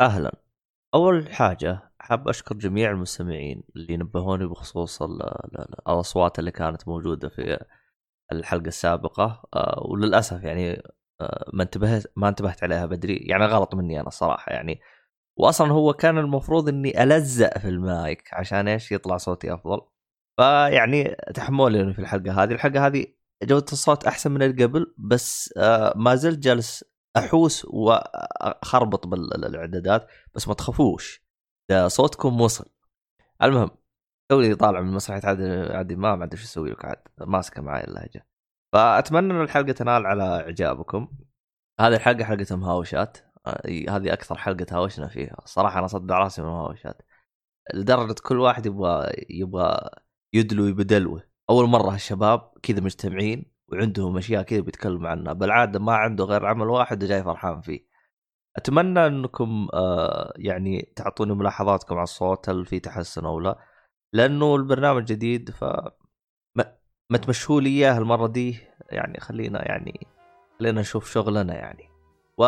أهلا. أول حاجة حاب أشكر جميع المستمعين اللي نبهوني بخصوص ال ال الأصوات اللي كانت موجودة في الحلقة السابقة. آه، وللأسف يعني آه، ما انتبهت ما انتبهت عليها بدري. يعني غلط مني أنا الصراحه يعني. واصلا هو كان المفروض إني ألزق في المايك عشان إيش؟ يطلع صوتي أفضل. فيعني تحملوني في الحلقة هذه. الحلقة هذه جودة الصوت أحسن من اللي قبل بس آه، ما زلت جالس أحوس وأخربط بالإعدادات بس ما تخافوش ده صوتكم وصل. المهم توني طالع من مسرحية عادي عادي ما أدري شو أسوي لك عاد ماسكة معي اللهجة. فأتمنى إن الحلقة تنال على إعجابكم. هذه الحلقة حلقة مهاوشات. هذه أكثر حلقة تهاوشنا فيها. الصراحه أنا صدع رأسي من المهاوشات. لدرجة كل واحد يبغى يبغى يدلو بدلوه أول مرة الشباب كذا مجتمعين وعندهم أشياء كذا بيتكلموا عنها. بالعاده ما عنده غير عمل واحد وجاي فرحان فيه. أتمنى أنكم آه يعني تعطوني ملاحظاتكم على الصوت هل في تحسن أو لا؟ لأنه البرنامج جديد ف ما تمشوا لي إياه المرة دي. يعني خلينا يعني خلينا نشوف شغلنا يعني. و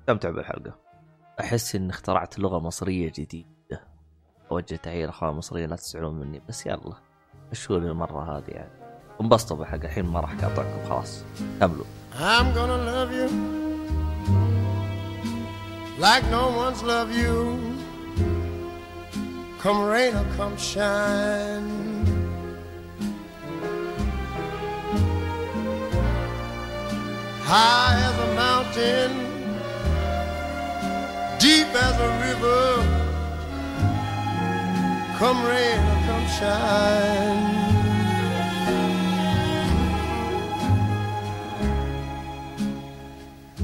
استمتع بالحلقة. أحس إني اخترعت لغة مصرية جديدة. أوجه تحية لأخوان المصريين لا تزعلون مني بس يلا مشوا المرة هذه يعني. انبسطوا بالحلقة الحين ما راح اقاطعكم خلاص كملوا I'm gonna love you like no one's love you come rain or come shine high as a mountain, deep as a river. Come rain or come shine.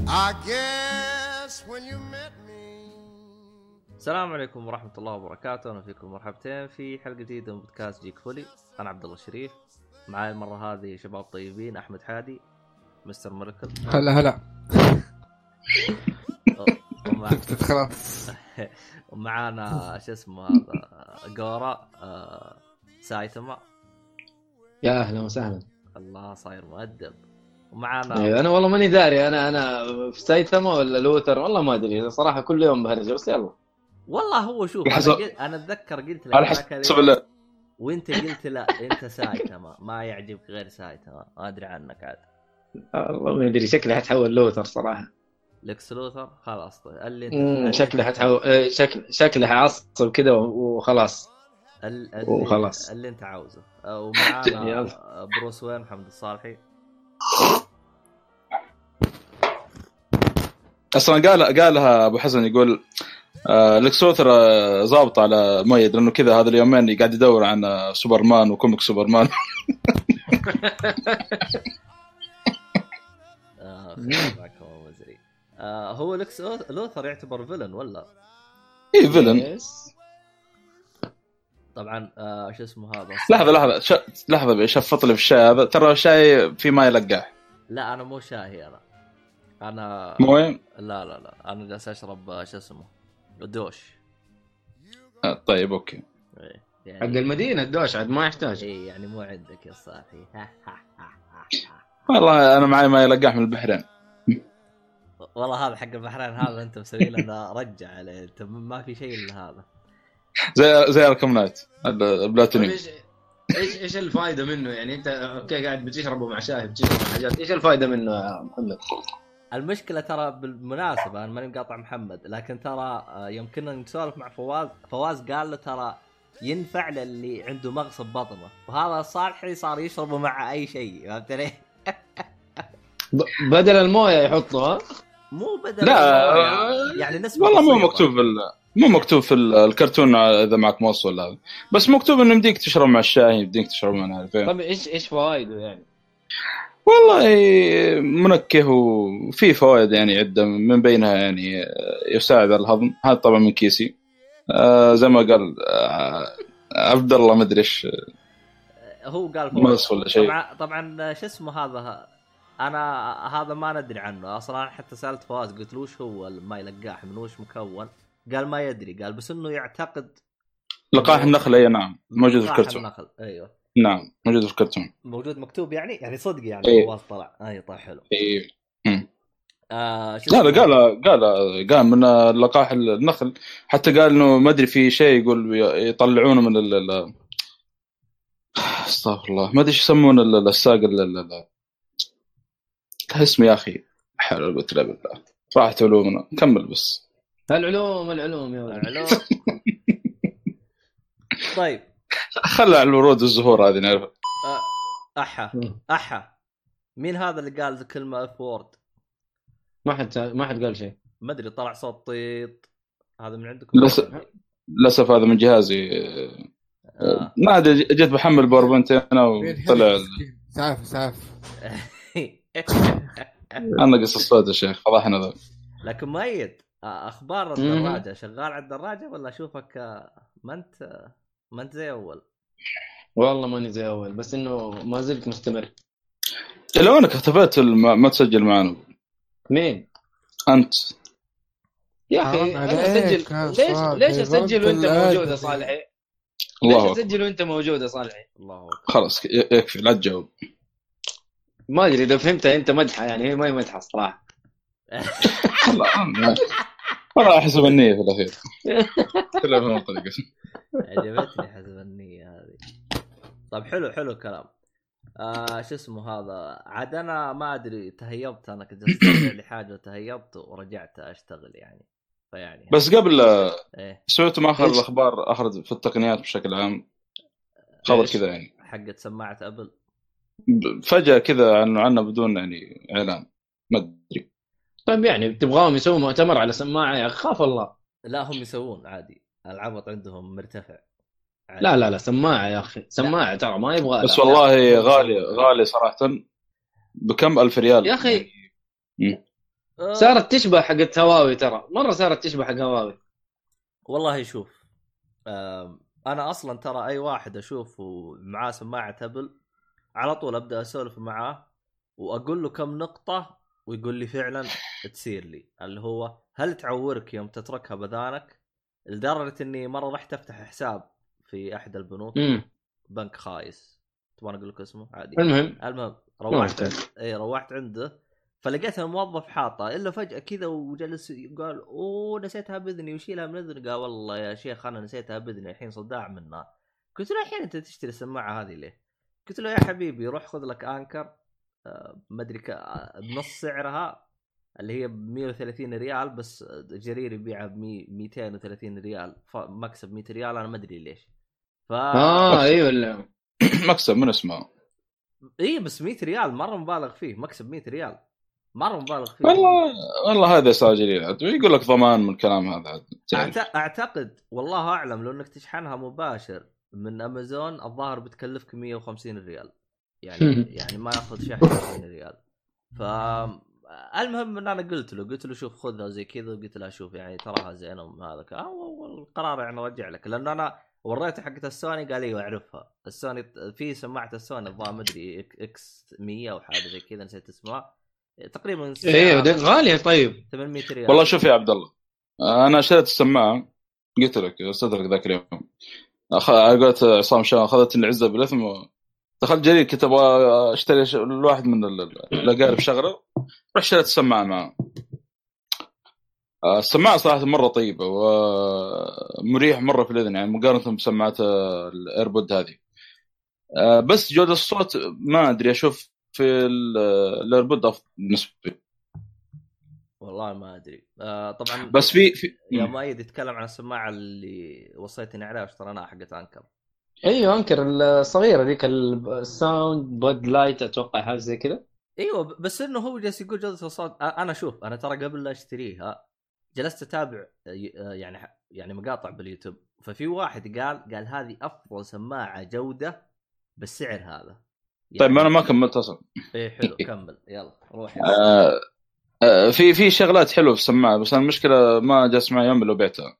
I guess when you met me. السلام عليكم ورحمة الله وبركاته، أهلا فيكم مرحبتين في حلقة جديدة من بودكاست جيك فولي، أنا عبد الله الشريف، معي المرة هذه شباب طيبين أحمد حادي مستر ميركل هلا هلا. خلاص ومعانا شو اسمه هذا؟ جورا آه سايتما. يا أهلا وسهلا. الله صاير مؤدب. ومعانا أيوة أنا والله ماني داري. أنا أنا في سايتما ولا لوثر والله ما أدري. صراحة كل يوم بهرجه بس يلا. والله هو شوف أنا, قل... أنا أتذكر قلت لك حسب وأنت قلت لا أنت سايتما ما يعجبك غير سايتما ما أدري عنك عاد. والله ما أدري. شكله حتحول لوثر صراحة. لكس لوثر خلاص. طيب اللي أنت شكله حتحول إيه، شكل شكله حيعصب كذا وخلاص. ال... وخلاص. اللي أنت عاوزه. ومعانا بروس وين محمد الصالحي. أصلا قال قالها أبو حسن يقول آه Lex Luthor آه ظابط على مؤيد لأنه كذا هذا اليومين قاعد يدور عن آه، سوبرمان و comic سوبرمان. آه هو Lex Luthor يعتبر villain ولا؟ اي villain طبعا آه شو اسمه هذا؟ لحظه لحظة ش... لحظة شفط لي في الشاي هذا. ترى الشاي في ما يلقح لا أنا مو شاهي أنا. أنا مو وين؟ لا لا لا. أنا جالس أشرب آه، شو اسمه؟ الدوش. آه طيب okay. إيه، يعني... حق المدينة الدوش عاد ما يحتاج. اي يعني مو عندك يا صاحي والله أنا معي ما يلقح من البحرين. والله هذا حق البحرين هذا أنت مسوي لنا رجع عليه. أنت ما في شيء إلا هذا. زي زي Arkham Knight ال platinum. إيش إيش إيش الفائده منه؟ يعني أنت أوكي قاعد بتشربه مع شاي بتشرب حاجات. إيش الفائده منه يا محمد؟ المشكلة ترى بالمناسبة أنا ماني مقاطع محمد لكن ترى آه، يوم كنا نسولف مع فواز فواز قال له ترى ينفع للي عنده مغص ببطنه وهذا صالحي صار يشربه مع أي شيء فهمت علي؟ بدل الموية يحطها مو بدل لا يعني نسبة والله مو مكتوب في مو مكتوب في الكرتون إذا معك موصل هذا بس مكتوب إنه يمديك تشرب مع الشاي يمديك تشرب مع عارف طيب إيش إيش فوائده يعني؟ والله منكه وفي فوائد يعني عدة من بينها يعني يساعد على الهضم. هذا طبعا من كيسي. آه زي ما قال آه عبد الله ما أدري إيش هو قال فوائد ولا شيء. طبعا طبعا شو اسمه هذا؟ أنا هذا ما ندري عنه. أصلا حتى سألت فواز قلت له وش هو ما يلقاح من وش مكون؟ قال ما يدري. قال بس إنه يعتقد لقاح النخل أي نعم موجود في الكرتون النخل. أيوه. نعم موجود في الكرتون. موجود مكتوب يعني يعني صدق يعني أيه. فواز طلع. أي طيب حلو. اي آه شو لا اسمه؟ لا قال قال قال من لقاح النخل حتى قال إنه ما أدري في شيء يقول يطلعونه من ال ال- أستغفر الله. ما أدري إيش يسمون ال- ال- الساق ال- ال- ال- اسمه يا أخي حول قلت لا بالله. راحت علومنا كمل بس. العلوم العلوم يا ولد. العلوم. طيب. خلى على الورود والزهور هذه نعرفها آه، أحا أحا. مين هذا اللي قال كلمه أف وورد؟ ما حد ما حد قال شيء. ما أدري طلع صوت طيط. هذا من عندكم؟ لس- للأسف هذا من جهازي. آه. ما أدري جيت بحمل PowerPoint أنا وطلع. سعف سعف أنا قص الصوت يا شيخ فضحنا ذا. لكن مؤيد آه، أخبار. الدراجة شغال على الدراجة ولا أشوفك ما أنت ما انت زي أول والله ماني زي أول بس إنه ما زلت مستمر لو انك اختفيت ما, ما تسجل معنا مين؟ أنت يا أخي أنا أسجل ليش ليش أسجل وأنت موجود يا. صالحي؟ ليش الله أكبر. أسجل وأنت موجود يا صالحي؟ الله أكبر خلاص يكفي لا تجاوب ما أدري إذا فهمتها أنت مدحة يعني هي ما هي مدحة الصراحه والله أحسب النية في الأخير. كلها في منطقة. عجبتني حسب النية هذه. طيب حلو حلو الكلام. آه شو اسمه هذا؟ عاد أنا ما أدري تهيبت أنا كنت لحاجة تهيبت ورجعت أشتغل يعني. فيعني بس قبل إيه. سويتوا اخر؟ الأخبار اخر في التقنيات بشكل عام. خبر؟ كذا يعني. حقت سماعة أبل؟ فجأة كذا عنه عنه بدون يعني إعلان. أدري. طيب يعني تبغاهم يسووا مؤتمر على سماعة يا أخي؟ خاف الله. لا هم يسوون عادي. العبط عندهم مرتفع. عادي. لا لا لا سماعة يا أخي. سماعة ترى ما يبغى بس. والله غالي غالي صراحة. بكم ألف ريال؟ يا أخي آه، صارت تشبه حقت هواوي ترى. مرة صارت تشبه حق هواوي. والله شوف أنا أصلا ترى أي واحد أشوفه معاه سماعة أبل على طول أبدأ أسولف معاه وأقول له كم نقطة ويقول لي فعلا تصير لي اللي هو هل تعورك يوم تتركها بذانك؟ لدرجة إني مرة رحت أفتح حساب في أحد البنوك امم بنك خايس. تبغى أقول لك اسمه؟ عادي. المهم. المهم روحت. إي روحت عنده فلقيت الموظف حاطه إلا فجأة كذا وجلس قال أوه نسيتها بإذني. وشيلها من إذني قال والله يا شيخ أنا نسيتها بإذني الحين صداع منها. قلت له الحين أنت تشتري السماعة هذه ليه؟ قلت له يا حبيبي روح خذ لك أنكر آه، ما أدري ك- آه، بنص سعرها اللي هي ب 130 ريال بس جرير يبيعها ب 230 ريال. فمكسب 100 ريال أنا ما أدري ليش. ف آه أيوه. مكسب من اسمه؟ اي بس 100 ريال مرة مبالغ فيه. مكسب 100 ريال. مرة مبالغ فيه. والله والله هذا استاجرين عاد يقول لك ضمان من الكلام هذا تعرف. أعت- أعتقد والله أعلم لو إنك تشحنها مباشر من أمازون الظاهر بتكلفك 150 ريال. يعني يعني ما ياخذ شحن 20 ريال. ف المهم ان أنا قلت له قلت له شوف خذها زي كذا وقلت له شوف يعني تراها زينة وهذا ك- آه، والقرار يعني أرجع لك. لأنه أنا وريته حقت السوني قال أيوه أعرفها. السوني في سماعة السوني الظاهر ما أدري X 100 أو حاجة زي كذا نسيت اسمها. تقريبا أيوه غالية طيب. 800 ريال. والله شوف يا عبد الله أنا شريت السماعة قلت لك أستدرك ذاك اليوم. أخ... على قولة عصام شاه أخذت العزة بالإثم و... دخلت جرير كنت أبغى أشتري. الواحد من ال- ال- الاقارب شغله. رحت شريت السماعة معه. آه، السماعة صراحة مرة طيبة ومريح مرة في الإذن يعني مقارنة بسماعات ال AirPod هذه. آه، بس جودة الصوت ما أدري أشوف في ال- ال AirPod أفضل بالنسبة لي. والله ما أدري. آه طبعا بس في, في... يا مؤيد يتكلم عن السماعة اللي وصيتني عليها واشتريناها حقت Anker إيوه Anker الصغيره ذيك ال Soundbud Lite أتوقع حاجة زي كذا. إيوه بس إنه هو جالس يقول جوده الصوت أنا شوف أنا ترى قبل لا أشتريها جلست أتابع ي- يعني يعني مقاطع باليوتيوب. ففي واحد قال قال هذه أفضل سماعة جودة بالسعر هذا. طيب ما أنا ما كملت أصلا. إيه حلو كمل. يلا روح. آه، آه، في في شغلات حلوة في السماعة بس أنا المشكلة ما جالس معي يوم لو بعتها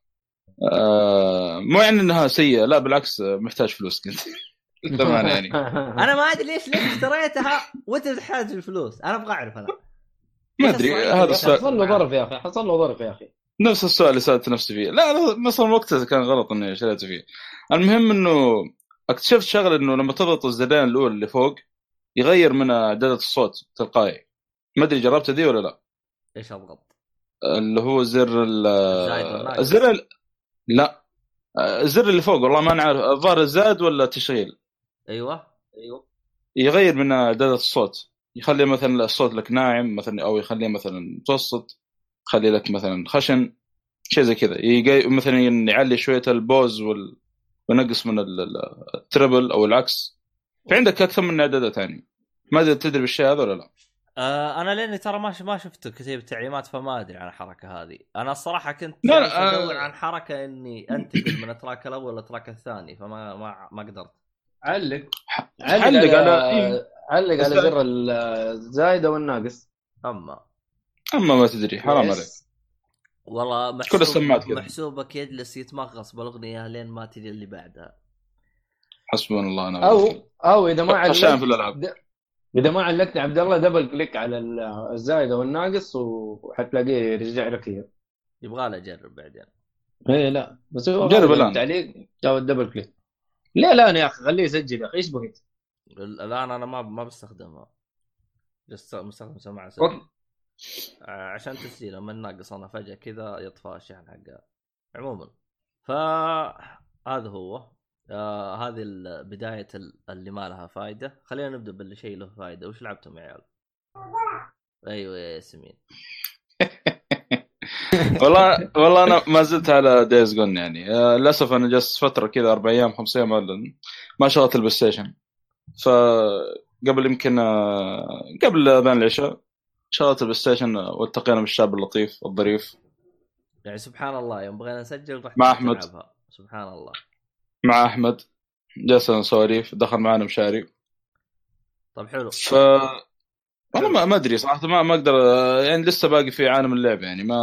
آه، مو يعني إنها سيئة لا بالعكس محتاج فلوس كنت للأمانة يعني. أنا ما أدري ليش ليش اشتريتها وأنت تحتاج الفلوس؟ أنا أبغى أعرف أنا ما أدري هذا السؤال حصل له ظرف يا أخي حصل له ظرف يا أخي. نفس السؤال اللي سألت نفسي فيه. لا لا أصلا وقتها كان غلط إني شريته فيه. المهم إنه اكتشفت شغلة إنه لما تضغط الزرين الاولى اللي فوق يغير من اعدادات الصوت تلقائي. ما أدري جربت دي ولا لا. إيش أضغط؟ اللي هو زر ال-. الزر ال- لا. آه، الزر اللي فوق والله ما نعرف. الظاهر الزائد ولا تشغيل؟ أيوه. أيوه. يغير من اعداد الصوت. يخلي مثلا الصوت لك ناعم مثلا أو يخليه مثلا متوسط يخلي لك مثلا خشن شيء زي كذا. مثلا يعلي شوية البوز وال... وينقص من ال- ال- التربل أو العكس. فعندك أكثر من اعدادات يعني ما أدري تدري بالشيء هذا ولا لا؟ آه أنا لأني ترى ما ما شفت كتيب تعليمات فما أدري عن الحركة هذه أنا الصراحة كنت لا، لا، أدور آه. عن حركة إني أنتقل من ال track الأول لل track الثاني فما ما ما قدرت علق علق على- إيه. علق على لا- زر الزايد أو الناقص أما أما ما تدري حرام. عليك والله محسوب السماعات كذا. محسوبك يجلس يتمغص بالأغنية لين ما تجي اللي بعدها حسبنا الله ونعم أو. أو إذا ما علقت في الألعاب إذا ما علقت عبد الله double click على ال- الزايد أو الناقص وحتلاقيه يرجع لك اياه يبغى له أجرب بعدين. إيه لا. بس هو جرب الآن. التعليق أو ال double click ليه لا يا أخي خليه يسجل يا أخي إيش بغيت؟ ال- الآن أنا ما ما بستخدمها بس مستخدم سماعة. آه، عشان تسجيل لما ناقص أنا فجأة كذا يطفى الشحن حقها عموما. ف هذا هو. آه هذه ال- اللي ما لها فائده خلينا نبدأ باللي شيء له فائده وش لعبتم يا عيال؟ أيوه يا ياسمين. والله والله أنا ما زلت على Days Gone يعني. آه، للأسف أنا جلست فترة كذا أربع أيام خمس أيام ما- شغلت ال PlayStation فقبل يمكن آه، قبل أذان العشاء شغلت ال PlayStation آه، والتقينا بالشاب اللطيف الظريف. يعني سبحان الله يوم بغينا نسجل رحت مع. نلعبها. سبحان الله. مع أحمد. جلسنا سواليف دخل معنا مشاري. طيب حلو. ف والله ما ما أدري صراحة ما ما أقدر يعني لسه باقي في عالم اللعبه يعني ما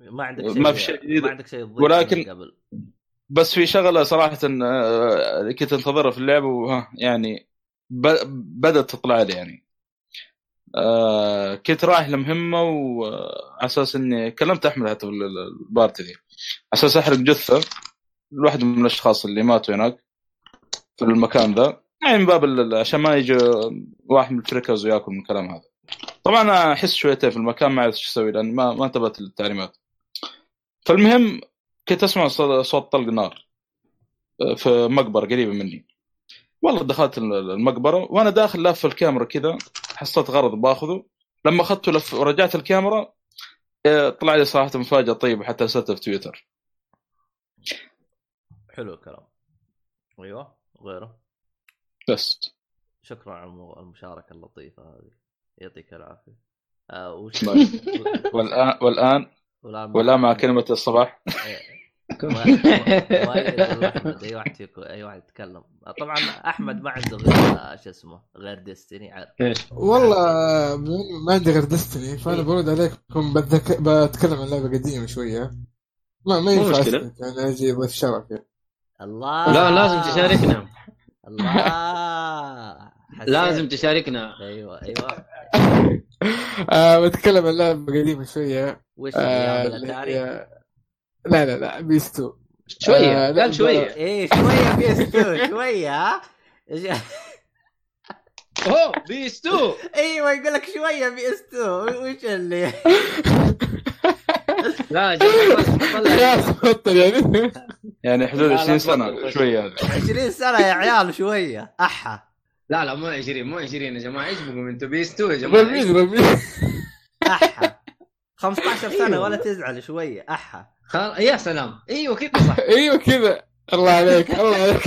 ما عندك ما شيء في شيء. ما عندك شيء ولكن- قبل. بس في شغلة صراحة آه، كنت انتظرها في اللعبه وها يعني ب- بدأت تطلع لي يعني. آه كنت رايح لمهمة وعلى أساس إني كلمت أحمد حتى في ال- ال- ال party دي. على أساس أحرق جثة. لواحد من الأشخاص اللي ماتوا هناك في المكان ذا. يعني من باب عشان ما يجي واحد من ال trackers وياكل من الكلام هذا. طبعا أنا أحس شويتين في المكان ما عرفت إيش أسوي لأن ما ما انتبهت للتعليمات. فالمهم كنت أسمع صوت طلق نار آه، في مقبرة قريبة مني. والله دخلت المقبرة وأنا داخل لاف الكاميرا كذا حصلت غرض باخذه. لما أخذته لف ورجعت الكاميرا آه، طلع لي صراحة مفاجأة طيبة حتى ارسلتها في تويتر. حلو الكلام أيوه غيره بس شكرا على الم- المشاركة اللطيفة هذه يعطيك العافية آه وش. والان والان والآن مع كلمة الصباح إيه. أي واحد فيكم أي واحد يتكلم طبعا أحمد ما عنده غير آه، شو اسمه غير ديستني عارف إيش؟ والله ما عندي غير دستني فأنا إيه. برد عليكم. بتكلم عن لعبة قديمة شوية ما ما ينفع يعني أجي ضيف شرف يعني. الله. لا لازم تشاركنا. الله. حسيت. لازم تشاركنا. أيوه أيوه. آه بتكلم عن لعبة قديمة شوية. وش آه؟ هي- لا لا لا PS2 شوية. آه، قال شوية. إيه شوية PS2 شوية. ها اوه PS2 أيوه يقول لك شوية PS2 وش اللي؟ لا خلاص بطل يعني. يعني حدود لا، لا، 20 سنة. شوية. هذه 20 سنة يا عيال شوية. أحا. لا لا مو 20 مو 20 يا جماعة. إيش بكم أنتم PS2 يا جماعة؟ رمين رمين أحا. 15 سنة ولا تزعل شوية. أحا. خل... يا سلام. إيوه كذا صح؟ إيوه كذا. الله عليك الله عليك.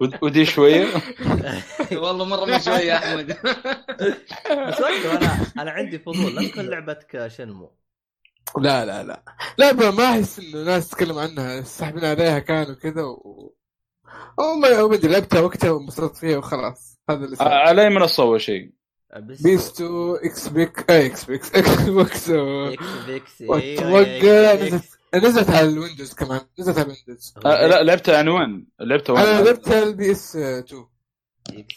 ود- ودي شوية؟ والله مرة من شوية يا أحمد. بس أنا أنا عندي فضول. لا تكون لعبتك شنمو. لا لا لا. لعبة ما أحس انه ناس تتكلم عنها. ساحبين عليها كانوا كذا و أو ما بدي لعبتها وقتها وانبسطت فيها وخلاص. هذا اللي صار. على منصه اول شيء. PS2 إكس بيك اي إكس بيكس Xbox إكس بيكس واتوقع نزلت نزلت على ال Windows كمان. نزلت على ال Windows. لا لعبتها وين؟ لعبتها وين؟ أنا لعبتها ال PS 2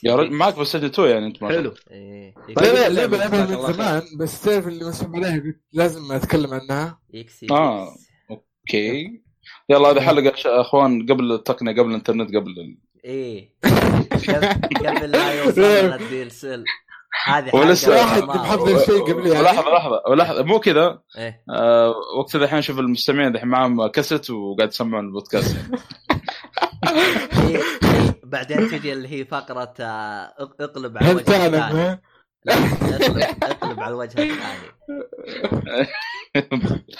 يا رجل معك PS 2 يعني أنت ما شاء الله. حلو إيه. لا لا طيب، ما لعبها من زمان بس تعرف اللي مسحوب عليها قلت لازم أتكلم عنها. إكس آه. بيكس. أوكي. يلا هذه حلقة ش- أخوان قبل التقنية قبل الإنترنت قبل ال... إيه. قبل- قبل لا يوصل لنا ال DSL. هذه ولسه واحد محضر شيء قبل يعني. لحظة لحظة لحظة. مو كذا. إيه. آه وقت الحين أشوف المستمعين الحين معهم كاسيت وقاعد يسمعون البودكاست. هي- هي- بعدين تجي اللي هي فقرة آه، اق- اقلب على الوجه الثاني. اقلب, اقلب على الوجه الثاني.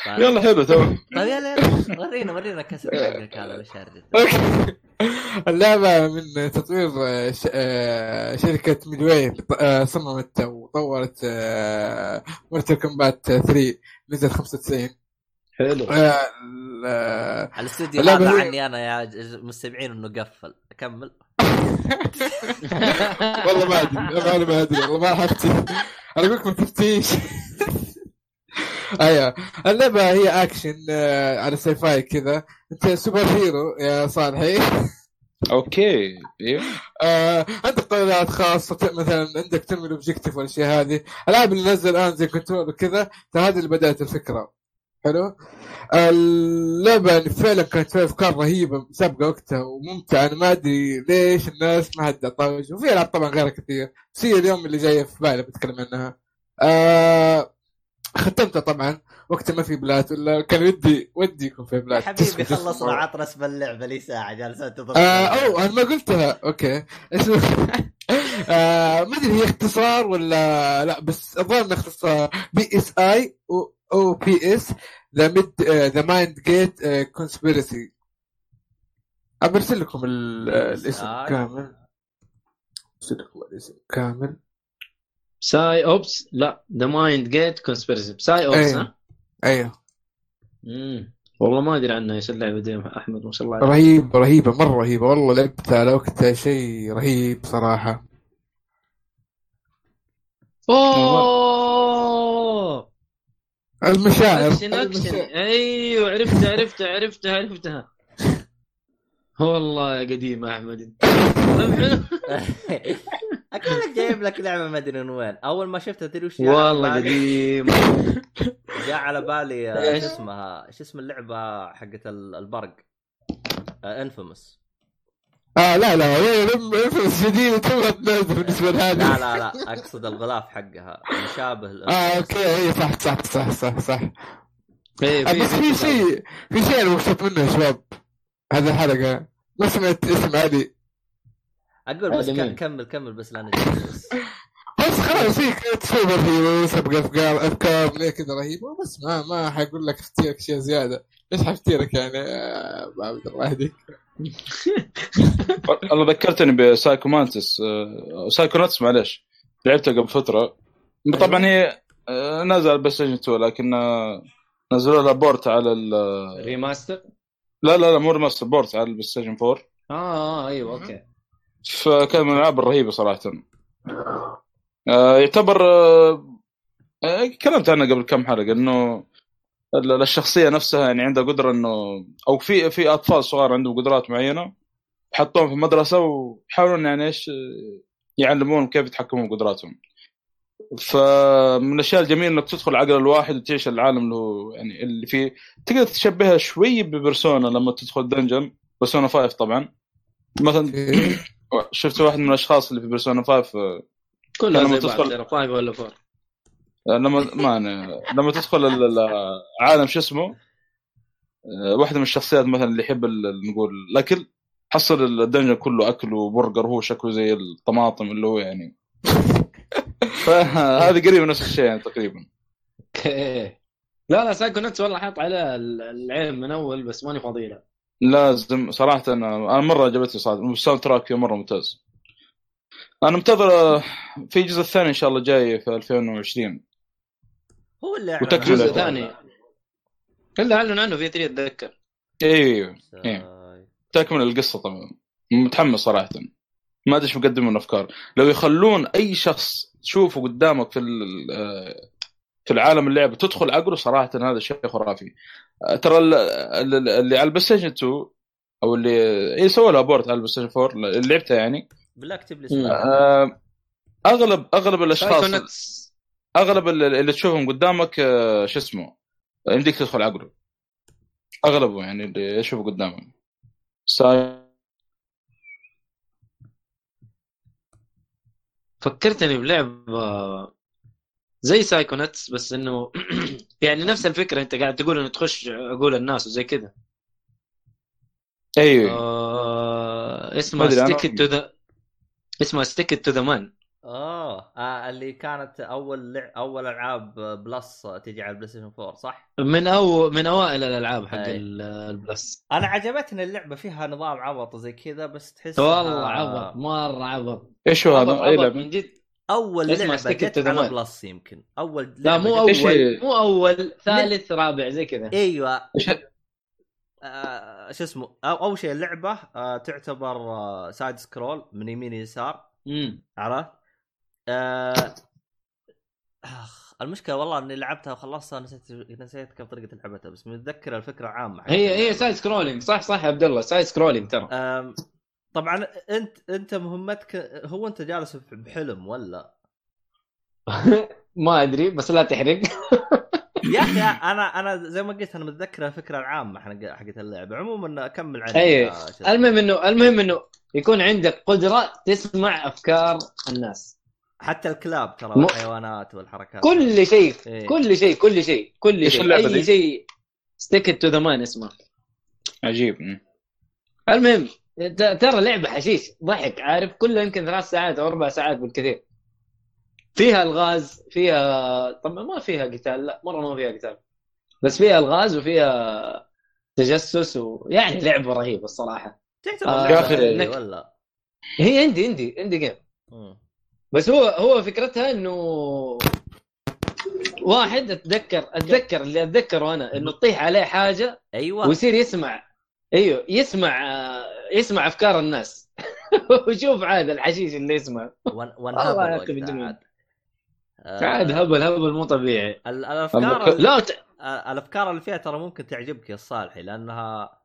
طيب. يلا حلو تو. طيب يلا يلا. ورينا ورينا كاسيت حقك هذا أوكي. اللعبة من تطوير آه، ش- آه، شركة Midway آه، صممت وطورت Mortal Kombat 3 نزل 95 حلو. آه، الاستوديو هذا عني أنا يا ج- مستمعين إنه قفل. أكمل. والله ما أدري أنا ما أدري والله ما حفتي أنا أقول لك ما تفتيش أيوه. اللعبة هي اكشن آه، على sci-fi كذا. أنت superhero يا صالحي. أوكي أيوه آه، عندك قدرات خاصة ت- مثلا عندك ترمي ال objective والأشياء هذه، الالعاب اللي نزل الآن زي Control وكذا هذه اللي بدأت الفكرة. حلو؟ اللعبة يعني فعلا كانت فيها أفكار رهيبة سابقة وقتها وممتعة أنا ما أدري ليش الناس ما حد اعطاها وفي ألعاب طبعا غيرها كثير بس هي اليوم اللي جاية في بالي بتكلم عنها. آه ختمتها طبعا. وقتها ما في plat ولا كان ودي ودي يكون في plat حبيبي. خلصنا عط اسم اللعبه لي ساعة جالس أنتظر. آه اوه أنا ما قلتها. أوكي. اسمه آه ما أدري هي اختصار ولا لا بس الظاهر انه اختصار. P S I O P S The Mid The Mindgate Conspiracy برسل لكم ال- الاسم. كامل. برسل لكم الاسم كامل. Psi-Ops لا The Mindgate Conspiracy Psi-Ops أيوه. ها؟ أيوه. والله ما أدري عنها إيش اللعبه دي يا أحمد ما شاء الله عليك. رهيبة رهيبة مرة رهيبة. والله لعبتها على وقتها شيء رهيب صراحة. أوه! المشاعر action action أيوه عرفتها عرفتها عرفتها عرفتها. والله يا قديم يا أحمد. طيب لك جايب لك لعبه ما ادري من وين اول ما شفتها تدري وش والله؟ قديم جاء على بالي آه،؟ شو اسمها شو اسم اللعبه حقت ال- البرق Infamous آه لا لا Infamous جديده توها تنزل بالنسبة لهذه لا لا لا اقصد الغلاف حقها مشابه آه. أوكي اي صح صح صح صح صح إيه، آه، بس في شيء في شيء أنا مبسوط منه يا شباب هذه الحلقة ما سمعت اسم علي أقول بس؟ كمل كمل بس لا نجلس بس. خلاص هي كانت superhero سبق افكار أفكار ليه كذا رهيبة. بس ما ما حقول لك افتيرك اشياء زيادة. إيش حفتيرك يعني؟ ما أقدر الله يهديك الله ذكرتني ب Psycho Mantis آه، Psychonauts معليش. لعبتها قبل فترة. طبعا هي آه، على ال PlayStation 2 لكن آه، نزلوا لها port على ال remaster لا لا لا مو remaster port على ال PlayStation 4 آه آه أيوه أوكي. فكان من الألعاب الرهيبة صراحة. آه، يعتبر آه، آه، تكلمت عنها قبل كم حلقة إنه ال- الشخصية نفسها يعني عندها قدرة إنه أو في في أطفال صغار عندهم قدرات معينة حطوهم في مدرسة ويحاولون يعني إيش آه، يعلمونهم كيف يتحكمون بقدراتهم. فمن الأشياء الجميلة إنك تدخل عقل الواحد وتعيش العالم اللي هو يعني اللي فيه. تقدر تشبهها شوي ب Persona لما تدخل dungeon Persona 5 طبعا. مثلا شفت واحد من الأشخاص اللي في Persona 5 آه، كلها لما تدخل- three five ولا four. لما ما أنا لما تدخل ال- ال- العالم شو اسمه؟ آه، واحدة من الشخصيات مثلا اللي يحب ال- نقول الاكل حصل ال dungeon كله أكل وبرجر هو شكله زي الطماطم اللي هو يعني. فهذه قريبة نفس الشيء يعني تقريبا. okay. لا لا Psychonauts والله حاط عليها العين من أول بس ماني فاضي لها لازم صراحة أنا أنا مرة عجبتني صراحة ال soundtrack فيه مرة ممتاز. أنا منتظر آه، في الجزء الثاني إن شاء الله جاي في 2020 هو اللي عنه. جزء ثاني. إلا أعلن عنه في 3 أتذكر. أيوه ولا- إيه. تكمل القصة طبعا. متحمس صراحة. ما أدري إيش بيقدمون افكار لو يخلون أي شخص تشوفه قدامك في ال- في العالم اللعبة تدخل عقله صراحة هذا شيء خرافي. آه، ترى ال- ال- اللي على ال PlayStation 2 أو اللي اي سووا لها port على ال PlayStation 4 اللي لعبتها يعني. بالله اكتب لي آه، اغلب أغلب الأشخاص أغلب اللي تشوفهم قدامك آه، شو اسمه يمديك تدخل عقله اغلبه يعني اللي يشوفه قدامك ساي فكرتني بلعبة زي Psychonauts بس إنه يعني نفس الفكرة أنت قاعد تقول إنه تخش عقول الناس وزي كذا. أيوه. آه اسمها ما أدري، أنا- Stick to the اسمها Stick to the Man اوه آه اللي كانت أول لع... أول ألعاب Plus تجي على ال PlayStation 4 صح؟ من أو من أوائل الألعاب حق أي. ال Plus. أنا عجبتني اللعبة فيها نظام عبط زي كذا بس تحس والله عبط مرة عبط. إيش هو؟ هذا؟ لعبة؟ من جد. أول لعبة جت على. Plus يمكن. أول لا مو جت- أول هي؟ مو أول ثالث رابع زي كذا. أيوه. إيش آه شو اسمه؟ أو أول شيء اللعبة آه تعتبر آه side scroll من يمين يسار. عرفت؟ آه أخ المشكلة والله إني لعبتها وخلصتها نسيت نسيت كيف طريقه لعبتها بس متذكر الفكرة عامة هي هي. side scrolling صح صح يا عبد الله side scrolling ترى. طبعا انت أنت مهمتك هو أنت جالس بحلم ولا ما أدري بس لا تحرق يا أخي أنا أنا زي ما قلت أنا متذكر الفكرة العامة حق حقت اللعبة عموما أكمل عنها أي يا شو اسمه. المهم انه المهم إنه يكون عندك قدرة تسمع أفكار الناس حتى الكلاب ترى والحيوانات والحركات كل شيء إيه. كل شيء كل شيء كل شيء أي؟ شيء Stick to the Man اسمه عجيب. المهم ترى لعبة حشيش ضحك عارف؟ كلها يمكن ثلاث ساعات أو أربع ساعات بالكثير. فيها الغاز فيها طبعا ما فيها قتال لا مرة ما فيها قتال. بس فيها الغاز وفيها تجسس ويعني لعبة رهيبة الصراحة. تعتبر آه، لك- ولا؟ هي عندي عندي عندي جيم. بس هو هو فكرتها إنه واحد أتذكر أتذكر اللي أتذكره أنا إنه تطيح عليه حاجة أيوه. ويصير يسمع أيوه يسمع آه، يسمع أفكار الناس. وشوف عاد الحشيش اللي يسمع. ون- والله يا بجنون. عاد. آه، عاد هبل هبل مو طبيعي. ال- الأفكار ال- لا ت... آه، الأفكار اللي فيها ترى ممكن تعجبك يا الصالحي لأنها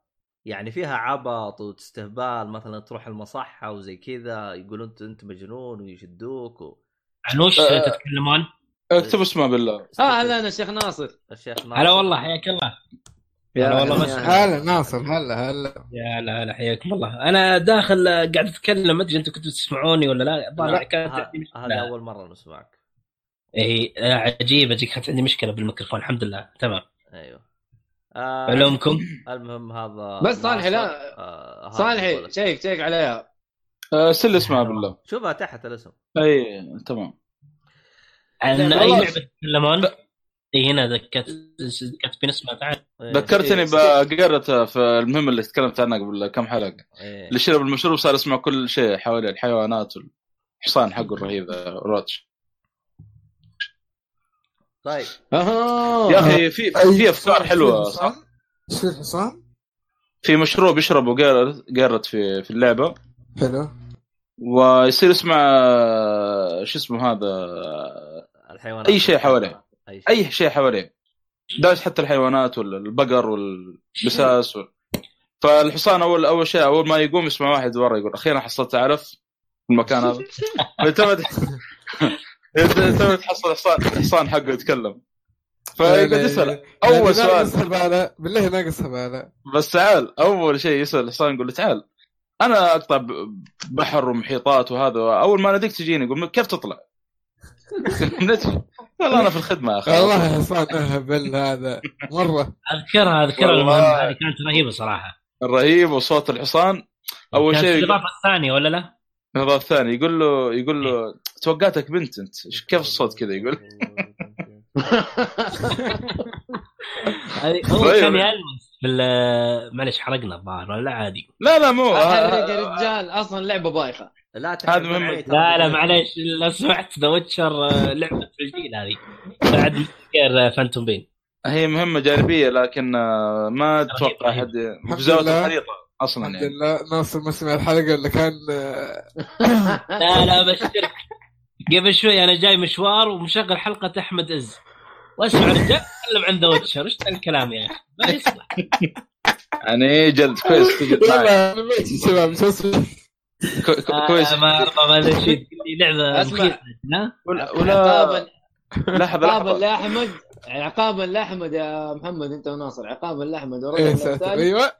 يعني فيها عبط واستهبال مثلا تروح المصحة وزي كذا يقولون انت أنت مجنون ويشدوك و... عن وش آه. تتكلمون؟ اكتب اسمه بالله. آه هلا أنا الشيخ ناصر. الشيخ ناصر. هلا والله حياك الله. يا هلا والله يا هلا. ناصر هلا هلا. يا هلا هلا حياكم الله. أنا داخل آه، قاعد أتكلم ما أدري أنتم كنتوا تسمعوني ولا لا. الظاهر لا، كانت عندي هذه مشكله أول مرة نسمعك. اي آه، عجيب. أجيك كانت عندي مشكلة بالميكروفون. الحمد لله. تمام. أيوه. آه علومكم المهم هذا بس صالحي لا. آه هذا صالحي شيك شيك عليها. آه، سل اسمها بالله. شوفها تحت الاسم. اي تمام. عن أي. لعبة تتكلمون؟ اي هنا ذكرت كاتبين اسمها تعال. ذكرتني إيه. بقرة في المهم اللي تكلمت عنها قبل كم حلقة إيه. اللي شرب المشروب صار يسمع كل شيء حواليه الحيوانات والحصان حقه الرهيب روتش طيب أها يا أخي في في أفكار حلوة صح؟ إيش في الحصان؟ في مشروب يشربه قارت قارت في في اللعبة حلو ويصير يسمع شو اسمه هذا الحيوانات أي شيء حواليه. أي شيء. أي شيء حواليه داش حتى الحيوانات والبقر والبساس وال... فالحصان اول أول شيء أول ما يقوم يسمع واحد ورا يقول أخيرا حصلت تعرف في المكان هذا. يعتمد يعتمد تحصل حصان الحصان حقه يتكلم. فيقعد يسأل. أول سؤال. بالله ناقص هبالة بس تعال أول شيء يسأل الحصان يقول له تعال أنا أقطع بحر ومحيطات وهذا اول ما ناديك تجيني يقول كيف تطلع؟ والله أنا في الخدمة يا أخي. والله حصان أهبل هذا مرة. اذكرها اذكرها والله. المهم هذه كانت رهيبة صراحة. الرهيب وصوت الحصان. أول شيء يقول- الاضافه الثانية ولا لا؟ النظام الثاني يقول له يقول له توقعتك بنت أنت. كيف الصوت كذا يقول؟ هو طيب. كان يلمس في ال- معلش حرقنا الظاهر ولا لا؟ عادي. لا لا مو. احرق يا رجال أصلا لعبة بايخة. لا هذا مهم. لا لا معلش لو سمعت The Witcher لعبة في الجيل هذه. بعد غير Phantom Pain هي مهمة جانبية لكن آه، ما أتوقع رهيب. حد الحمد بزاوية لله. الخريطه أصلا الحمد يعني. لله. ناصر ما سمع الحلقة اللي كان آه، لا لا بشترك قبل شوي أنا جاي مشوار ومشغل حلقة أحمد عز وأسمع رجال يتكلم عن ذا ويتشر. إيش الكلام يا أخي؟ ما يصلح. يعني جلد كويس لا لا ماشي شباب كو- كويس آه ما ارضى ما لي لعبة ولا عقابا لحظة عقابا لاحمد عقابا لأحمد يا محمد أنت وناصر. عقابا لأحمد الثاني أيوه.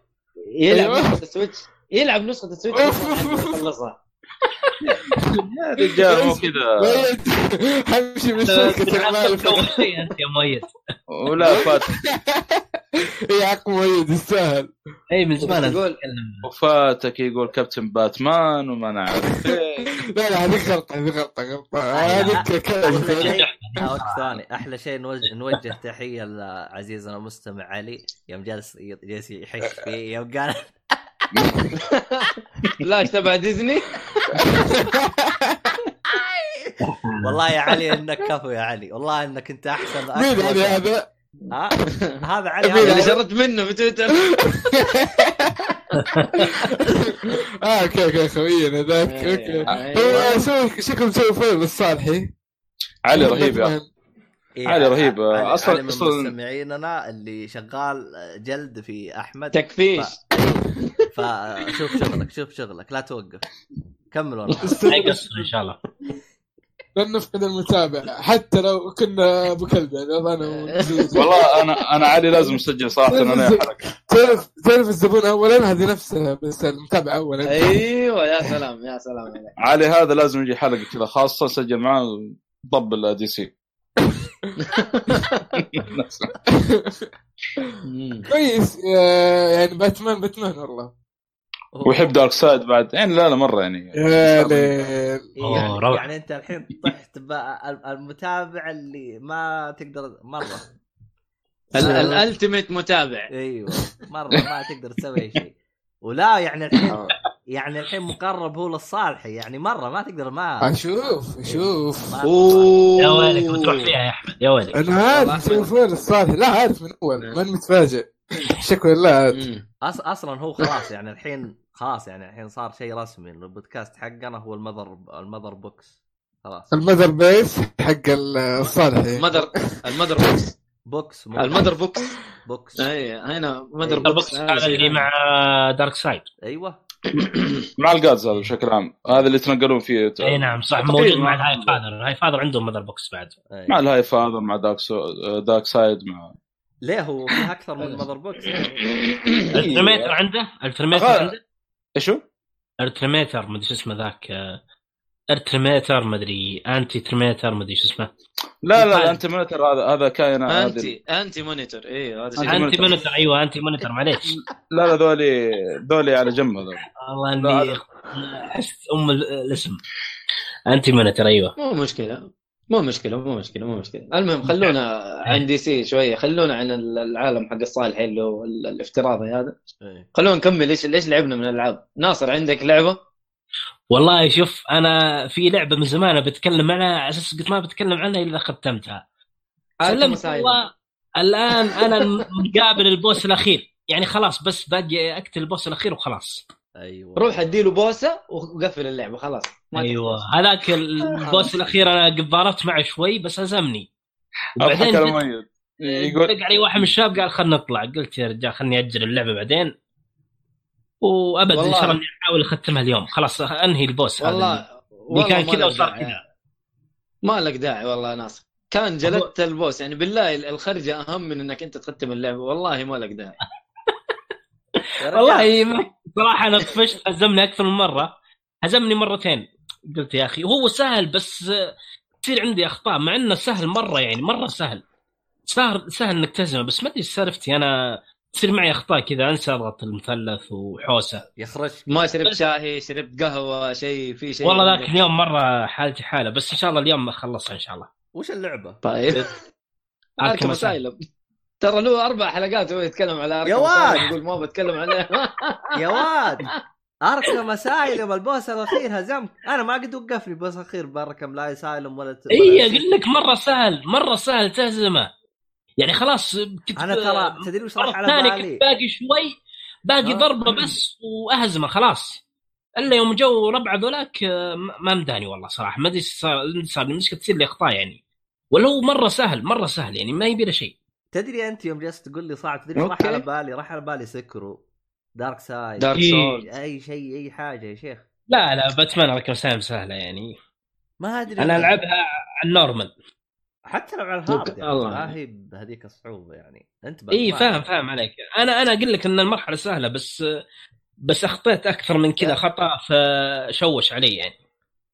يلعب أيوة. نسخة السويتش. يلعب نسخة السويتش. يخلصها. يا رجال مو كذا. حمشي من شركة المال. انت يا مؤيد ولا فات. اي حق مؤيد يستاهل. أي من زمان أتكلم. وفاتك يقول كابتن باتمان وما نعرف إيه. لا لا هذيك أحلى كذا شيء آه، وقت ثاني أحلى شيء نوجه, نوجه تحية لعزيزنا المستمع علي يوم جالس جالس يحش فيه يوم قال فلاش تبع ديزني؟ والله يا علي إنك كفو يا علي. والله إنك أنت أحسن مين شيء. هذا؟ ها؟ هذا علي مين اللي هذا شردت منه في تويتر. آه أوكي أوكي خوينا ذاك أوكي. هو سوي شكله مسوي فيلم الصالحي علي رهيب يا أخي. إيه، علي رهيب. علي من أصلاً- مستمعيننا اللي شغال جلد في أحمد. تكفيش. فشوف شغلك شوف شغلك لا توقف. كمل والله. ما يقصر إن شاء الله. لن نفقد المتابع. حتى لو كنا أبو كلب يعني أنا. والله أنا أنا علي لازم أسجل صراحة أنا حلقه تعرف تعرف الزبون اولا؟ هذه نفسها بس المتابع اولا. أيوه يا سلام يا سلام عليك. علي هذا لازم يجي حلقة كذا خاصة سجل معاه طبل دي سي كويس. آه، يعني باتمان باتمان والله. ويحب دارك سايد بعد. يعني لا لا مرة يعني. يعني, روعة. يعني أنت الحين طحت المتابع اللي ما تقدر مرة. ال ultimate متابع. أيوه. مرة ما تقدر تسوي أي شيء. ولا يعني الحين يعني الحين مقرب هو للصالحي يعني مرة ما تقدر ما أشوف أشوف ما- أوه. يا ويلك بتروح فيها يا أحمد يا ويلك. أنا عارف مسوي فيلم الصالح لا عارف من أول. ما متفاجئ. شكرا لله. عاد. مم. أص... أصلا هو خلاص يعني الحين خلاص يعني الحين صار شيء رسمي. انه البودكاست حقنا هو ال Mother ال Mother Box. خلاص. ال Mother Base حق الصالحي ال Mother ال Mother Box. Box مو ال Mother Box. Box. أي هنا Mother إيه. Box. هذا اللي مع Darkseid أيوه. مع ال Gods هذا بشكل عام. هذا اللي يتنقلون فيه. أي نعم صح موجود مع ال Highfather. ال Highfather عندهم Mother Box بعد. أي. مع ال Highfather مع Dark سو... Darkseid مع ليه هو في أكثر من Mother Box؟ الترميتر عنده؟ الترميتر أغا- عنده؟ إيش هو؟ الترميتر مدري شو اسمه ذاك آه، الترميتر مدري Anti ترميتر مدري شو اسمه. لا لا, لا طيب. Anti-Monitor هذا هذا كائن هذه انتي Anti-Monitor أيوه هذا Anti-Monitor أيوه Anti-Monitor معليش. لا لا ذولي ذولي على جنب هذول والله إني أحس أم ال- الاسم. Anti-Monitor أيوه. مو مشكلة مو مشكلة مو مشكلة مو مشكلة. المهم خلونا عن DC شوية خلونا عن العالم حق الصالح اللي هو ال- الافتراضي هذا. إيه. خلونا نكمل إيش ليش لعبنا من الألعاب؟ ناصر عندك لعبة؟ والله شوف أنا في لعبة من زمان بتكلم عنها على أساس قلت ما بتكلم عنها إلا ختمتها. سلمت والله الآن أنا مقابل البوس الأخير. يعني خلاص بس باقي أقتل البوس الأخير وخلاص. أيوه. روح اديله بوسة وقفل اللعبة خلاص. أيوه. هذاك البوس الأخير أنا قبارت معه شوي بس هزمني وبعدين مؤيد يقول دق علي واحد من الشباب قال خلنا نطلع. قلت يا رجال خلني أجل اللعبة بعدين. وابد إن. شاء الله إني أحاول أختمها اليوم. خلاص أنهي البوس هذا. والله اللي والله كان كذا وصار. كذا. ما لك داعي والله يا ناصر. كان جلدت البوس. يعني بالله الخرجة أهم من إنك أنت تختم اللعبة. والله ما لك داعي. والله صراحة أنا طفشت هزمني أكثر من مرة. هزمني مرتين. قلت يا أخي هو سهل بس تصير عندي أخطاء مع إنه سهل مرة يعني مرة سهل. سهل سهل إنك تهزمه بس ما أدري سالفتي. أنا تصير معي أخطاء كذا أنسى أضغط المثلث وحوسة. يخرج. ما شربت شاي شربت قهوة شيء في شيء والله ذاك؟ اليوم مرة حالتي حالة بس إن شاء الله اليوم أخلصها إن شاء الله. وش اللعبة؟ طيب. اركم اسايلم ترى له أربع حلقات وهو يتكلم على اركم يا واد! اسايلم يقول ما بتكلم عليه. يا واد! اركم اسايلم البوس الأخير هزمت أنا ما قد وقفني بوس أخير باركم لا اسايلم ولا. اي أقول لك مرة سهل مرة سهل تهزمه. يعني خلاص كنت أنا ترى تدري وش راح على بالي؟ كنت باقي شوي باقي آه. ضربة بس وأهزمه خلاص إلا يوم جو ربع ذولاك آه، ما مداني والله صراحة ما أدري صار صار لي مشكله تصير لي أخطاء يعني ولا هو مرة سهل مرة سهل يعني ما يبي له شيء تدري أنت يوم جلست تقول لي صعب تدري وش راح. على بالي؟ راح على بالي Sekiro Dark side Dark إيه. Soul أي شيء أي حاجة يا شيخ لا لا باتمان سام سهلة يعني ما أدري أنا ألعبها على ال normal حتى لو على ال hard يعني الله. ما هي بهذيك الصعوبة يعني. أنت إي. فاهم فاهم عليك. أنا أنا أقول لك إن المرحلة سهلة بس بس أخطيت أكثر من كذا خطأ فشوش علي يعني.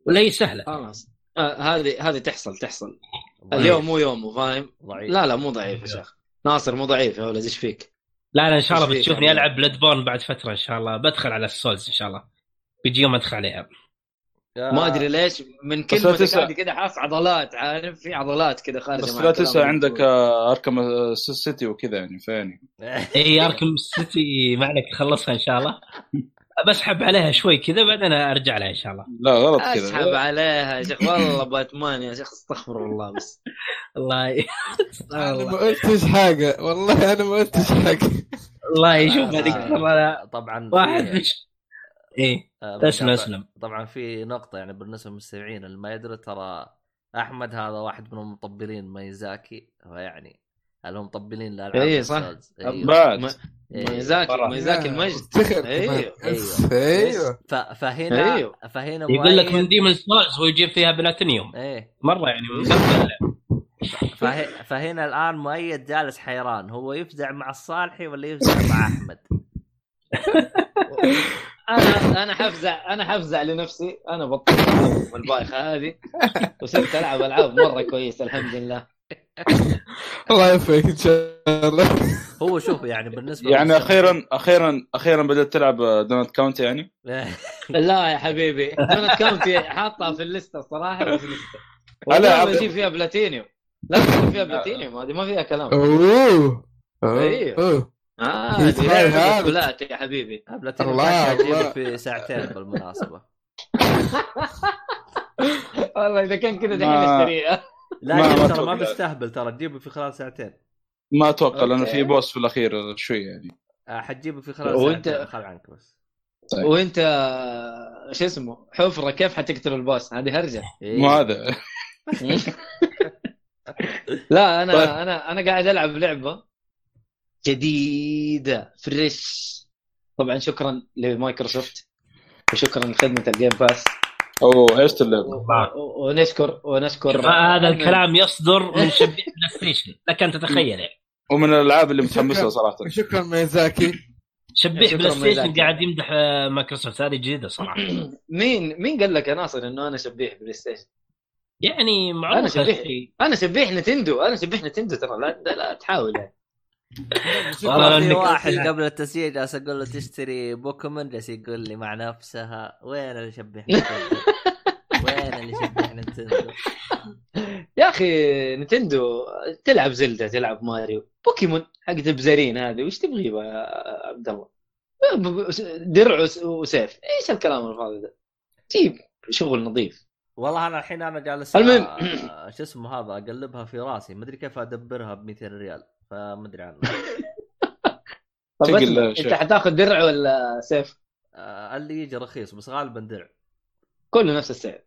ولا هي سهلة. خلاص. آه، هذه هذه تحصل تحصل. ضعيف. اليوم مو يومه فاهم؟ ضعيف. لا لا مو ضعيف يا شيخ. ناصر مو ضعيف يا ولد إيش فيك؟ لا لا إن شاء الله بتشوفني ألعب Bloodborne بعد فترة إن شاء الله. بدخل على ال Souls إن شاء الله. بيجي يوم أدخل عليها ما أدري ليش من هذه كذا حاس عضلات عارف؟ في عضلات كذا خارجة بس لا تنسى عندك. آه، أركم سيتي وكذا يعني فيعني اي أركم سيتي ما عليك تخلصها إن شاء الله. بسحب عليها شوي كذا بعدين أرجع لها إن شاء الله. لا غلط أسحب كذا عليها يا شيخ. والله باتمان يا شيخ استغفر الله بس. الله ي... أنا ما قلتش حاجة. والله أنا ما قلتش حاجة. الله يشوف آه، هذيك والله طبعا. واحد مش إيه. آه، اسلم طبعاً- اسلم طبعا في نقطة يعني بالنسبة للمستمعين اللي ما يدري ترى أحمد هذا واحد من المطبلين ميازاكي فيعني هل هم مطبلين لألعاب إيه، صح. إيه. ميازاكي صراحة. ميازاكي المجد افتخر أيوه. أيوه أيوه فهنا أيوه. فهنا يقول لك من Demon's Souls ويجيب فيها بلاتينيوم إيه مرة يعني. فهنا الآن مؤيد جالس حيران هو يفزع مع الصالحي ولا يفزع مع أحمد؟ أنا أنا حفزع أنا حفزع لنفسي أنا بطلت البايخه هذه. وصرت ألعب ألعاب مرة كويسة الحمد لله الله يوفقك إن شاء الله. هو شوف يعني بالنسبة يعني أخيرا أخيرا أخيرا بدأت تلعب Donut County يعني؟ لا يا حبيبي. Donut County حاطها في الليستة الصراحه هلا والله عبد- بجيب فيها بلاتينيوم. لا فيها بلاتينيوم هذه ما فيها كلام. أوه. أيوه. آه هذا. بطولات يا حبيبي بلاتينيوم الله، الله. في ساعتين بالمناسبة والله إذا كان كذا دحين اشتريها لا ما- جيب ما ترى ما. بستهبل ترى تجيبه في خلال ساعتين ما أتوقع لأنه. في boss في الأخير شوي يعني آه، حتجيبه في خلال وأنت- ساعتين خل عنك بس طيب. وإنت شو اسمه حفرة كيف حتقتل ال boss هذه هرجة إيه. مو هذا لا أنا طيب. أنا أنا قاعد ألعب لعبة جديدة fresh طبعا شكرا لمايكروسوفت وشكرا لخدمة ال Game Pass أوه إيش ونشكر ونشكر. هذا الكلام يصدر من شبيح PlayStation لك أن تتخيل. يعني ومن الألعاب اللي متحمس لها شكراً. صراحة. شكرا ميازاكي. شبيح PlayStation. قاعد يمدح آه، مايكروسوفت هذه جديدة صراحة. مين مين قال لك؟ يا ناصر إنه أنا شبيح PlayStation؟ يعني أنا معروف شبيح هالشيء. أنا شبيح نتندو أنا شبيح نتندو ترى لا, لا, لا تحاول يعني. والله في واحد. قبل التسجيل جالس أقول له تشتري بوكيمون جالس يقول لي مع نفسها وين اللي Nintendo؟ وين اللي يشبه Nintendo؟ يا أخي Nintendo تلعب Zelda تلعب Mario Pokémon حق بزارين هذه وش تبغي يا عبد الله؟ درع وس- وسيف إيش الكلام الفاضي ده؟ جيب شغل نظيف والله أنا الحين أنا جالس المهم. شو اسمه هذا أقلبها في راسي ما أدري كيف أدبرها ب 200 ريال فما أدري عنه. طب. أنت حتاخذ درع ولا سيف؟ آه، اللي يجي رخيص بس غالبا درع. كله نفس السعر.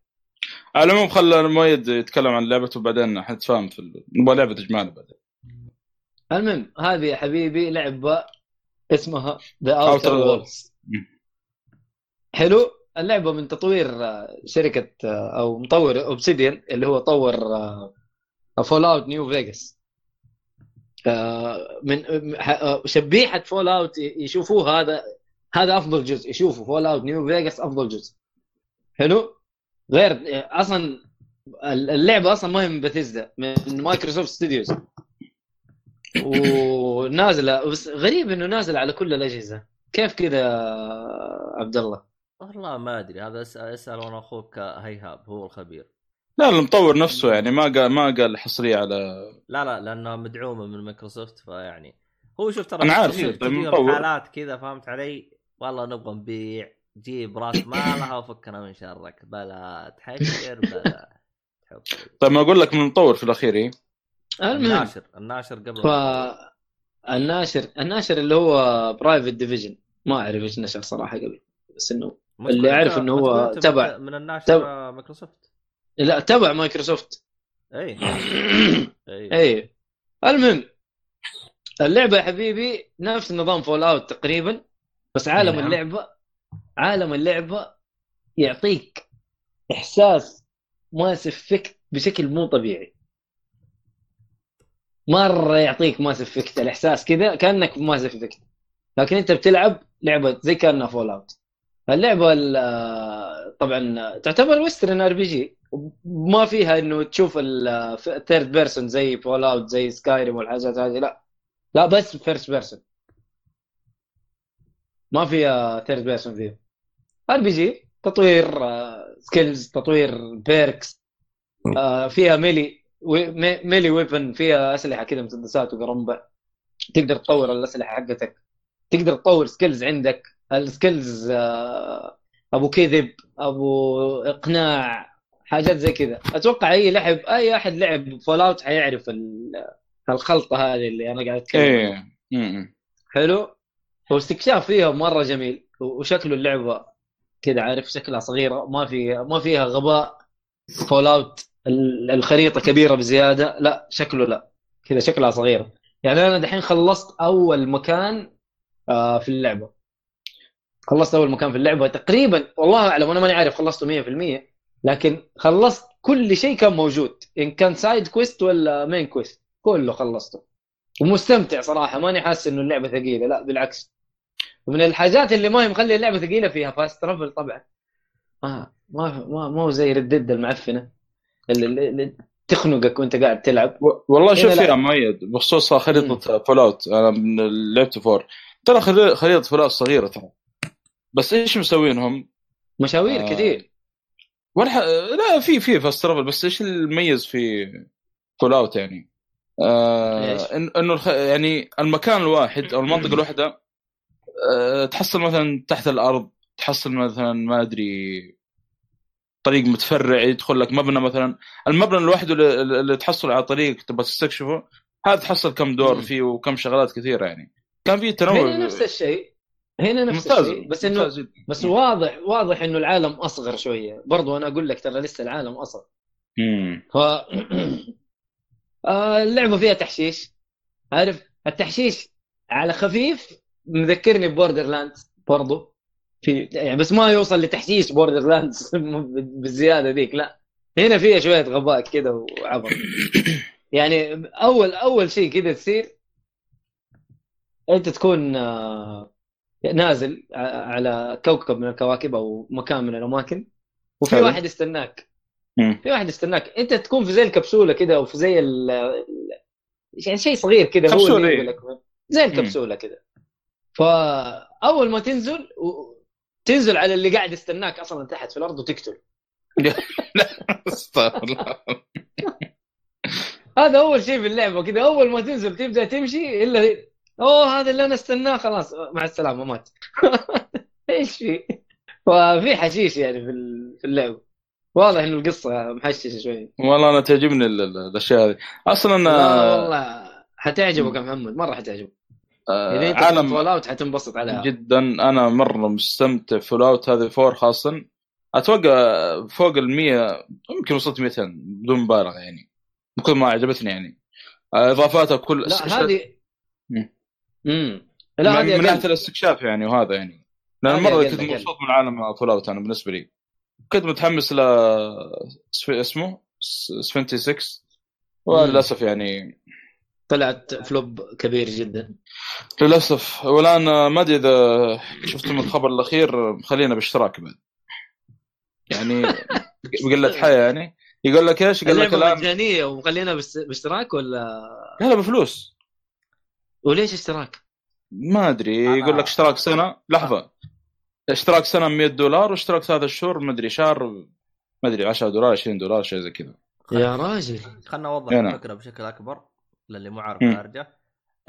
على العموم خلى المؤيد يتكلم عن لعبته وبعدين حنتفاهم في ال- نبغى لعبة اجمال بعدين. المهم هذه يا حبيبي لعبة اسمها The Outer Outer Worlds. حلو. اللعبة من تطوير آه، شركة آه، أو مطور Obsidian اللي هو طور Fallout New Vegas من آه، شبيحة Fallout يشوفوه هذا هذا أفضل جزء يشوفوا Fallout New Vegas أفضل جزء. حلو؟ غير أصلا اللعبة أصلا ما هي من بثيزدا من Microsoft Studios ونازلة بس غريب إنه نازل على كل الأجهزة. كيف كذا عبد الله؟ والله ما أدري هذا أسأل وأنا أخوك إيهاب هو الخبير. لا المطور نفسه يعني ما قال ما قال حصريه على لا لا لانها مدعومة من مايكروسوفت فيعني هو شوف ترى أنا عارف، طيب. حالات كذا فهمت علي والله نبغى نبيع جيب راس مالها وفكنا من شرك بلا تحشر بلا طيب ما أقول لك من المطور في الأخير إيه؟ المهم الناشر الناشر قبل ف الناشر الناشر اللي هو Private Division ما أعرف إيش نشر صراحة قبل بس إنه اللي إنه ما هو تبع- من- من الناشر تبع. مايكروسوفت لا تبع مايكروسوفت. أي. أي. المهم اللعبة يا حبيبي نفس نظام Fallout تقريبا بس عالم نعم. اللعبة عالم اللعبة يعطيك إحساس Mass Effect بشكل مو طبيعي. مرة يعطيك Mass Effect الإحساس كذا كأنك Mass Effect لكن أنت بتلعب لعبة زي كأنها Fallout اللعبة ال- طبعا تعتبر Western RPG ما فيها إنه تشوف ال third person زي Fallout زي Skyrim والحاجات هذه لا. لا بس first person ما فيها third person فيه RPG تطوير skills تطوير perks فيها melee melee weapon فيها أسلحة كذا مسدسات وقرنبع تقدر تطور الأسلحة حقتك. تقدر تطور skills عندك. ال skills آه، أبو كذب أبو إقناع حاجات زي كذا. أتوقع أي لعب أي أحد لعب Fallout حيعرف ال- الخلطة هذه اللي أنا قاعد أتكلم. إيه. م-م. حلو؟ واستكشاف فيها مرة جميل. وشكله اللعبة كذا عارف؟ شكلها صغيرة ما في ما فيها غباء. Fallout الخريطة كبيرة بزيادة. لا شكله لا. كذا شكلها صغيرة. يعني أنا دحين خلصت أول مكان آه، في اللعبة. خلصت أول مكان في اللعبة تقريبا والله أعلم أنا ماني عارف خلصته 100% لكن خلصت كل شيء كان موجود إن كان side quest ولا main quest كله خلصته. ومستمتع صراحة ماني حاسس إنه اللعبة ثقيلة لا بالعكس. ومن الحاجات اللي ما هي مخلي اللعبة ثقيلة فيها fast travel طبعا. ما ما ما هو زي Red Dead المعفنة اللي, اللي, اللي تخنقك وأنت قاعد تلعب. و- والله شوف. فيها مؤيد بخصوص خريطة Fallout أنا من لعبت four ترى خري- خريطة Fallout صغيرة ترى. بس إيش مسوينهم؟ مشاوير آه. كثير. والح... لا في في fast travel بس إيش المميز في Fallout يعني؟ آه؟ إن إنه الخ... يعني المكان الواحد أو المنطقة الواحدة آه تحصل مثلا تحت الأرض تحصل مثلا ما أدري طريق متفرع يدخل لك مبنى مثلا المبنى الواحد اللي, اللي تحصل على طريق تبغى تستكشفه هذا تحصل كم دور. فيه وكم شغلات كثيرة يعني كان في تنوع نفس الشيء هنا نفس ممتاز الشيء بس إنه. بس واضح واضح إنه العالم أصغر شوية. برضو أنا أقول لك ترى لسه العالم أصغر. ف آه، اللعبة فيها تحشيش. عارف؟ التحشيش على خفيف مذكرني ب Borderland برضو. في يعني بس ما يوصل لتحشيش Borderland بالزيادة ذيك لا. هنا فيها شوية غباء كذا وعبط. يعني أول أول شيء كذا تصير أنت تكون آه، نازل على كوكب من الكواكب أو مكان من الاماكن وفي حلو. واحد يستناك. في واحد يستناك. انت تكون في زي الكبسولة كده أو في زي ال يعني شيء صغير كده هو اللي زي الكبسولة كده. فأول ما تنزل و... تنزل على اللي قاعد يستناك أصلا تحت في الأرض وتقتل. استغفر الله هذا أول شيء في اللعبة كده. أول ما تنزل تبدأ تمشي إلا أوه هذا اللي أنا استناه. خلاص مع السلامة مات. إيش في؟ ففي حشيش يعني في ال- في اللعبه واضح انه القصة محششة شوي. والله أنا تعجبني ال- ال- الأشياء هذه. أصلا لا آه، والله حتعجبك يا محمد. مرة حتعجبك. آه، إذا أنت عالم فول اوت حتنبسط عليها. جدا. أنا مرة مستمتع Fallout هذه four خاصه أتوقع فوق ال 100 يمكن وصلت 200 بدون مبالغة يعني. من كثر ما عجبتني يعني. آه، إضافاتها كل لا هذه. امم لا من, هذه من ناحيه. الاستكشاف يعني وهذا يعني. لأن مرة كنت. مبسوط من عالم Fallout أنا بالنسبة لي. كنت متحمس ل اسمه؟ س- 26 وللأسف يعني طلعت flop كبير جدا. للأسف. والآن ما أدري إذا شفتم الخبر الأخير خلينا باشتراك بعد. يعني بقلة حيا يعني. يقول لك إيش؟ يقول لك الآن مجانيه ومخلينا باشتراك ولا؟ لا لا بفلوس. وليش اشتراك؟ ما أدري يقول لك اشتراك سنة. لحظة. اشتراك سنة 100 دولار واشتراك ثلاث شهور ما أدري شهر ما أدري 10 دولار 20 دولار شيء زي كذا. يا راجل. خلنا نوضح. الفكرة بشكل أكبر للي مو عارف. خارجه.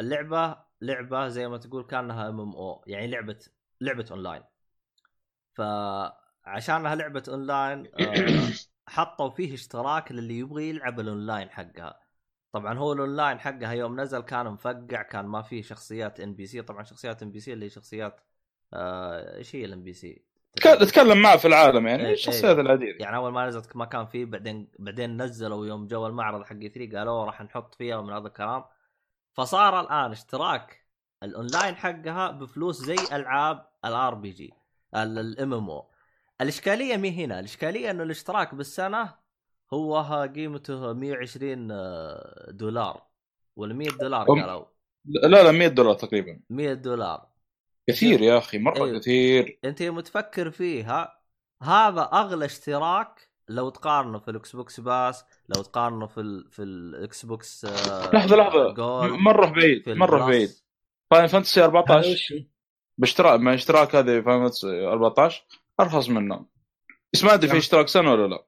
اللعبة لعبة زي ما تقول كأنها MMO يعني لعبة لعبة اونلاين فعشانها لعبة اونلاين آه، حطوا فيه اشتراك للي يبغى يلعب الاونلاين حقها. طبعا هو الأونلاين حقها يوم نزل كان مفقع كان ما فيه شخصيات NPC طبعا شخصيات NPC اللي هي شخصيات آه، إيش هي ال NPC؟ تك- تتكلم معه في العالم يعني إيه، الشخصيات إيه. العادية. يعني أول ما نزلت ما كان فيه بعدين بعدين نزلوا يوم جو المعرض حق E3 قالوا راح نحط فيها ومن هذا الكلام. فصار الآن اشتراك الأونلاين حقها بفلوس زي ألعاب ال RPG ال MMO الإشكالية مي هنا؟ الإشكالية إنه الاشتراك بالسنة هو ها قيمته 120 دولار. ولا 100 دولار قالوا. لا لا 100 دولار تقريبا. 100 دولار. كثير يا أخي مرة أيوه. كثير. أنت يوم تفكر فيها؟ هذا أغلى اشتراك لو تقارنه في ال Xbox Pass لو تقارنه في ال في ال Xbox آه، لحظة لحظة. مرة بعيد مرة. بعيد. Final Fantasy هذا 14 وش هو؟ باشتراك مع اشتراك هذه Final Fantasy 14 أرخص منه. بس ما أدري في اشتراك سنة ولا لا.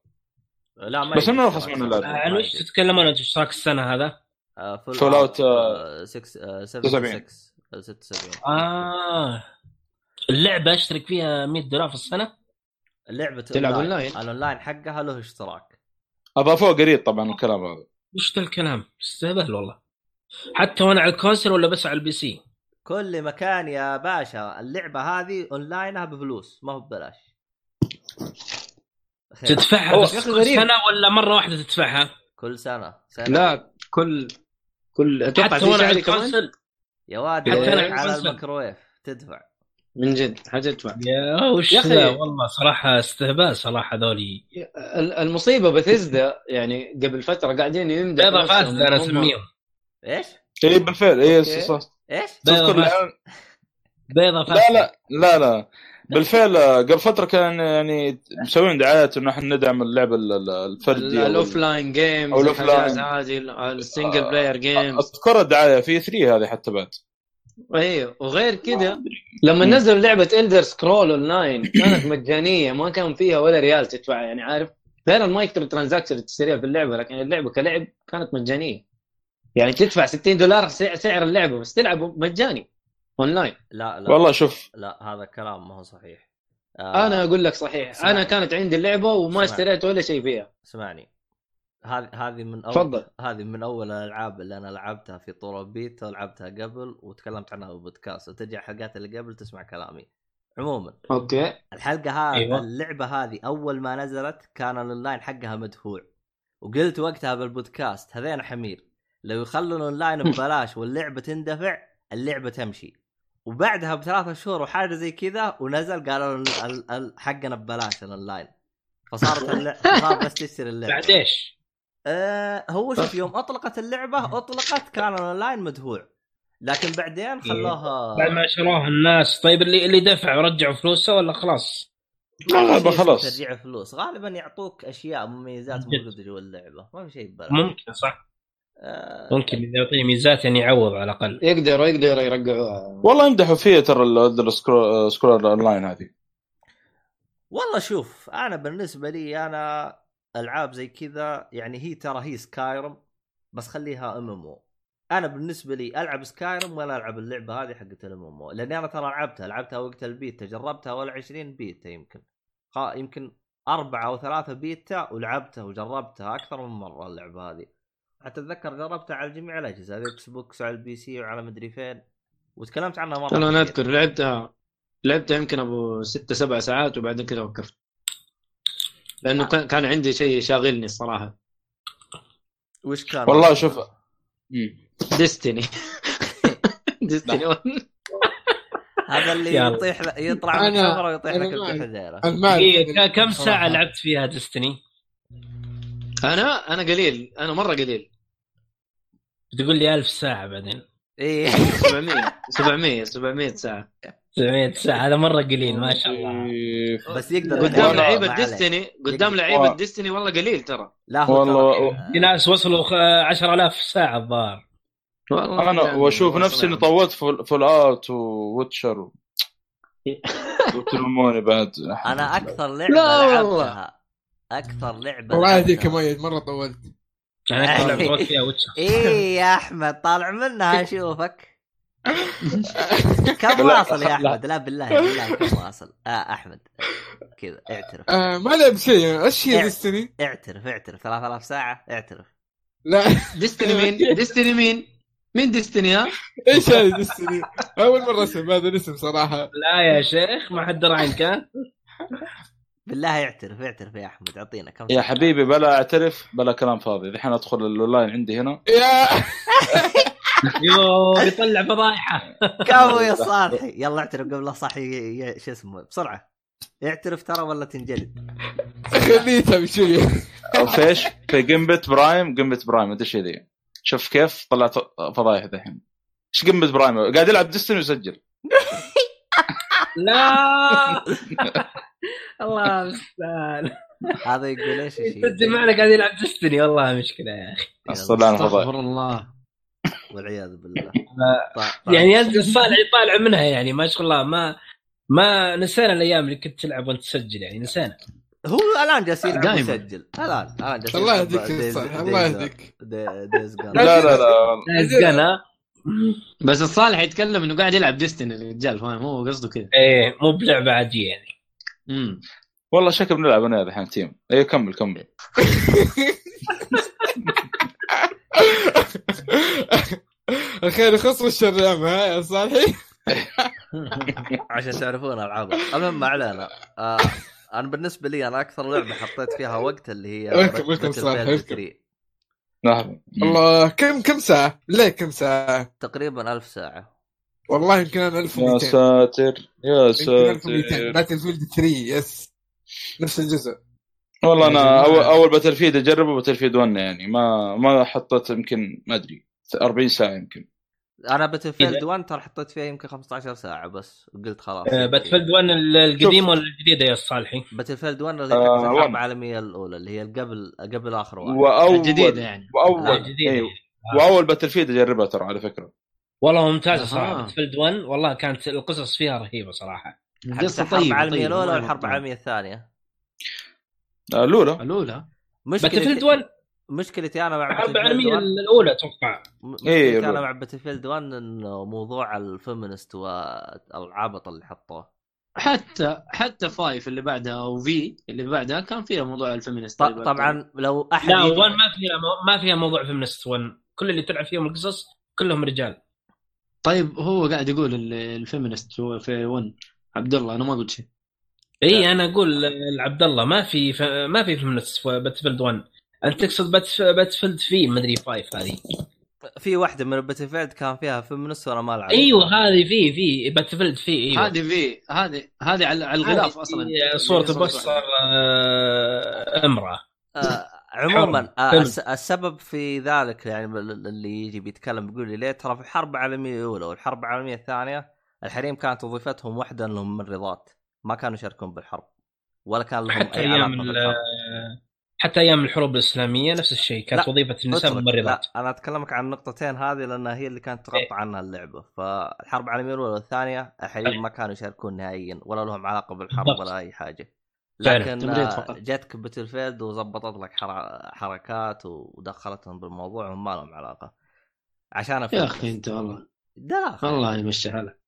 لا ما بس إنه ارخص من. ما عن وش يجي. تتكلمون انت اشتراك السنة هذا؟ Fallout out، آه، 6 آه، 76. 76 76 آه اللعبة أشترك فيها 100 دولار في السنة لعبة تلعب online. online. ال online حقها له اشتراك اضافوه قريب طبعا الكلام هذا وش ذا الكلام؟ استهبل والله حتى وأنا على ال console ولا بس على ال PC؟ كل مكان يا باشا اللعبة هذه اونلاينها بفلوس ما هو ببلاش. تدفعها بس كل غريب. سنة ولا مرة واحدة تدفعها؟ كل سنة سنة لا كل كل أتوقع حتى وأنا على ال console يا واد حتى يدفع أنا على console. الميكروويف تدفع من جد حاجة ادفع يا وش يا أخي. والله صراحة استهبال صراحة ذولي ال- المصيبة بثيزدا يعني قبل فترة قاعدين يمدحوا بيضة فاسدة أنا أسميهم إيش؟ اي بالفعل اي. صح-. إيش؟ بيضة تذكر فاسدة بيضة لا فاسدة لا لا لا بالفعل آه، قبل فترة كان يعني مسوين دعايات إنه إحنا ندعم اللعب ال- ال- الفردي ال offline games ال off الحاجات line. هذه ال single player games اذكر الدعايه في E3 هذه حتى بعد. أيوه وغير كذا لما نزلوا لعبة Elder Scrolls Online كانت مجانية ما كان فيها ولا ريال تدفع يعني عارف؟ غير ال microtransaction اللي تشتريها في اللعبة لكن اللعبة كلعب كانت مجانية. يعني تدفع 60 دولار سع- سعر اللعبة بس تلعبه مجاني. اونلاين لا لا. والله شوف. لا هذا كلام ما هو صحيح. آه، أنا أقول لك صحيح. اسمعني. أنا كانت عندي اللعبة وما. اشتريت ولا شيء فيها. اسمعني هذه هذه من أول تفضل. هذه من أول الألعاب اللي أنا لعبتها في طور بيتا ولعبتها قبل وتكلمت عنها بالبودكاست وتجي الحلقات اللي قبل تسمع كلامي. عموما. okay. الحلقة هذه أيوة. اللعبة هذه أول ما نزلت كان الأونلاين حقها مدفوع. وقلت وقتها بالبودكاست هذين حمير. لو يخلوا الأونلاين ببلاش واللعبة تندفع اللعبة تمشي. وبعدها بثلاثة شهور وحاجة زي كذا ونزل قالوا ال- ال- ال- حقنا ببلاش الاونلاين فصارت اللعبه صار بس تشتري اللعبة. بعد إيش؟ آه هو شوف يوم أطلقت اللعبة أطلقت كان الاونلاين مدفوع لكن بعدين خلوها بعد ما شروها الناس. طيب اللي اللي دفع ورجعوا فلوسه ولا خلاص؟ غالبا خلاص. ترجع فلوس؟ غالبا يعطوك أشياء مميزات. موجودة جوا اللعبة. ما في شيء ببلاش. ممكن صح. ممكن إذا يعطيه ميزات يعني يعوض على الأقل. يقدروا يقدروا يرجعوها والله يمدحوا فيها ترى ال Scrolls Scrolls Online هذه. والله شوف أنا بالنسبة لي أنا ألعاب زي كذا يعني هي ترى هي Skyrim بس خليها MMO أنا بالنسبة لي ألعب Skyrim ولا ألعب اللعبة هذه حقت ال MMO لأني أنا ترى لعبتها لعبتها وقت البيتا جربتها ولا 20 بيتا يمكن. يمكن أربعة أو ثلاثة بيتا ولعبتها وجربتها أكثر من مرة اللعبة هذه. حتى أتذكر جربتها على جميع الأجهزة على ال Xbox وعلى ال PC وعلى مدري فين وتكلمت عنها مرة أنا. أذكر لعبتها لعبتها يمكن أبو ست سبع ساعات وبعدين كذا وقفت لأنه كان كان عندي شيء شاغلني الصراحة وش كان والله شوف مم. ديستني ديستني هذا اللي. يطيح يطلع من الكاميرا ويطيح لك. بحذيره كم. ساعة لعبت فيها ديستني؟ أنا أنا قليل. أنا مرة قليل. بتقول لي 1000 ساعة بعدين. إيه. 700 700 700 ساعة. 700 ساعة. هذا مرة قليل ما شاء الله. بس يقدر قدام. لعيبة. ديستني قدام. لعيبة ديستني والله قليل ترى. لا هو والله- في ناس وصلوا خ- 10000 ساعة الظاهر. والله أنا وأشوف نفسي اني. طولت فول, اوت ووتشر و... وتلموني بعد. أنا أكثر لعبة لا والله. لعبتها أكثر لعبة والله هذيك لعبتها. ميت مرة طولت. ويتشر. إيه يا أحمد طالع منها أشوفك. كم واصل يا. أحمد؟ لا بالله بالله كم واصل. آه أحمد كذا اعترف. آه ما لعب شيء. إيش هي. Destiny؟ اعترف اعترف. 3000 ساعة اعترف. لا. Destiny مين؟ Destiny مين؟ مين Destiny ها؟ إيش هذه Destiny؟ أول مرة أسمع هذا الاسم صراحة. لا يا شيخ ما حد درى عن كان بالله اعترف اعترف يا أحمد أعطينا كم يا. حبيبي بلا اعترف بلا كلام فاضي. الحين أدخل الاونلاين عندي هنا. يا! يو بيطلع فضايحه كفو يا صالحي. يلا اعترف قبل لا صاحي شو اسمه بسرعة. اعترف ترى ولا تنجلد؟ خليتها بشويه في إيش؟ في Gambit Prime Gambit Prime إيش ذي شوف كيف طلعت فضايح دحين إيش Gambit Prime قاعد يلعب Destiny ويسجل. لا! الله المستعان. هذا يقول إيش الشيء تدري معنا قاعد يلعب Destiny والله مشكلة يا أخي. استغفر الله. والعياذ بالله. يعني انت الصالح طالع منها يعني ما شاء الله ما ما نسينا الأيام اللي كنت تلعب وأنت تسجل يعني نسينا. هو الآن جالس يلعب. ويسجل. الآن الآن جالس الله يهديك الله يهديك. لا لا لا. بس الصالح يتكلم إنه قاعد يلعب ديستني الرجال فاهم؟ هو قصده كذا. إيه مو بلعبة عادية يعني. امم والله شكل بنلعب أنا الحين تيم. اي كمل كمل. الخير يخص الشر يا عم، يا صالحي؟ عشان تعرفون العابها المهم ما علينا. آه أنا بالنسبة لي أنا أكثر لعبة حطيت فيها وقت اللي هي ويلكم- ويلكم Battlefield صالح، 3. نعم. الله كم كم ساعة؟ ليه كم ساعة؟ تقريبا ألف ساعة. والله يمكن أنا يا 1200 ساتر يا يمكن 1200 ساتر. باتل فيلد 3 يس. نفس الجزء. والله يا أنا جماعة. اول أول باتل فيد أجربه باتل فيد 1 يعني. ما ما حطيت يمكن ما أدري 40 ساعة يمكن. أنا باتلفيلد إذا- 1 ترى حطيت فيها يمكن 15 ساعة بس قلت خلاص. باتفيلد 1 القديم ولا الجديدة يا صالحي؟ باتلفيلد 1 اللي آه، كانت الحرب. العالمية الأولى اللي هي قبل قبل آخر واحد. واول الجديدة يعني. واول الجديدة أيوه. يعني. وأول باتل فيلد أجربها ترى على فكرة. والله ممتازه صراحة. باتفيلد 1 والله كانت القصص فيها رهيبة صراحة. حقت قصة الحرب طيبة العالمية الأولى والله والحرب. العالمية الثانية. الأولى؟ الأولى. مشكلتي 1 مشكلتي أنا مع الحرب العالمية 1 الأولى أتوقع. مشكلتي إيه، أنا. مع باتلفيلد 1 إنه موضوع ال feminist والعبط اللي حطوه. حتى حتى five اللي بعدها وفي اللي بعدها كان فيها موضوع ال feminist ط- طبعا لو أحد لا يجي- 1 ما فيها ما فيها موضوع feminist 1 كل اللي تلعب فيهم القصص كلهم رجال. طيب هو قاعد يقول ال- ال feminist هو في 1 عبد الله أنا ما قلت شيء. إي أنا أقول لعبد الله ما في ف... ما في feminist في باتفيلد 1 أنت تقصد باتف... باتفيلد في مدري 5 هذه. في واحدة من باتلفيلد كان فيها feminist وأنا ما لعبت أيوه هذه في في باتفيلد في أيوه. هذه في هذه هذه على على الغلاف أصلا. هذه صورة ال poster آه، أمرأة. آه عموما السبب في ذلك يعني اللي يجي بيتكلم بيقول لي ليه ترى في الحرب العالميه الأولى والحرب العالمية الثانية الحريم كانت وظيفتهم واحدة انهم ممرضات ما كانوا يشاركون بالحرب ولا كان لهم حتى أي أيام حتى أيام الحروب الإسلامية نفس الشيء كانت لا، وظيفة النساء. ممرضات. لا أنا أتكلمك عن النقطتين هذه لانها هي اللي كانت تغطى عنها اللعبة. فالحرب العالمية الأولى والثانية الحريم ما كانوا يشاركون نهائيا ولا لهم علاقة بالحرب بالضبط. ولا أي حاجة. لكن. جتك باتل فيلد وظبطت لك حر- حركات ودخلتهم بالموضوع وهم ما لهم علاقة. عشان يا أخي أنت والله. لا الله يمشي حالك.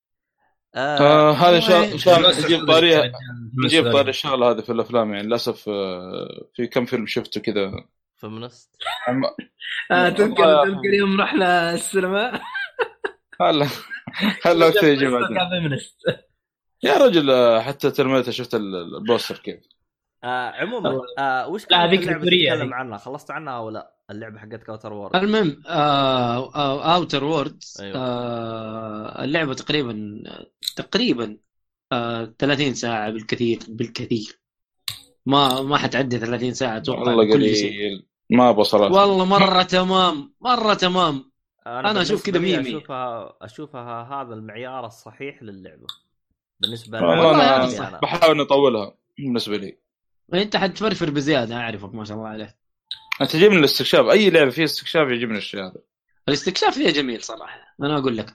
آه آه هذا شا- والله شا- بس يجيب كل طاري مسؤول. طاري الشغله هذه في الأفلام يعني. للأسف آه، في كم فيلم شفته كذا. آه تذكر تذكر يوم رحنا السينما؟ هلا هلا وقت يجي بعدين يا رجل آه، حتى ترميته شفت ال- البوستر كيف؟ آه عموما. آه وش لا، كانت هذيك الكورية تتكلم. عنها؟ خلصت عنها أو لا؟ اللعبة حقت كوتر وورد المهم آه آه اوتر وورلدز أيوة. آه اللعبة تقريبا تقريبا آه 30 ساعة بالكثير بالكثير. ما ما حتعدي 30 ساعة أتوقع والله قليل. ما أبغى صراحة والله مرة تمام مرة تمام. أنا أشوف بالنسبة كذا مية. أشوفها أشوفها هذا المعيار الصحيح للعبة. بالنسبة والله أنا. أنا. بحاول نطولها بالنسبة لي. أنت حتفرفر بزياده أعرفك ما شاء الله عليك. أنت تجيبني الاستكشاف. أي لعبة فيها استكشاف يعجبني الشيء هذا. الاستكشاف فيها جميل صراحة. أنا أقول لك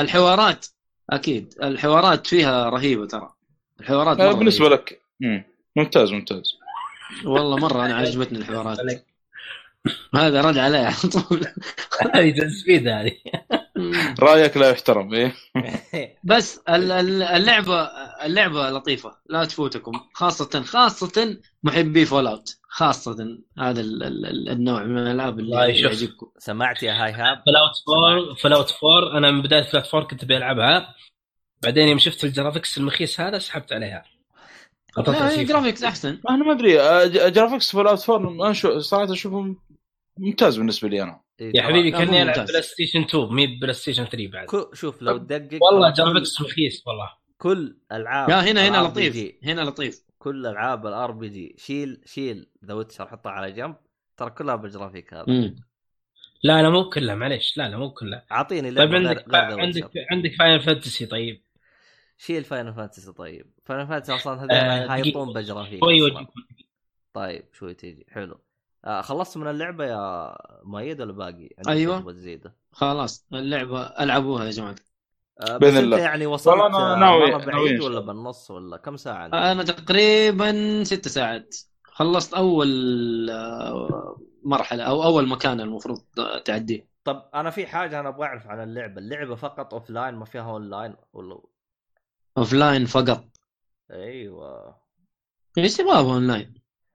الحوارات أكيد. الحوارات فيها رهيبة ترى. الحوارات آه، مرة بالنسبة رهيبة. لك. مم. ممتاز ممتاز. والله مرة أنا عجبتني الحوارات. هذا رد علي على طول. هذه تسفيد هذه. رأيك لا يحترم إيه؟ بس ال- ال- اللعبه اللعبة لطيفة لا تفوتكم. خاصه خاصة محبي فول اوت خاصة هذا ال- ال- ال- النوع من الألعاب اللي. يعجبكم. سمعت يا هاي هاب. فول اوت 4 فول اوت 4 أنا من بداية فول اوت 4 كنت بلعبها بعدين يوم شفت ال graphics المخيس هذا سحبت عليها. graphics أحسن. أنا ما أدري ج- graphics فول اوت 4 أنا شو صراحة اشوفه ممتاز بالنسبة لي أنا. يا حبيبي كأني ألعب. بلاي ستيشن 2 مي بلاي ستيشن 3 بعد. كو- شوف لو تدقق والله جرافيكس مخيس والله. كل ألعاب لا هنا هنا لطيف هنا لطيف. كل ألعاب الأر بي جي. شيل شيل ذا ويتشر حطها على جنب. ترى كلها بالجرافيك هذا. مم. لا لا مو كلها معليش. لا لا مو كلها. أعطيني طيب عندك غير عندك عندك فاينل فانتسي طيب. شيل فاينل فانتسي طيب. فاينل فانتسي أصلا آه، هذول هايطون شوي. وجهك. طيب شوي تيجي حلو. آه خلصت من اللعبة يا مؤيد ولا باقي؟ تبغى تزيده خلاص اللعبة ألعبوها يا جماعة آه أنت الله. يعني وصلت والله أنا آه، ناوي- بعيد ولا. بالنص ولا كم ساعة انت؟ أنا تقريبا ست ساعات خلصت أول آه، مرحلة أو أول مكان المفروض تعديه طب أنا في حاجة أنا أبغى أعرف عن اللعبة، اللعبة فقط offline ما فيها اون لاين ولا offline فقط أيوه إيش تبغى اونلاين؟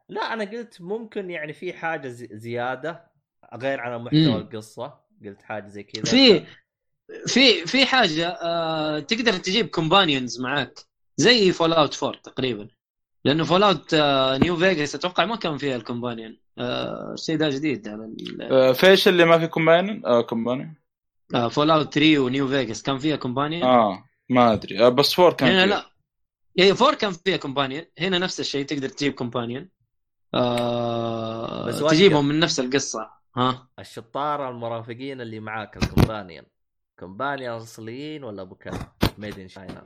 لا أنا قلت ممكن يعني في حاجة زي- زيادة غير عن محتوى مم. القصة. قلت حاجة زي كذا. في في في حاجة آه تقدر تجيب companions معاك. زي فول اوت 4 تقريبا. لأنه فول اوت آه نيو فيجاس أتوقع ما كان فيها ال companion آه الشيء ده جديد على ال- آه، فيش اللي ما في companion آه companion آه فول اوت 3 ونيو فيجاس كان فيها companion آه ما أدري. آه بس four كان هنا فيه. لا. هي 4 كان فيها companion هنا نفس الشيء تقدر تجيب companion آه بس. تجيبهم من نفس القصة. ها؟ الشطارة المرافقين اللي معاك ال companion. companion أصليين ولا أبو كلب؟ made in China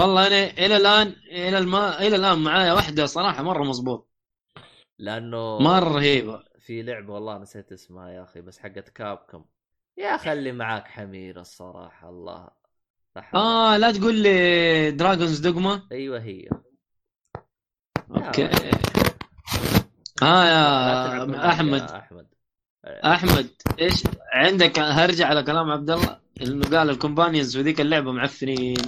والله أنا إلى الان إلى الما إلى الآن معايا واحدة صراحة مرة مضبوط. لأنه مرة رهيبة. في لعبة والله نسيت اسمها يا أخي بس حقت كابكم يا خلي معاك حمير الصراحة الله. آه لا تقول لي دراجونز دوغما أيوه هي. أوكي. ها لا تلعب يا بالماء أحمد. يا أحمد. أحمد إيش؟ عندك هرجع على كلام عبد الله إنه قال ال companions في ذيك اللعبة معفنين.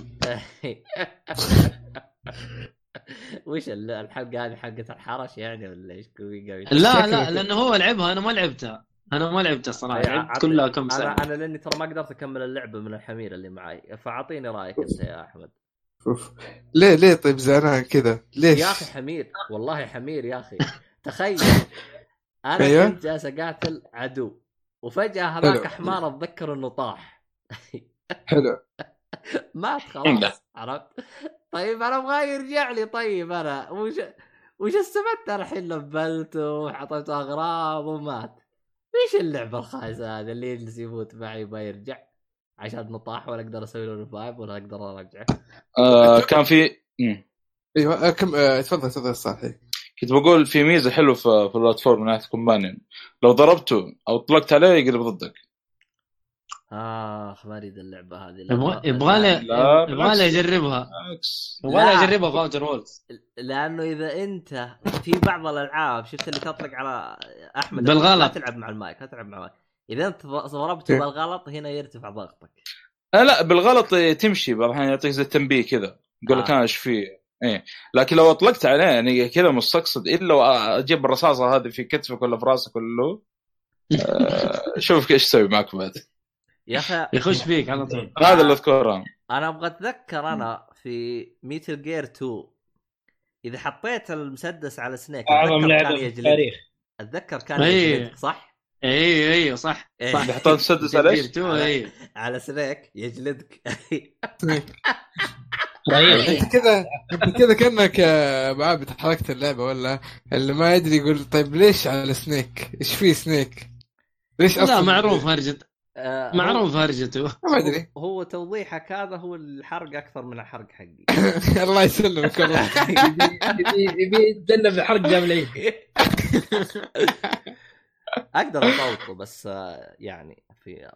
وش ال- الحلقة هذه حقت الحرش يعني ولا إيش لا لا لأنه هو لعبها أنا ما لعبتها. أنا ما لعبتها صراحة لعبت كلها كم ساعة. أنا لأني ترى ما قدرت أكمل اللعبة من الحمير اللي معي فأعطيني رأيك أنت يا أحمد. أوف. ليه ليه طيب زعلان كذا؟ ليش؟ يا أخي حمير والله حمير يا أخي. تخيل. أنا أيوه. كنت جالس أقاتل عدو وفجأة هذاك. حمار أتذكر إنه طاح. حلو. مات عنده. خلاص عرفت؟ طيب أنا أبغاه يرجع لي. طيب أنا وش وش استفدت؟ أنا الحين لبلته وحطيته أغراض ومات. إيش اللعبة الخايسة هذه؟ اللي يجلس يموت معي ما يرجع عشان نطاح ولا أقدر أسوي له revive ولا أقدر ارجعه آه كان في. أيوه آه، كم آه، تفضل تفضل صالحي. كنت بقول في ميزة حلوة في في ال platform من ناحية companion لو ضربته أو طلقت عليه يقلب ضدك اخ ما اريد اللعبة هذه يبغى لا، يبغى. يجربها عكس يبغى له لا. يجربها في اوتر وورلدز لأنه إذا أنت في بعض الألعاب شفت اللي تطلق على أحمد بالغلط. لا تلعب مع المايك لا تلعب مع المايك إذا أنت ضربته إيه. بالغلط هنا يرتفع ضغطك آه لا بالغلط تمشي بعض الأحيان يعطيك زي تنبيه كذا يقول لك آه. أنا إيش فيه إيه لكن لو أطلقت عليه يعني كذا مستقصد إلا أجيب الرصاصة هذه في كتفك ولا في رأسك ولا له آه، شوف إيش تسوي معك بعد يا أخي يخش فيك على طول هذا اللي أذكره أنا. أنا أبغى أتذكر أنا في ميتل جير 2 إذا حطيت المسدس على سنيك أعظم لعبة كان في التاريخ أتذكر كان إيه. يجلدك صح؟ أيوه أيوه صح إيه. صح اللي حطيت مسدس على إيش؟ على سنيك يجلدك رهيب انت كذا انت كذا كأنك يا ابو عابد حركت اللعبة ولا؟ اللي ما يدري يقول طيب ليش على سنيك؟ إيش في سنيك؟ ليش لا أصلا؟ معروف هرجة. آه، هو- معروف هرجته. ما أدري. هو توضيحك هذا هو الحرق أكثر من الحرق حقي. الله يسلمك والله. يبي يبي يتجنب الحرق جاب العيد أقدر اصوته بس آه، يعني في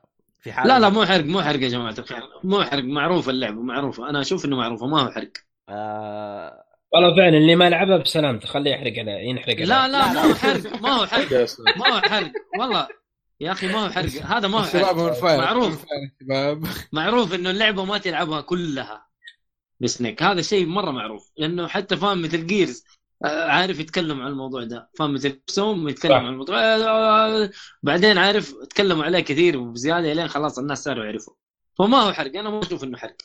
في حال لا لا مو حرق مو حرق يا جماعة. الخير مو حرق معروف اللعبه معروفه أنا أشوف إنه معروفه ما هو حرق. آه. والله فعلا اللي ما لعبها بسلامته خليه يحرق عليه ينحرق لا لا ما هو حرق ما هو حرق. ما هو حرق. والله يا أخي ما هو حرق. هذا ما هو حرق. معروف. معروف إنه اللعبة ما تلعبها كلها بسنيك. هذا شيء مرة معروف. لأنه حتى فاهم مثل جيرز عارف يتكلم عن الموضوع ده. فاهم؟ مثل سوم يتكلم. عن الموضوع. آه، بعدين عارف تكلموا عليه كثير وبزيادة لين خلاص الناس صاروا يعرفوا. فما هو حرق. أنا ما أشوف إنه حرق.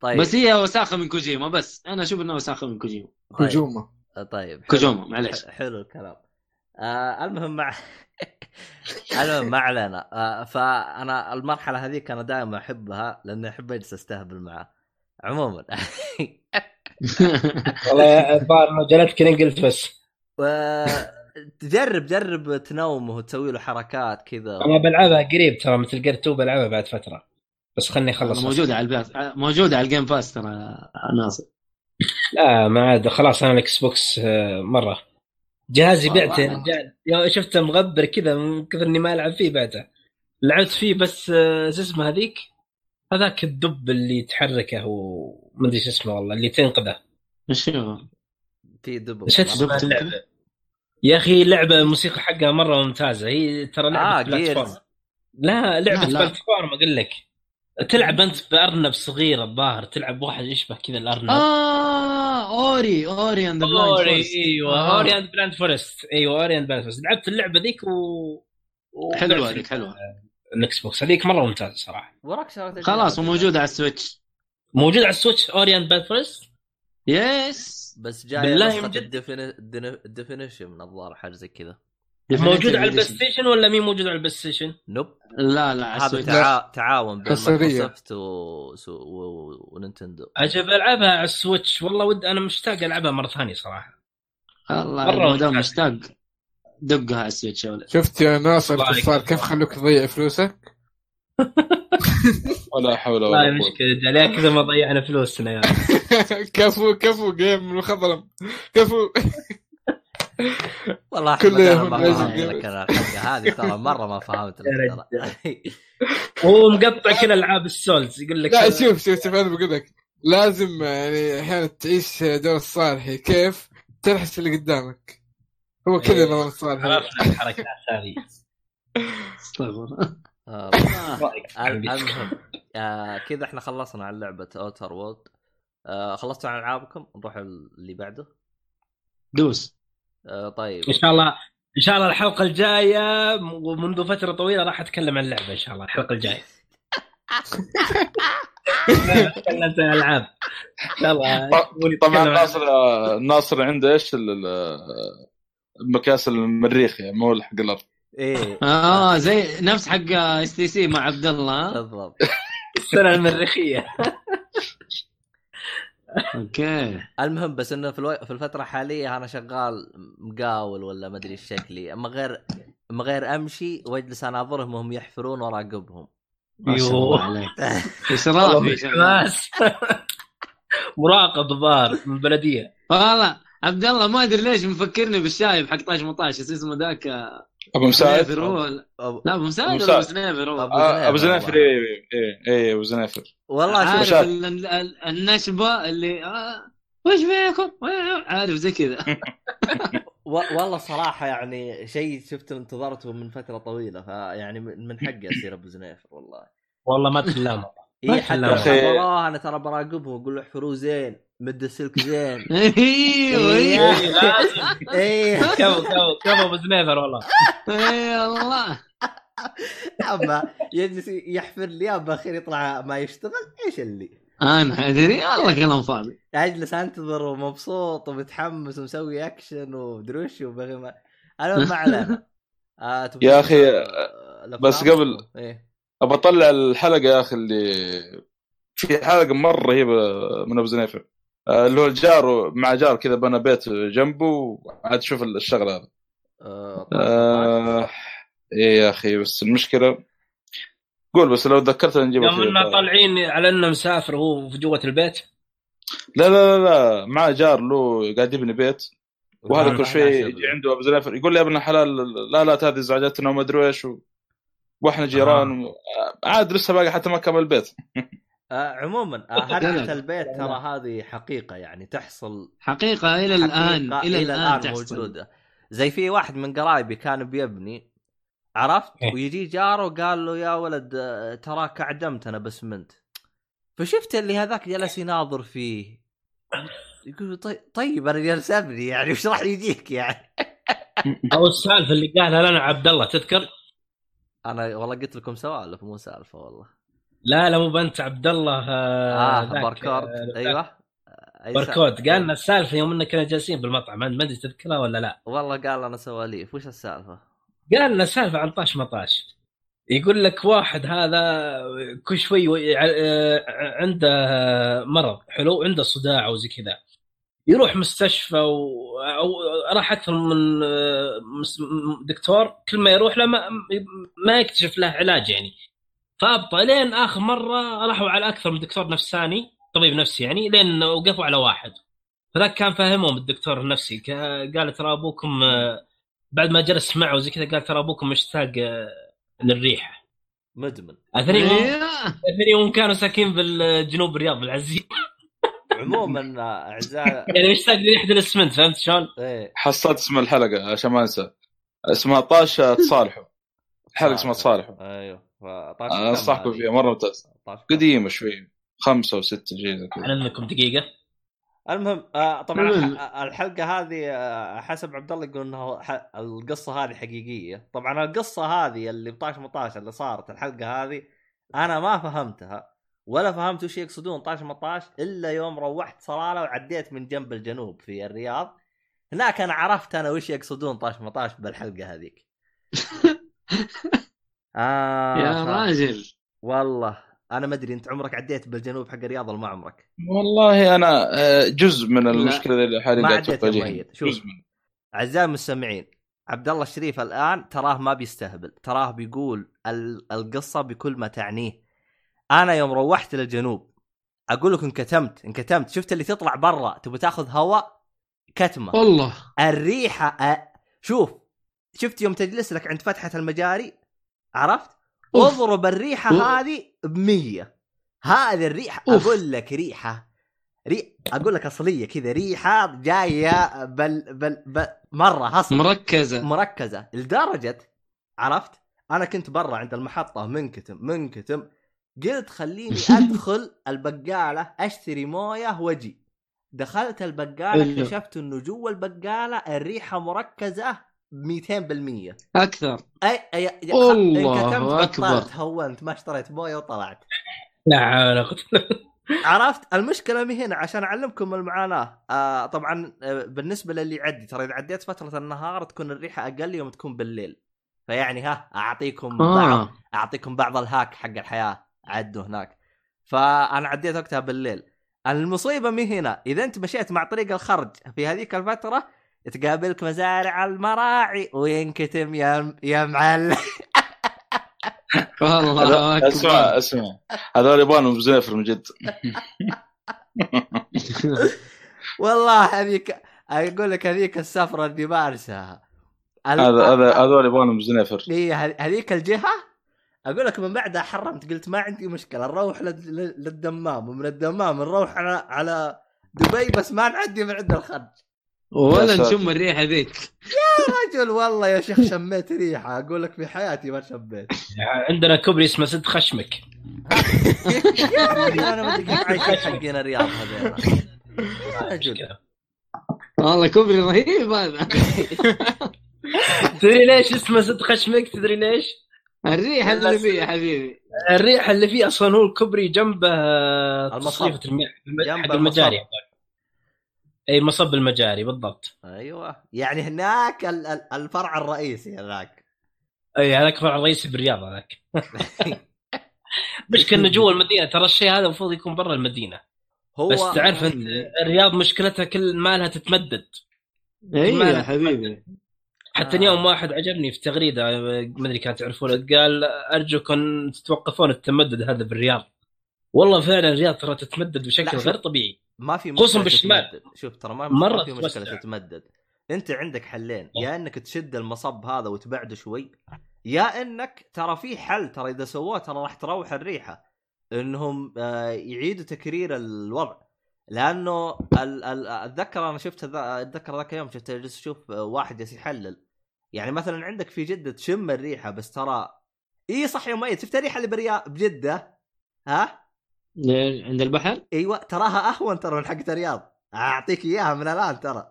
طيب. بس هي وساخة من كوجيما. بس أنا أشوف إنها وساخة من كوجيما. طيب. هجومه طيب. كوجوما معلش حلو الكلام. آه المهم مع المهم ما علينا. آه فأنا المرحلة هذيك أنا دائما أحبها لأني أحب أجلس أستهبل معه. عموما. والله الظاهر انه جلدتك لين قلت بس. و- تجرب جرب تنومه وتسوي له حركات كذا. أنا بلعبها قريب ترى مثل جير 2 بلعبها بعد فترة. بس خلني اخلص موجودة على ال Pass موجودة على ال Game Pass ترى ناصر. لا ما عاد. خلاص أنا ال Xbox آه، مرة. جهازي. بعته يا رجال يوم شفته مغبر كذا من كثر إني ما ألعب فيه بعته لعبت فيه بس آه، شو اسمه هذيك؟ هذاك الدب اللي تحركه ومدري شو اسمه والله اللي تنقذه. إيش؟ في دب يا أخي لعبة الموسيقى حقها مرة ممتازة. هي ترى لعبة آه platform. لا لعبة لا، لا. platform أقول لك. تلعب أنت بأرنب صغير الظاهر تلعب واحد يشبه كذا الأرنب. آه Ori Ori and Ori أيوه آه. أوري اند بلاند فورست أيوه أوري اند بلاند فورست لعبت اللعبة ذيك و و- حلوة هذيك حلوة. ال Xbox. هذيك مرة ممتازة صراحة. وراك خلاص وموجودة على ال Switch. موجود على ال Switch Ori and Blind Forest yes بس جاي بالله نسخة من جد. ال Definitive Edition من الظاهر حاجة زي كذا موجود على ال Play. Station ولا مين موجود على ال PlayStation؟ nope لا لا هذا تعا... تعاون بين. مايكروسوفت و... و... و... ونينتندو أجل ألعبها على ال Switch والله ود أنا مشتاق ألعبها مرة ثانية صراحة الله دام. مشتاق دقها على ال Switch شفت يا ناصر الكفار. كيف خلوك تضيع فلوسك؟ ولا حول ولا قوة. مشكلة. رجال يا كذا ما ضيعنا فلوسنا يا. كفو كفو جيم المخضرم كفو. والله كل يوم ما فهمت هذه ترى مرة ما فهمت هو مقطع كل ألعاب ال Souls يقول لك لا شوف شوف شوف أنا بقول لك. لازم يعني أحيانا تعيش دور الصالحي كيف؟ تلحس اللي قدامك. هو كذا إيه. نظام الصالحي عرفنا الحركات هذه استغفر آه، رأيك؟ في عندي. المهم آه، كذا إحنا خلصنا عن لعبة Outer World آه، خلصتوا عن ألعابكم؟ نروح اللي بعده. دوس. آه، طيب إن شاء الله إن شاء الله الحلقة الجاية ومنذ فترة طويلة راح أتكلم عن اللعبه إن شاء الله الحلقة الجاية. تكلمت عن ألعاب. طبعا ناصر ناصر عنده إيش ال- ال- المكاس المريخ يعني مو حق الأرض. إيه. آه زي نفس حق اس تي سي مع عبد الله؟ بالضبط. السنة المريخيه أوكي. المهم بس إنه في, ألو... في الفترة الحاليه أنا شغال مقاول ولا ما أدري إيش شكلي. أما غير أما غير أمشي وأجلس اناظرهم وهم يحفرون وراقبهم ما شاء الله يوه. عليك اسرافي شغال. حماس مراقب الظاهر من البلدية. والله عبد الله ما أدري ليش مفكرني بالشايب حق طاش مطاش إيش اسمه ذاك أبو مساعد. لا أبو مساعد أبو آه، أبو زنيفر زنافر والله. إيه إيه أبو زنافر والله عارف. ال- ال- ال- النشبة اللي آه وش فيكم؟ عارف زي كذا. والله صراحة يعني شيء شفت انتظرته من فترة طويلة فيعني من من حقي أصير أبو زنيفر والله والله ما تلام اي حتى أنا ترى براقبهم واقول له احفروا زين مد السلك زين. أيوه إيه. أيوه إيه، لازم إيه. كفو كفو كفو أبو زنيفر والله. اي والله. أما يجلس يحفر لي أما أخير يطلع ما يشتغل إيش اللي؟ أنا أدري والله كلام فاضي. أجلس أنتظر ومبسوط ومتحمس ومسوي أكشن ومدري وش وبغي ما أنا ما علينا. آه يا أخي، آه،؟ بس قبل- إيه. ابى اطلع الحلقة يا أخي اللي في حلقة مرة رهيبه من أبو زنيفر. اللي هو الجار مع جار كذا بنى بيت جنبه وعاد شوف الشغلة هذا آه آه إيه يا أخي بس المشكلة قول بس لو تذكرت نجيبها يوم انه طالعين على إنه مسافر وهو في جوة البيت؟ لا لا لا لا مع جار له قاعد يبني بيت. وهذا كل شوي. يجي عنده أبو زنيفر يقول لي يا ابن الحلال لا لا هذه ازعجتنا وما أدري إيش. وإحنا جيران و... عاد لسه باقي حتى ما كمل البيت. آه عموما آه هرجة البيت ترى هذه حقيقة يعني تحصل حقيقة إلى الآن إلى الآن تحصل. موجودة. زي في واحد من قرايبي كان بيبني عرفت؟ إيه. ويجي جاره قال له يا ولد آه، تراك أعدمت أنا باسمنت فشفت اللي هذاك جلس يناظر فيه. يقول طيب, طيب أنا جالس أبني يعني وش راح يجيك يعني؟ أو السالفة اللي قالها لنا عبد الله تذكر؟ أنا والله قلت لكم سوالف مو سالفة والله. لا لا مو بنت عبد الله آه, ذاك، باركورد آه، أيوه. باركود؟ قال لنا السالفة يوم اننا كنا جالسين بالمطعم. ما أدري تذكرها ولا لا. والله قال أنا سواليف. وش السالفة؟ قال لنا سالفه عن طاش مطاش. يقول لك واحد هذا كل شوي وي- آه، عنده مرض حلو عنده صداع أو زي كذا. يروح مستشفى و... أو راح أكثر من آه، دكتور. كل ما يروح له ما, ما يكتشف له علاج يعني. فابطا لين آخر مرة راحوا على أكثر من دكتور نفساني طبيب نفسي يعني لين وقفوا على واحد. فذاك كان فاهمهم الدكتور النفسي. قال ترى أبوكم آه، بعد ما جلس معه وزي كذا قال ترى أبوكم مشتاق آه، للريحة. مدمن. اثنين إيه. اثنين كانوا ساكنين بالجنوب الرياض بالعزيز عموما آه، اعزائي يعني مشتاق لريحة الأسمنت فهمت شلون؟ إيه. حصلت اسم الحلقة عشان ما أنسى. اسمها طاش تصالحوا الحلقة اسمها تصالحوا أيوه. أنا أنصحكم فيها مرة ممتازه قديمة شوي. خمسة وستة شيء زي كذا. لكم دقيقة. المهم آه طبعا. الح- الحلقة هذه آه حسب عبد الله يقول إنه ح- القصة هذه حقيقية. طبعا القصة هذه اللي ب 18 اللي صارت الحلقة هذه أنا ما فهمتها ولا فهمت وش يقصدون 18 18 إلا يوم روحت صلالة وعديت من جنب الجنوب في الرياض. هناك أنا عرفت أنا وش يقصدون 18 18 بالحلقة هذيك. آه يا راجل. والله. أنا ما أدري أنت عمرك عديت بالجنوب حق الرياض ولا ما عمرك؟ والله أنا آه، جزء من المشكلة اللي حاليا ما قاعد عديت تواجهني مؤيد. شوف. أعزائي المستمعين عبد الله الشريف الآن تراه ما بيستهبل. تراه بيقول ال- القصة بكل ما تعنيه. أنا يوم روحت للجنوب أقول لك انكتمت انكتمت. شفت اللي تطلع برا تبي تاخذ هواء؟ كتمة. والله. الريحة أ... شوف شفت يوم تجلس لك عند فتحة المجاري؟ عرفت. اضرب الريحة أوف. هذه بمية. هذه الريحة أوف. أقول لك ريحة. ري... أقول لك أصلية كذا ريحة جاية بل بل, بل... مرة هصل. مركزة. مركزة. لدرجة عرفت؟ أنا كنت برا عند المحطة منكتم منكتم. قلت خليني أدخل البقالة أشتري موية وأجي. دخلت البقالة. اكتشفت إنه جوا البقالة الريحة مركزة. 200% أكثر. اي اي أي- الله. بطلت هونت ما اشتريت موية وطلعت. لا حول عرفت؟ المشكلة مي هنا عشان أعلمكم المعاناة. آه طبعا آه بالنسبة للي يعدي ترى إذا عديت فترة النهار تكون الريحة أقل يوم تكون بالليل. فيعني ها أعطيكم بعض آه أعطيكم بعض الهاك حق الحياة. عدوا هناك. فأنا عديت وقتها بالليل. المصيبة مي هنا إذا أنت مشيت مع طريق الخرج في هذيك الفترة تقابلك مزارع المراعي وينكتم يا يا معلم. والله اسمع اسمع. هذول يبغون بزنفر من جد. والله هذيك أقول لك هذيك السفرة اللي مارسها هذا هذا هذول يبغون بزنفر هي ه- هذيك الجهة؟ أقول لك من بعدها حرمت قلت ما عندي مشكلة نروح لل- لل- للدمام. ومن الدمام نروح على على دبي بس ما نعدي من عند الخرج. ولا يا. نشم الريحة ذيك. رجل والله يا شيخ شميت ريحة. أقول لك في حياتي ما شميت. عندنا كوبري اسمه سد خشمك. يا رجل أنا ما أدري كيف حقين الرياض هذول. يا رجل. والله كوبري رهيب هذا. تدري ليش اسمه سد خشمك؟ تدري ليش؟ الريحة اللي فيه يا حبيبي. الريحة اللي فيه أصلا هو الكوبري جنبه آه، جنب حق المجاري. أي مصب المجاري بالضبط. أيوه. يعني هناك ال- ال- الفرع الرئيسي هناك. أي هذاك فرع رئيسي بالرياض هذاك. مشكلة إنه جوا المدينة ترى الشيء هذا المفروض يكون برا المدينة. هو بس تعرف انت الرياض مشكلتها كل مالها تتمدد. اي يا حبيبي. حتى آه. اليوم واحد عجبني في تغريدة ما أدري كانت تعرفونه قال أرجوكم تتوقفون التمدد هذا بالرياض. والله فعلا الرياض ترى تتمدد بشكل. غير طبيعي. ما في خصوصاً مشكلة بالشمال. تتمدد. شوف ترى ما مرة في مشكلة تتوسع. تتمدد انت عندك حلين يا انك تشد المصب هذا وتبعده شوي يا انك ترى في حل ترى إذا سووه ترى راح تروح الريحة انهم آه، يعيدوا تكرير الوضع لأنه أتذكر أنا شفت أتذكر ذاك اليوم شفت جالس أشوف آه، واحد جالس يحلل يعني مثلا عندك في جدة تشم الريحة بس ترى إي صح يا مؤيد شفت الريحة اللي بريا بجدة ها؟ عند البحر؟ أيوه تراها اهون ترى من حقت الرياض. اعطيك اياها من الان ترى.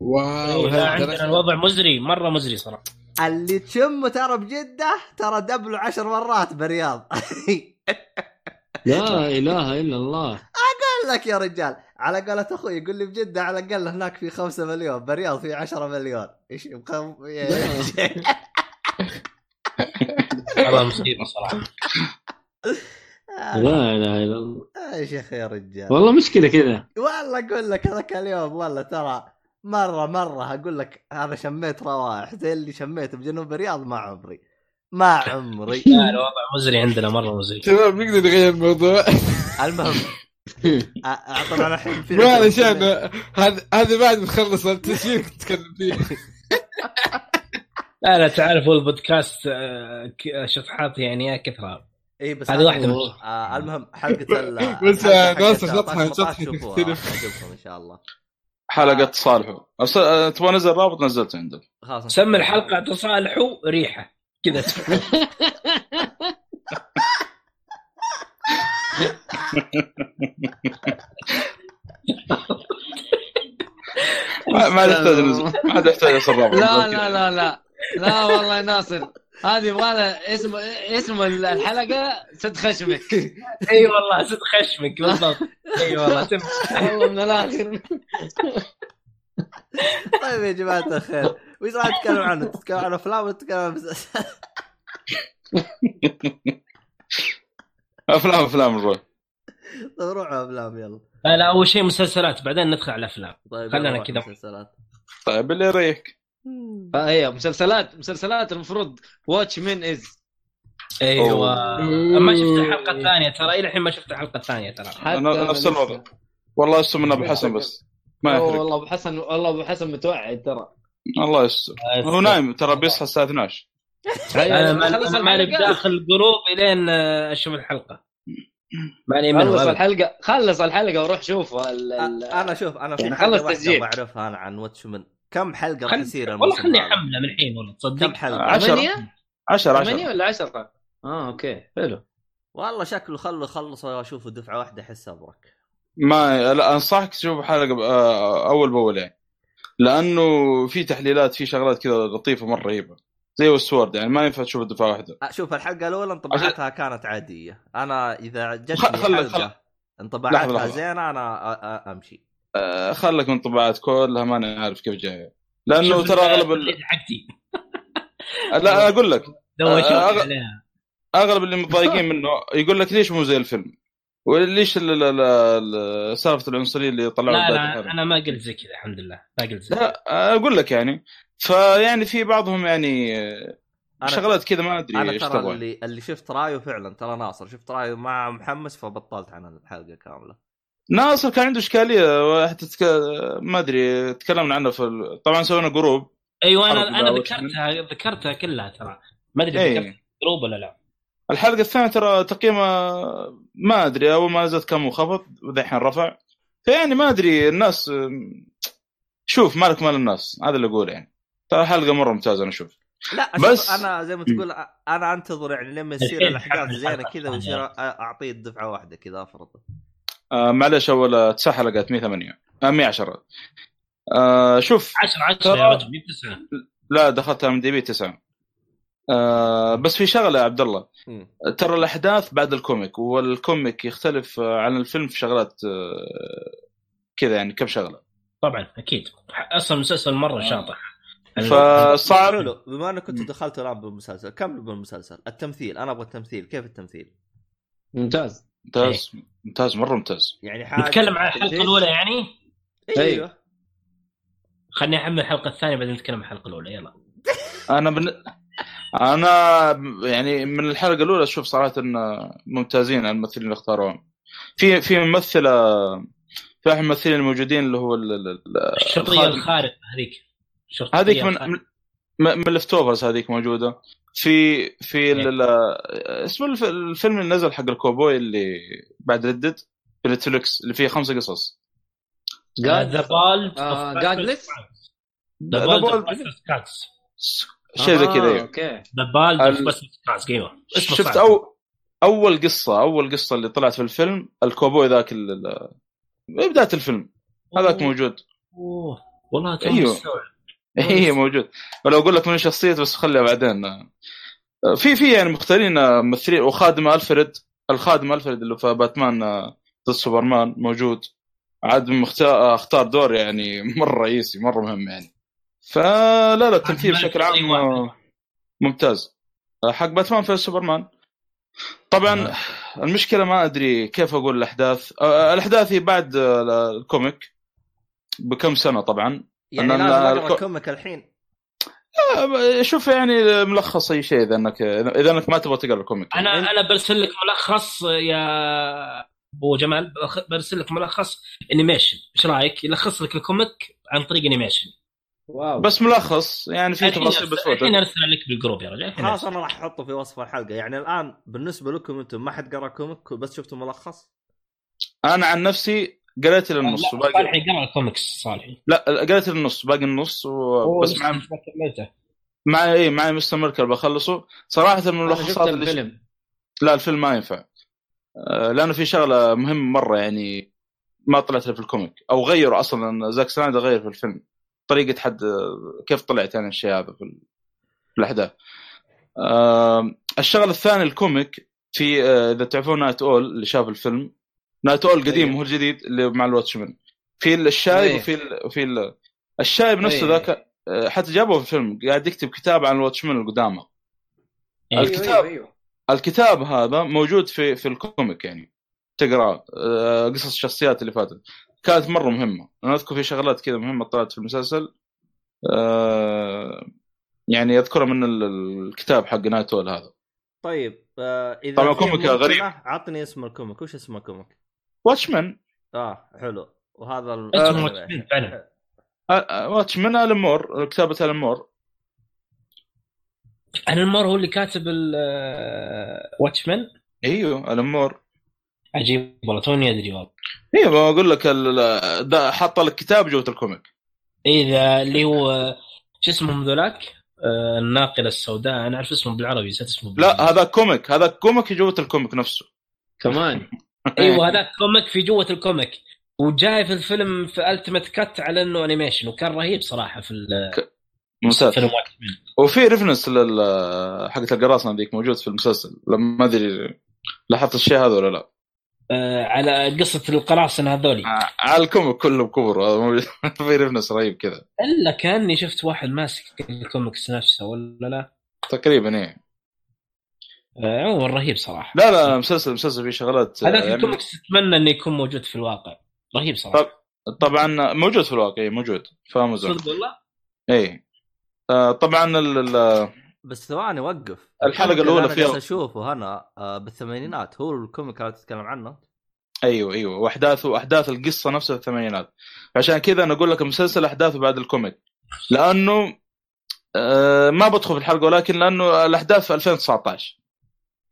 واو إيه، لا، عندنا الوضع مزري مرة مزري صراحة. اللي تشمه ترى بجدة ترى دبله عشر مرات بالرياض. لا إله إلا الله. قال لك يا رجال على قولة أخوي يقول لي بجدة على الأقل هناك في خمسة مليون بالرياض في 10 مليون. إيش بخم... والله مصيبة صراحة. لا اله الا الله يا شيخ يا رجال. والله مشكلة كذا. والله أقول لك هذاك اليوم والله ترى مرة مرة أقول لك أنا شميت روائح زي اللي شميت بجنوب الرياض ما عمري ما عمري. لا الوضع مزري عندنا مرة مزري. تمام نقدر نغير الموضوع؟ المهم اعطنا الحين في ما علشان هذا هذا بعد ما تخلص التسجيل تتكلم فيه لا لا تعرفوا البودكاست آه، ك- شطحات يعني يا كثرة. اي بس هذه واحدة من- آه المهم حلقة ال بس الحلقة حقت ناصر 13 شطحة- 14 شطحة شوفوها تختلف. تعجبكم إن شاء الله. حلقة صالحو. أص- أه، تبغى نزل رابط؟ نزلته عندك. خلاص سمي الحلقة تصالحوا ريحة. كذا. ما ما عاد يحتاج نزل. ما عاد يحتاج يصير رابط. لا لا لا لا. لا والله يا ناصر. هذه يبغى لها اسم اسم الحلقة سد خشمك. أي والله صدق خشمك بالضبط. أي والله سم والله من الآخر. طيب يا جماعة الخير وش راح نتكلم عنه؟ تتكلم عن أفلام ولا تتكلم عن مسلسلات؟ أفلام أفلام نروح. طيب روحوا أفلام يلا. لا أول شيء مسلسلات بعدين ندخل على الأفلام. طيب نروح كذا. مسلسلات طيب اللي يريحك هي مسلسلات مسلسلات المفروض Watchmen is أيوه. ما شفت الحلقة الثانية ترى إلى الحين ما شفت الحلقة الثانية ترى. أنا نفس الوضع. والله يستر من أبو حسن بس. ما يحرق والله أبو حسن والله أبو حسن متوعد ترى. الله يستر. هو نايم ترى بيصحى الساعة 12 أنا ما- خلص أنا ماني الحلقة. بداخل ال group إلين آه، أشوف الحلقة. ماني خلص. الحلقة خلص الحلقة وروح شوف أنا شوف أنا في يعني حلقة خلص واحدة. بعرفها أنا عن Watchmen كم حلقة راح خل... يصير والله خلني هذا؟ حمله من الحين والله كم تصدق حلقة؟ عشرة. ثمانية 10 ثمانية 10 ولا عشرة؟ آه أوكي. حلو. والله شكله خلوا خلصوا اشوفه دفعة واحدة أحس ابرك ما لا أنصحك تشوف حلقة ب- آه، أول باول يعني لأنه في تحليلات في شغلات كذا لطيفة مرة رهيبة. زي والسورد يعني ما ينفع تشوف الدفاع واحدة. أه، شوف الحلقة الأولى انطباعاتها كانت عادية. أنا إذا جتني خل- حلقة خل- انطباعاتها. زينة أنا أ- أ- أمشي. آه، خلك من طباعات كلها ماني عارف كيف جاية لأنه ترى أغلب ال... حقتي لا أقول لك. آه، أغ- أغلب اللي متضايقين منه يقول لك ليش مو زي الفيلم؟ وليش ال- ال- ال- سالفة العنصرية اللي طلعوا لا لا؟ أنا ما قلت زي كذا الحمد لله. ما قلت زي كذا. لا أقول لك يعني. فيعني في بعضهم يعني آه، أنا- شغلات كذا ما أدري أنا ترى اللي اللي شفت رايه فعلا ترى ناصر. شفت رايه مع محمس فبطلت عن الحلقة كاملة. ناصر كان عنده إشكالية حتى تك... ما أدري تكلمنا عنها في ال... طبعا سوينا group أيوه أنا أنا ذكرتها ذكرتها كلها ترى. ما أدري إيه. ذكرت group ولا لا. الحلقة الثانية ترى تقييمها ما أدري أول ما نزلت كم وخفض ودحين رفع. فيعني ما أدري الناس شوف مالك مال الناس هذا اللي اقوله يعني. ترى حلقة مرة ممتازة أنا أشوف. لا بس- أنا زي ما تقول أنا أنتظر يعني لما يصير الحين الأحداث زينة كذا ويصير أعطيه دفعه واحدة كذا أفرض. آه معلش أول تسع حلقات 108 آه 110 آه شوف. 10 10 ترى- يا رجل مي بتسعه لا دخلتها IMDb 9 آه بس في شغلة يا عبد الله. ترى الأحداث بعد ال comic وال comic يختلف آه، عن الفيلم في شغلات آه، كذا يعني كم شغلة. طبعا أكيد. أصلا المسلسل مرة شاطح. فصعب حلو. بما أنك كنت دخلت الآن بالمسلسل كمل بالمسلسل. التمثيل أنا أبغى التمثيل. كيف التمثيل؟ ممتاز. ممتاز ممتاز مرة ممتاز. يعني حاجة نتكلم عن الحلقة الأولى يعني؟ أيوه خليني أحمل الحلقة الثانية بعدين نتكلم عن الحلقة الأولى يلا. أنا بن... أنا يعني من الحلقة الأولى أشوف صراحة إن ممتازين الممثلين اللي اختاروهم. في في ممثلة في احد الممثلين الموجودين اللي هو ال... ال- ال- الشرطية. الخارقة هذيك. الشرطية هذيك من. من من ال Leftovers هذيك موجودة في في اسمه الف- الفيلم اللي نزل حق الكوبوي اللي بعد ردد في نتفلكس اللي فيه خمسة قصص The Ballad Godless؟ The Ballad شيء زي كذا آه، أيوه. okay The Ballad إيوه شفت أول قصة أول قصة اللي طلعت في الفيلم الكوبوي ذاك بداية الفيلم هذاك. موجود أوه. والله تو أيوه. مستوعب. هي موجود. ولو أقول لك من شخصيته بس خليها بعدين. في في يعني مختارين ممثلين وخادم ألفريد. الخادم ألفريد اللي في باتمان ضد سوبرمان موجود. عاد مختار اختار دور يعني مرة رئيسي مرة مهم يعني. فلا لا التمثيل بشكل عام. ممتاز. حق Batman v Superman. طبعا المشكلة ما أدري كيف أقول الأحداث. آه، الأحداث هي بعد آه، ال comic. بكم سنة طبعا. يعني لازم لا- اقرا ال com- ال comic الحين. آه شوف يعني ملخص أي شيء إذا انك إذا إنك ما تبغى تقرأ ال comic. أنا أنا برسل لك ملخص يا أبو جمال. بخ- برسل لك ملخص animation إيش رأيك؟ يلخص لك ال comic عن طريق animation واو. بس ملخص يعني في الحين تفاصيل بس الحين. أرسل لك بال group يا رجال. خلاص. أنا راح أحطه في وصف الحلقة. يعني الآن بالنسبة لكم أنتم ما حد قرأ comic بس شفتوا ملخص؟ أنا عن نفسي قريت لا، وباقي صالحي قرأ الكوميكس صالحي. لا قريت النص باقي النص و... بس مع مع اي مع مستمر كان بخلصه. صراحة من الملخصات اللي الفيلم. لا الفيلم ما ينفع. آه، لأنه في شغلة مهمة مرة يعني ما طلعت في ال comic أو غيروا أصلا زاك سنايدر غير في الفيلم. طريقة حد كيف طلعت يعني الشيء هذا في, ال- في الأحداث. آه، الشغلة الثانية ال comic في آه، إذا تعرفون Nite Owl اللي شاف الفيلم Nite Owl قديم أيوه. هو الجديد اللي مع ال Watchmen في الشايب أيوه. وفي ال... وفي ال... الشايب نفسه أيوه. ذاك آه، حتى جابه في الفيلم قاعد يكتب كتاب عن ال Watchmen القدامى أيوه. الكتاب. أيوه أيوه الكتاب هذا موجود في في ال comic يعني تقرأ آه، قصص الشخصيات اللي فاتت كانت مرة مهمة أنا أذكر في شغلات كذا مهمة طلعت في المسلسل آه، يعني أذكرها من ال- الكتاب حق Nite Owl هذا طيب إذا طبعاً comic غريب. عطني اسم ال comic وش اسم ال comic؟ Watchmen آه حلو. وهذا ال- اسمه آه، Watchmen فعلا. Watchmen ألن مور كتابة ألن مور أنا المر هو اللي كاتب ال Watchmen إيوه ألن مور عجيب والله توني أدري والله. إيوه ما أقول لك ال- ده حط لك كتاب جوة ال comic. إذا اللي هو شو اسمهم ذولاك؟ آه، الناقلة السوداء. أنا أعرف اسمه بالعربي نسيت اسمه لا بالإنجليزي. هذا comic. هذا comic جوة ال comic نفسه. كمان. أيوه هذاك comic في جوة ال comic. وجاي في الفيلم في ال ultimate cut على إنه animation وكان رهيب صراحة في الفيلم. Watchmen وفي reference لل حقت القراصنة ذيك موجود في المسلسل. لما ما أدري لاحظت الشيء هذا ولا لا. آه، على قصة القراصنة هذولي. ع- على ال comic كله بكبر. في reference رهيب كذا. إلا كأني شفت واحد ماسك الكوميكس نفسه ولا لا؟ تقريبا إيه. آه، عموما رهيب صراحة. لا لا مسلسل مسلسل فيه شغلات هذاك يعني الكوميكس اتمنى إنه يكون موجود في الواقع. رهيب صراحة. طب طبعا موجود في الواقع إيه، موجود. في امازون صدق والله؟ اي آه، طبعا ال- ال- بس ثواني وقف. اللي أنا فيها- أشوفه هنا آه بالثمانينات. هو ال comic اللي تتكلم عنه؟ أيوه أيوه. واحداث واحداث القصة نفسها في الثمانينات. عشان كذا أنا أقول لك المسلسل أحداثه بعد ال comic. لأنه آه، ما بدخل في الحلقة ولكن لأنه الأحداث في 2019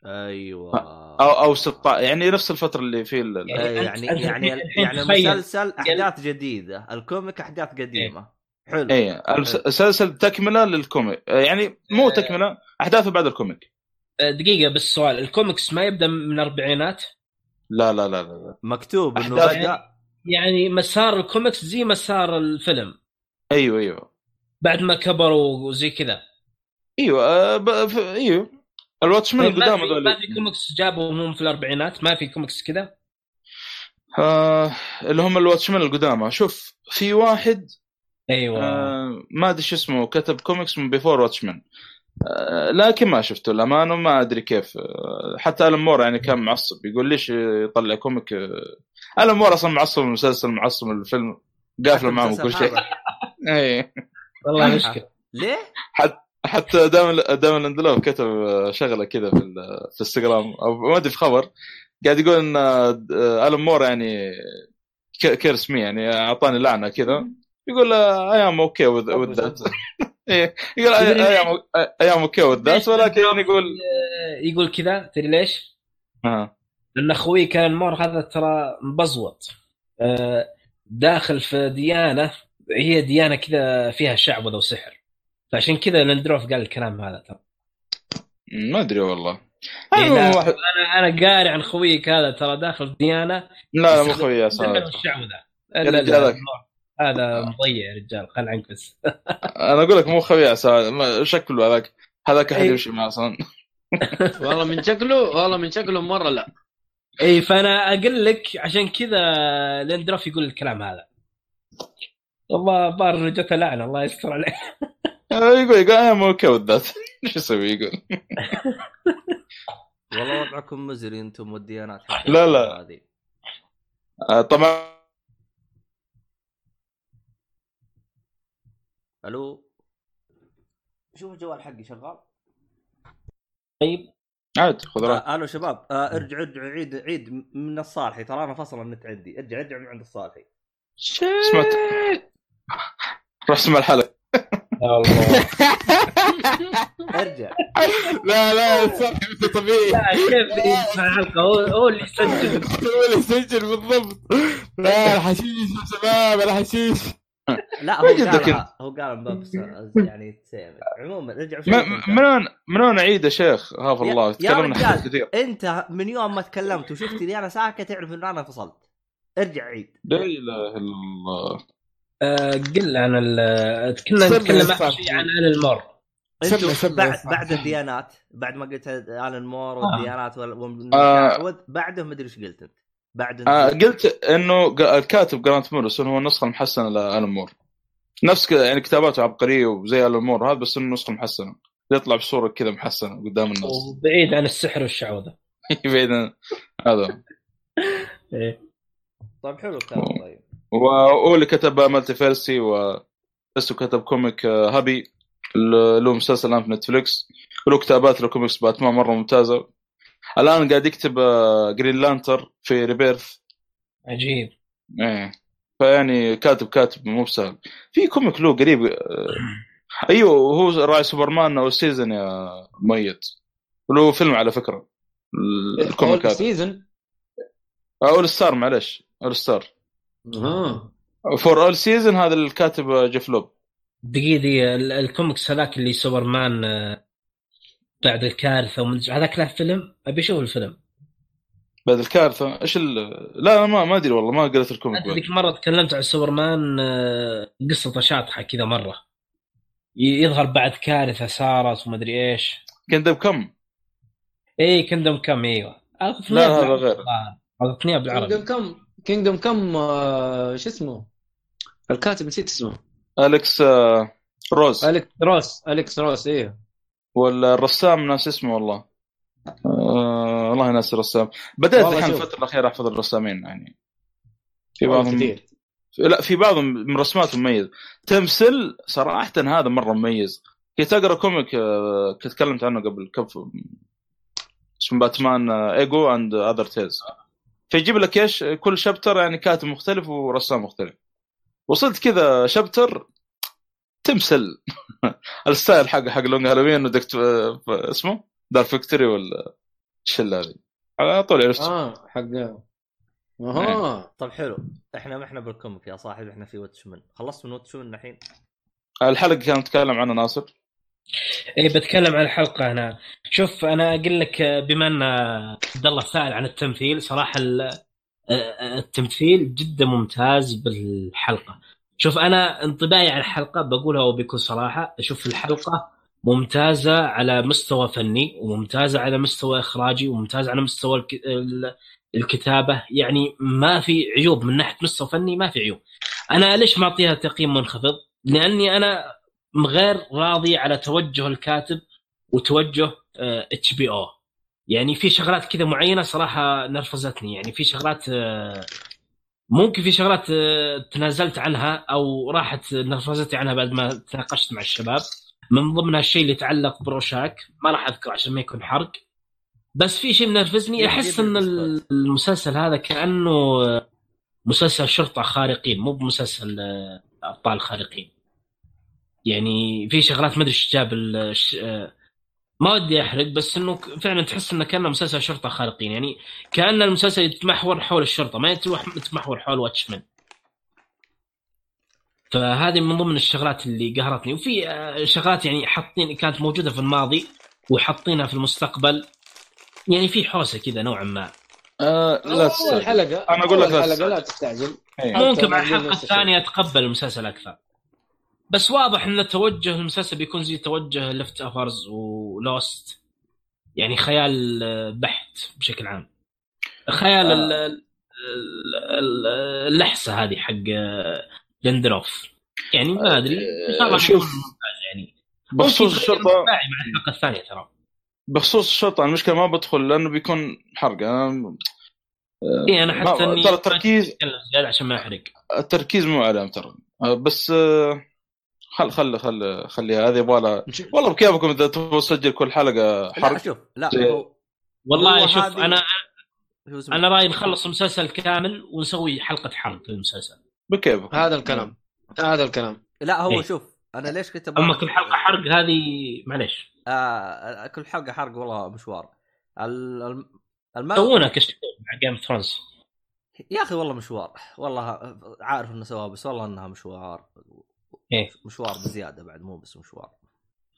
أيوه. أو أو 16 يعني نفس الفترة اللي في ال- يعني أنت يعني يعني تخيل. المسلسل أحداث جديدة. ال comic أحداث قديمة. حلو. اي المسلسل تكملة لل comic. آه، يعني مو تكملة أحداثه بعد ال comic. دقيقة بس سؤال. الكوميكس ما يبدأ من الأربعينات؟ لا لا لا لا. مكتوب إنه بدأ. يعني مسار الكوميكس زي مسار الفيلم. أيوه أيوه. بعد ما كبروا وزي كذا. أيوه آه، أيوه. ال Watchmen طيب ما القدام في- هذول ما في كوميكس جابهم هم في الأربعينات؟ ما في كوميكس كذا آه اللي هم ال Watchmen القدامى شوف في واحد أيوه. آه ما أدري شو اسمه كتب كوميكس من Before Watchmen آه لكن ما شفته الامانه ما أدري كيف. آه حتى ألن مور يعني كان معصب. يقول ليش يطلع comic؟ آه ألن مور أصلا معصب من المسلسل معصب من الفيلم. قافله معهم وكل شيء. اي والله مشكلة. ليه؟ حتى ديمون ديمون لاندلوف كتب آه، شغلة كذا في في انستغرام أو ما أدري في خبر قاعد يقول إن آه، ألن مور يعني curse me يعني أعطاني لعنة كذا. يقول I'm okay with that يقول I'm okay with that ولكن يقول آه، يقول كذا. تدري ليش؟ لأن أخوي ألن مور هذا ترى مبزوط داخل في ديانة هي ديانة كذا فيها شعوذه وسحر فعشان كذا لندروف قال الكلام هذا ترى. ما أدري والله. واحد أنا أنا قاري عن خويك هذا ترى داخل ديانة. لا لا مو خوي يا. هذا مضيع يا رجال خل عنك بس أنا أقول لك مو خوي يا شكله هذاك هذاك أحد إيه. يمشي معه أصلا. والله من شكله والله من شكله مرة لا. اي فأنا أقول لك عشان كذا لندلوف يقول الكلام هذا. والله الظاهر جته لعنه الله يستر عليه يقول يقول I'm okay with that شو يسوي يقول. والله وضعكم مزري أنتم والديانات لا، لا. هذه آه، طبعا. ألو؟ شوف الجوال حقي شغال؟ طيب. عاد خذ راحتك. آه ألو شباب. آه ارجع ارجع عيد عيد من الصالحي. ترى أنا فصل النت عندي ارجع ارجع من عند الصالحي. سمعت روح اسمع الحلقة الله. ارجع. لا لا انت طبيعي. لا كيف يسمع الحلقة هو هو اللي يسجل. هو اللي يسجل بالضبط. لا الحشيش يا شباب الحشيش. لا هو. قال هو قال من باب الس- يعني تسامح عموما أنت؟ من وين من وين اعيد يا شيخ. هاف الله تكلمنا كثير. أنت من يوم ما تكلمت وشفت لي أنا ساكت تعرف ان أنا فصلت ارجع عيد. لا إله إلا الله. قل عن ال كنا نتكلم اخر. شيء عن آل سمع بعد. بعد الديانات بعد ما قلت الان مور آه. والديانات وال- آه. بعده ما ادري إيش قلت أنت بعد آه قلت إنه الكاتب جرانت موريسون هو النسخة المحسنة لالون مور نفس كذا يعني كتاباته عبقرية وزي ألان مور هذا بس إنه نسخة محسنة يطلع بصورة كذا محسنة قدام الناس وبعيد عن السحر والشعوذة بعيدا هذا إيه. طيب حلو الكلام طيب وهو اللي كتب Multiversity وبس كتب comic آه، Happy. اللي له مسلسل الآن في نتفلكس وله كتابات له كوميكس باتمان مرة ممتازة. الآن قاعد يكتب Green Lantern في Rebirth. عجيب. إيه. فيعني كاتب كاتب مو بسهل. في كوميك له قريب آه، أيوه هو راعي سوبرمان أو سيزون يا ميت. وله فيلم على فكرة. الكوميك هذا. سيزون اول ستار معلش اول ستار فور اول سيزون هذا الكاتب جيف لوب. دقيقة دقيقة. ال- الكوميكس هذاك اللي سوبرمان آه، بعد الكارثة ومن هذاك له فيلم؟ أبي أشوف الفيلم. بعد الكارثة؟ إيش ال... لا ما ما أدري والله ما قريت ال comic. ذيك مرة تكلمت عن سوبرمان آه، قصته شاطحة كذا مرة. ي- يظهر بعد كارثة صارت وما أدري إيش. Kingdom Come إي Kingdom Come إيوه. لا، هذا. غير. اعطتني بالعربي. كينجدم كم كينجدم كم آه، شو اسمه؟ الكاتب نسيت اسمه. أليكس آه، روس. أليكس روس أليكس روس إيه. والرسام ناسي اسمه والله. آه والله ناسي الرسام بدأت الحين. الفترة الأخيرة أحفظ الرسامين يعني. في بعضهم كثير. لا في بعضهم من رسماته مميز. تيم سيل صراحة هذا مرة مميز. كنت أقرأ comic آه، كنت تكلمت عنه قبل كف اسمه باتمان Ego and Other Tails فيجيب لك إيش؟ كل chapter يعني كاتب مختلف ورسام مختلف. وصلت كذا chapter تيم سيل. ال style حق حق Long Halloween و Dark آه، اسمه؟ Dark Victory ولا الشله هذه على طول عرفت. آه حق أها. طيب حلو. إحنا ما إحنا بال comic يا صاحبي إحنا في Watchmen خلصت من Watchmen الحين؟ الحلقة كانت نتكلم عنها ناصر. إي بتكلم عن الحلقة هنا. شوف أنا أقول لك آه، بما أن آه، عبد الله سائل عن التمثيل صراحة ال- آه، التمثيل جدا ممتاز بالحلقة. شوف أنا انطباعي عن الحلقة بقولها وبكل صراحة أشوف الحلقة ممتازة على مستوى فني وممتازة على مستوى إخراجي وممتازة على مستوى الك... ال- الكتابة. يعني ما في عيوب من ناحية مستوى فني ما في عيوب. أنا ليش معطيها تقييم منخفض؟ لأني أنا غير راضي على توجه الكاتب وتوجه اتش بي أو يعني في شغلات كذا معينة صراحة نرفزتني. يعني في شغلات آه، ممكن في شغلات آه، تنازلت عنها أو راحت نرفزتي عنها بعد ما تناقشت مع الشباب. من ضمنها الشيء اللي يتعلق بروشاك. ما راح أذكر عشان ما يكون حرق. بس في شيء منرفزني أحس إن. المسلسل هذا كأنه آه، مسلسل شرطة خارقين. مو بمسلسل أبطال خارقين. يعني في شغلات ما أدري إيش جاب ال- الش- آه، ما ودي أحرق بس إنه فعلا تحس إنه كأنه مسلسل شرطة خارقين. يعني كأن المسلسل يتمحور حول الشرطة ما يتوح- يتمحور حول واتشمان فهذه من ضمن الشغلات اللي قهرتني. وفي آه، شغلات يعني حاطين كانت موجودة في الماضي وحاطينها في المستقبل. يعني في حوسة كذا نوعا ما. آه لا أول تستعجل. حلقة. أنا أقول لك لا تستعجل. لا تستعجل. حتى ممكن مع الحلقة. الثانية اتقبل المسلسل أكثر. بس واضح إن توجه المسلسل بيكون زي توجه ليفت افرز ولوست يعني خيال آه، بحت بشكل عام. خيال آه. ال- ال- ال- اللحسة هذه حق آه، ليندروف يعني ما أدري. ان شاء الله شوف. يعني. بخصوص الشرطه مع الحلقة الثانية ترى. بخصوص الشرطة المشكلة ما بدخل لأنه بيكون حرق. أنا اي أنا حتى إني ترى التركيز عشان ما احرق التركيز مو عليهم ترى. آه، بس آه، خل خل خل خليها هذه يبغى لها والله بكيفكم إذا تبغوا تسجل كل حلقة لا حرق. شوف لا زي- هو والله شوف هذه- أنا؟ أنا رايي نخلص المسلسل كامل ونسوي حلقة حرق للمسلسل. بكيفكم. هذا الكلام. هذا الكلام. لا هو إيه. شوف أنا ليش كنت أما كل حلقة حرق هذه معليش. آه كل حلقة حرق والله مشوار. ال- الم- الم... سوونا كشكول مع جيم ثرونز يا أخي والله مشوار. والله عارف إنه سواها بس والله إنها مشوار. إيه. مشوار بزيادة بعد مو بس مشوار.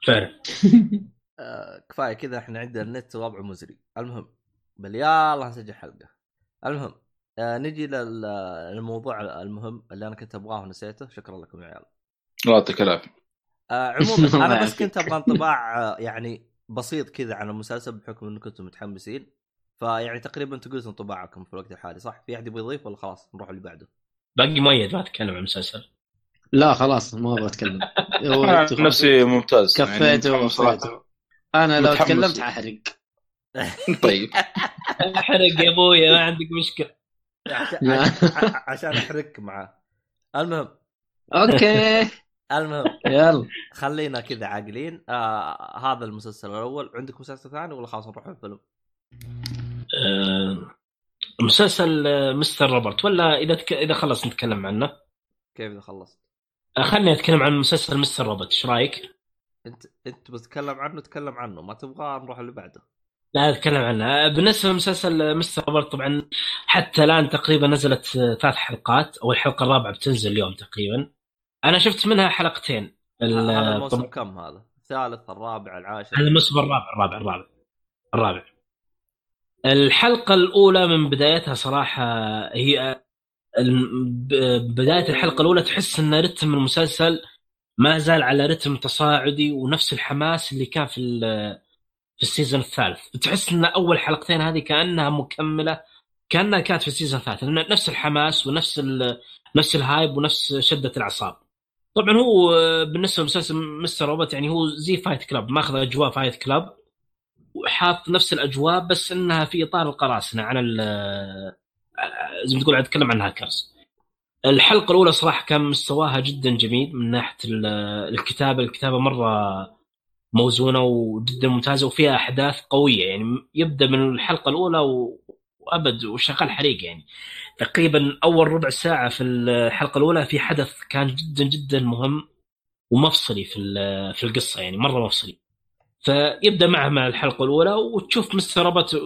فعلا. آه كفاية كذا إحنا عندنا النت وضعه مزري. المهم بل يلا نسجل حلقة. المهم آه نجي لل- للموضوع المهم اللي أنا كنت أبغاه ونسيته. شكرا لكم يا عيال. الله يعطيك العافية. آه عموما الله أنا بس. كنت أبغى انطباع آه، يعني بسيط كذا عن المسلسل بحكم انكم كنتم متحمسين. فيعني تقريبا أنتم قلتوا انطباعكم في الوقت الحالي صح؟ في أحد يبغى يضيف ولا خلاص نروح اللي بعده؟ باقي مؤيد ما اتكلم عن المسلسل. لا خلاص ما أبغى أتكلم. نفسي ممتاز كفيت يعني أنا لو متحمس. تكلمت ححرق. طيب. احرق يا ابويا ما عندك مشكلة. عشان, احرك معاه. المهم. أوكي. المهم. يلا. خلينا كذا عاقلين. آه هذا المسلسل الأول. عندك مسلسل ثاني ولا خلاص نروح الفيلم؟ آه، مسلسل آه، مستر روبرت ولا إذا تك... إذا خلص نتكلم عنه؟ كيف إذا خلصت؟ آه، خليني أتكلم عن مسلسل مستر روبوت إيش رأيك؟ انت أنت بتتكلم عنه تكلم عنه ما تبغى نروح اللي بعده. لا أتكلم عنه. آه، بالنسبة لمسلسل مستر روبوت طبعا حتى الآن تقريبا نزلت آه، ثلاث حلقات أو الحلقة الرابعة بتنزل اليوم تقريبا. أنا شفت منها حلقتين. هذا الموسم كم هذا؟ الثالث الرابع العاشر؟ هذا الموسم الرابع الرابع الرابع الرابع. الحلقة الأولى من بدايتها صراحة هي الم- ب- بداية الحلقة الأولى تحس أن رتم المسلسل ما زال على رتم تصاعدي ونفس الحماس اللي كان في في ال season الثالث. تحس أن أول حلقتين هذه كأنها مكملة كأنها كانت في ال season الثالث. نفس الحماس ونفس نفس ال hype ونفس شدة الأعصاب. طبعا هو آه، بالنسبة لمسلسل Mr. Robot يعني هو زي Fight Club ماخذ أجواء Fight Club وحاط نفس الأجواء بس إنها في إطار القراصنة ال- زي ما تقول اتكلم عن هاكرز. الحلقة الأولى صراحة كان مستواها جدا جميل من ناحية ال- الكتابة، الكتابة مرة موزونة وجدا ممتازة وفيها أحداث قوية يعني يبدأ من الحلقة الأولى و- وأبد وشغال حريق يعني. تقريبا أول ربع ساعة في الحلقة الأولى في حدث كان جدا جدا مهم ومفصلي في في القصة يعني مرة مفصلي. فيبدأ معه مع الحلقة الأولى وتشوف Mr. Robot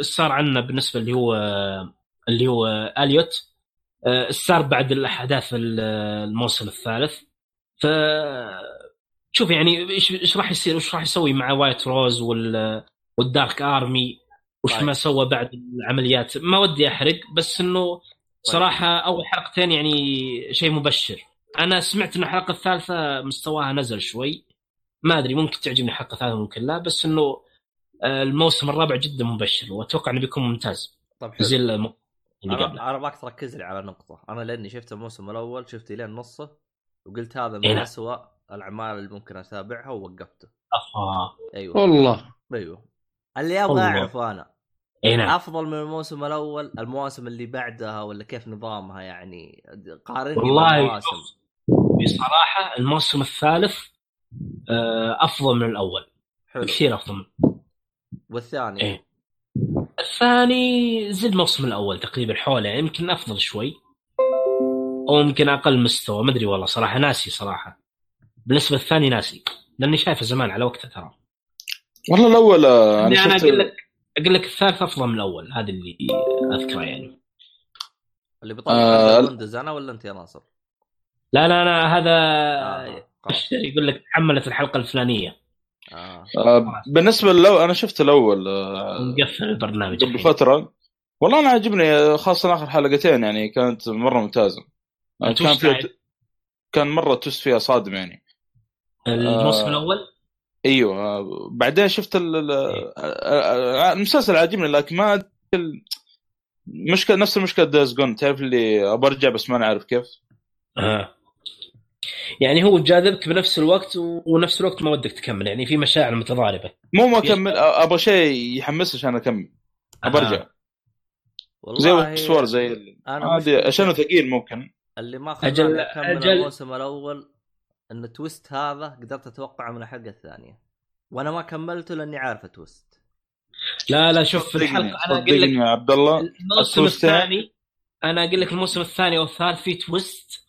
صار عنا بالنسبة اللي هو اللي هو إليوت. آه، صار بعد الأحداث ال- الموسم الثالث. ف شوف يعني إيش إيش راح يصير؟ وش راح يسوي مع وايت روز وال والدارك آرمي؟ وش طيب. ما سوى بعد العمليات؟ ما ودي أحرق بس إنه صراحة أول حلقتين يعني شيء مبشر. أنا سمعت إن الحلقة الثالثة مستواها نزل شوي. ما أدري ممكن تعجبني الحلقة الثالثة ممكن لا بس إنه آه، الموسم الرابع جدا مبشر وأتوقع إنه بيكون ممتاز. طيب حلو. زي الم- اللي قبله. أنا أنا ابغاك تركز لي على نقطة. أنا لأني شفت الموسم الأول شفت لين نصه وقلت هذا إيه من نعم. اسوء الأعمال اللي ممكن أتابعها ووقفته. افا أيوه. والله. أيوه. اللي أبغى. اعرفه أنا اي نعم. أفضل من الموسم الأول المواسم اللي بعدها ولا كيف نظامها يعني؟ قارني والله. بالمواسم. بصراحة الموسم الثالث آه، أفضل من الأول. حلو. كثير أفضل من والثاني؟ إيه. الثاني زي الموسم الأول تقريبا حوله يعني يمكن أفضل شوي أو يمكن أقل مستوى ما أدري والله صراحة ناسي صراحة بالنسبة للثاني ناسي لأني شايفه زمان على وقته ترى والله الأول آه، يعني أنا أنا شفت أقول لك أقول لك الثالث أفضل من الأول هذا اللي أذكره يعني اللي بيطلع آه، آه أنا ولا أنت يا ناصر؟ لا لا لا هذا آه. خلاص. يقول لك تحملت الحلقة الفلانية آه. آه، بالنسبة لو أنا شفت الأول آه، مقفل البرنامج قبل. فترة والله أنا عجبني خاصة آخر حلقتين يعني كانت مرة ممتازة آه، كان فيها قاعد؟ كان مرة توست فيها صادم يعني الموسم آه. الأول أيوه آه، بعدين شفت ال- ال- إيه. آه، آه، المسلسل عاجبني لكن ما مشكلة نفس المشكلة دايز جون تعرف اللي ابى أرجع بس ما نعرف كيف آه. يعني هو جاذبك بنفس الوقت ونفس الوقت ما ودك تكمل يعني في مشاعر متضاربة. مو ما اكمل آه، أبغى شيء يحمسني عشان أكمل. ابى أرجع. زي والله Westworld زي أنا عادي عشانه ثقيل ممكن. اللي ما أجل- خلاني أكمل أجل. الموسم الأول إن ال twist هذا قدرت أتوقعه من الحلقة الثانية. وأنا ما كملته لأني عارف ال twist لا لا شوف في الحلقة أنا أقول لك يا عبد الله الموسم الثاني أنا أقول لك الموسم الثاني والثالث فيه twist.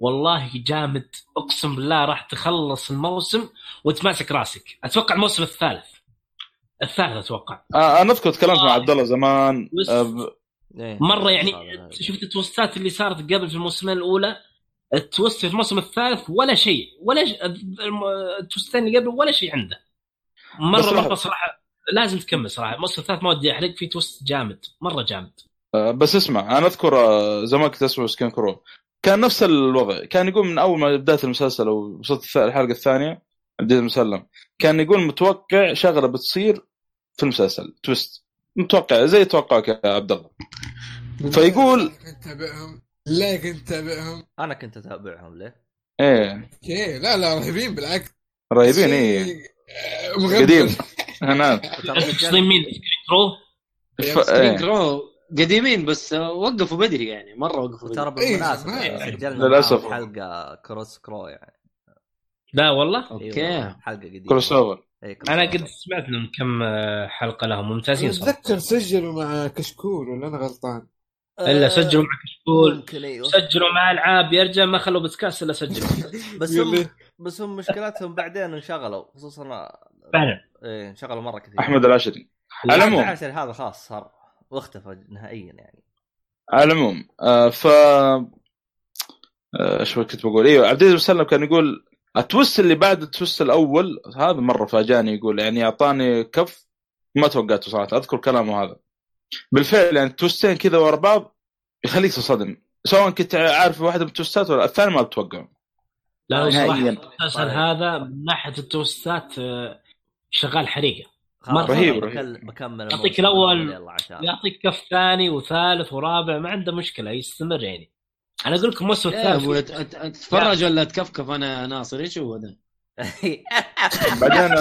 والله جامد. اقسم بالله راح تخلص الموسم وتمسك راسك. أتوقع الموسم الثالث. الثالث أتوقع. آه أنا اذكر تكلمت مع عبد الله زمان. twist. آه إيه. مرة يعني. شفت ال twist ات اللي صارت قبل في الموسمين الأولى؟ ال twist في الموسم الثالث ولا شيء. ولا ش... ال twist ين اللي قبل ولا شيء عنده. مرة. مرة صراحة لازم تكمل صراحة. الموسم الثالث ما ودي أحرق فيه twist جامد. مرة جامد. آه بس اسمع أنا أذكر آه زمان كنت أسمع Screen Crew كان نفس الوضع. كان يقول من أول ما بدايه المسلسل أو وصلت الحلقة الثانية بديت المسلسل كان يقول متوقع شغلة بتصير في المسلسل. twist. متوقع زي توقعك يا عبد الله. فيقول- كنت تابعهم لا كنت تابعهم أنا كنت أتابعهم ليه؟ إيه. أوكي. لا لا رهيبين بالعكس. رهيبين إيه. آه،. قديم. سجلت- مين Crew ف... Screen إيه. Crew قديمين بس آه، وقفوا بدري يعني مرة وقفوا بدري. وترى إيه، بالمناسبة ما- يعني سجلنا. معاهم حلقة cross Crew يعني. لا والله؟ أوكي. أيوة، حلقة قديمة. crossover. إيه، أنا. قد سمعت لهم كم آه، حلقة لهم ممتازين صراحة. اتذكر سجلوا مع كشكول ولا أنا غلطان؟ إلا سجلوا مع كشكول. أيوه. سجلوا مع ألعاب يرجع ما خلوا بودكاست إلا سجلوا. بس هم بس هم مشكلتهم بعدين انشغلوا خصوصا فعلا إيه انشغلوا مرة كثير. أحمد العشري على العموم. العشر هذا خلاص صار. واختفى نهائيا يعني على العموم آه ف آه، إيش كنت بقول أيوه عبد العزيز كان يقول ال twist اللي بعد ال twist الأول هذا مرة فاجأني يقول يعني أعطاني كف ما توقعته صراحة أذكر كلامه هذا بالفعل يعني twistين كذا ورا بعض يخليك تصدم سواء كنت عارف واحدة من ال twistات ولا الثاني ما بتوقعه لا صراحة نهائياً. المسلسل. هذا من ناحية ال twistات آه، شغال حريقه خلاص رهيب، رهيب. بكل- بكمل يعطيك عشان. يعطيك كف ثاني وثالث ورابع ما عنده مشكلة يستمر يعني. أنا أقول لكم الموسم أبوي الثالث. أت- أتفرج ولا أتكفكف أنا ناصر؟ إيش هو ذا؟ بعدين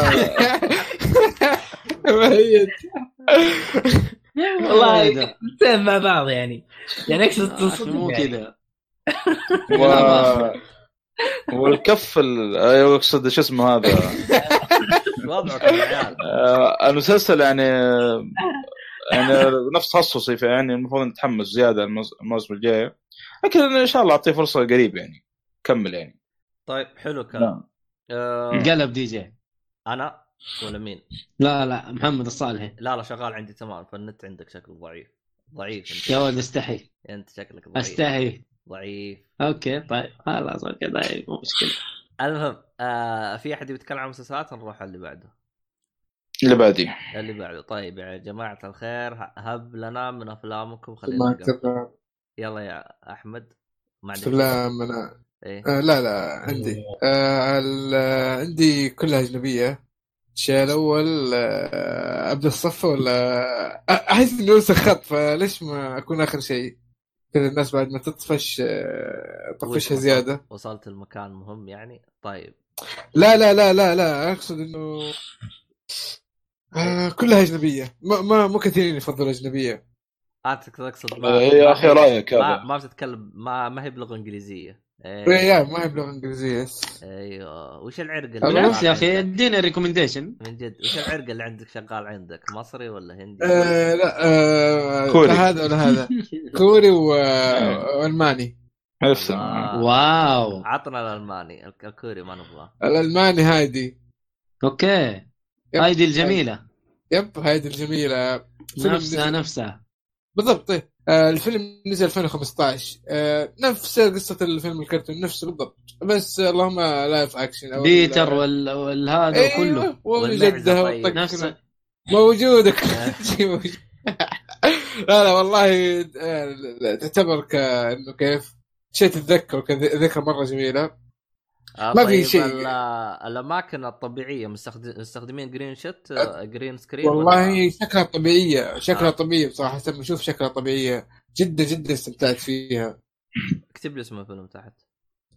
ميت. والله إيه ده؟ الاثنين مع بعض يعني. يعني أقصد آه، تصدق مو يعني. كذا. والكف أقصد شو اسمه هذا؟ وضعكم يا عيال. آه، المسلسل يعني يعني نفس تخصصي فيعني المفروض نتحمس زيادة الموس- الموسم الجاي. لكن إن شاء الله أعطيه فرصة قريب يعني كمل يعني. طيب حلو الكلام. آه قلب دي جي. أنا ولا مين؟ لا لا محمد الصالحي. لا لا شغال عندي تمام. فالنت عندك شكله ضعيف. ضعيف أنت. يا ولد استحي. أنت شكلك ضعيف. استحي. ضعيف. okay طيب. خلاص okay طيب مو مشكلة. المهم آه في أحد يتكلم عن مسلسلات؟ نروح اللي بعده. اللي بعدي. اللي بعده. طيب يا جماعة الخير هب لنا من أفلامكم خلينا. يلا يا أحمد. ما عندك افلام أنا إيه. آه لا لا عندي. آه ال- عندي كلها أجنبية. الشيء الأول آه ابدا الصفه ولا؟ أحس نسخ خط فليش ما أكون آخر شيء؟ كذا الناس بعد ما تطفش آه، طفشها وصلت- زيادة. وصلت المكان مهم يعني؟ طيب. لا لا لا لا لا أقصد إنه آه كلها أجنبية. ما ما مو كثيرين يفضلوا اجنبيه انت تقصد إيه يا أخي رأيك ما. ما بتتكلم ما ما هي بلغة إنجليزية. إيه، إيه يا ما هي بلغة إنجليزية yes. أيوه وش العرق اللي بالعكس يا أخي؟ ادينا recommendation من جد وش العرق اللي عندك شغال عندك مصري ولا هندي؟ آه لا آه كوري. لا هذا ولا هذا كوري و- وألماني نفس آه. wow عطنا الألماني الك- الكوري ما نبغاه الألماني هايدي okay. هايدي الجميلة yep هايدي الجميلة نفسها نفسها بالضبط إيه. الفيلم نزل 2015 آه نفس قصة الفيلم الكرتون نفسه بالضبط. بس اللهم live action أو بيتر وال... والهذا أيوه، كله وجدها طيب. وطق نفس كذا. موجودة. كل شيء موجود. لا لا والله آه، تعتبر كانه كيف؟ شيء تتذكر كذكرى مرة جميلة. آه ما في طيب شيء. ال- الأماكن الطبيعية مستخد- مستخدمين green shoot آه، green screen والله شكلها طبيعية شكلها آه. طبيعي بصراحة لما أشوف شكلها طبيعية. جدا جدا استمتعت فيها. اكتب لي اسم الفيلم تحت.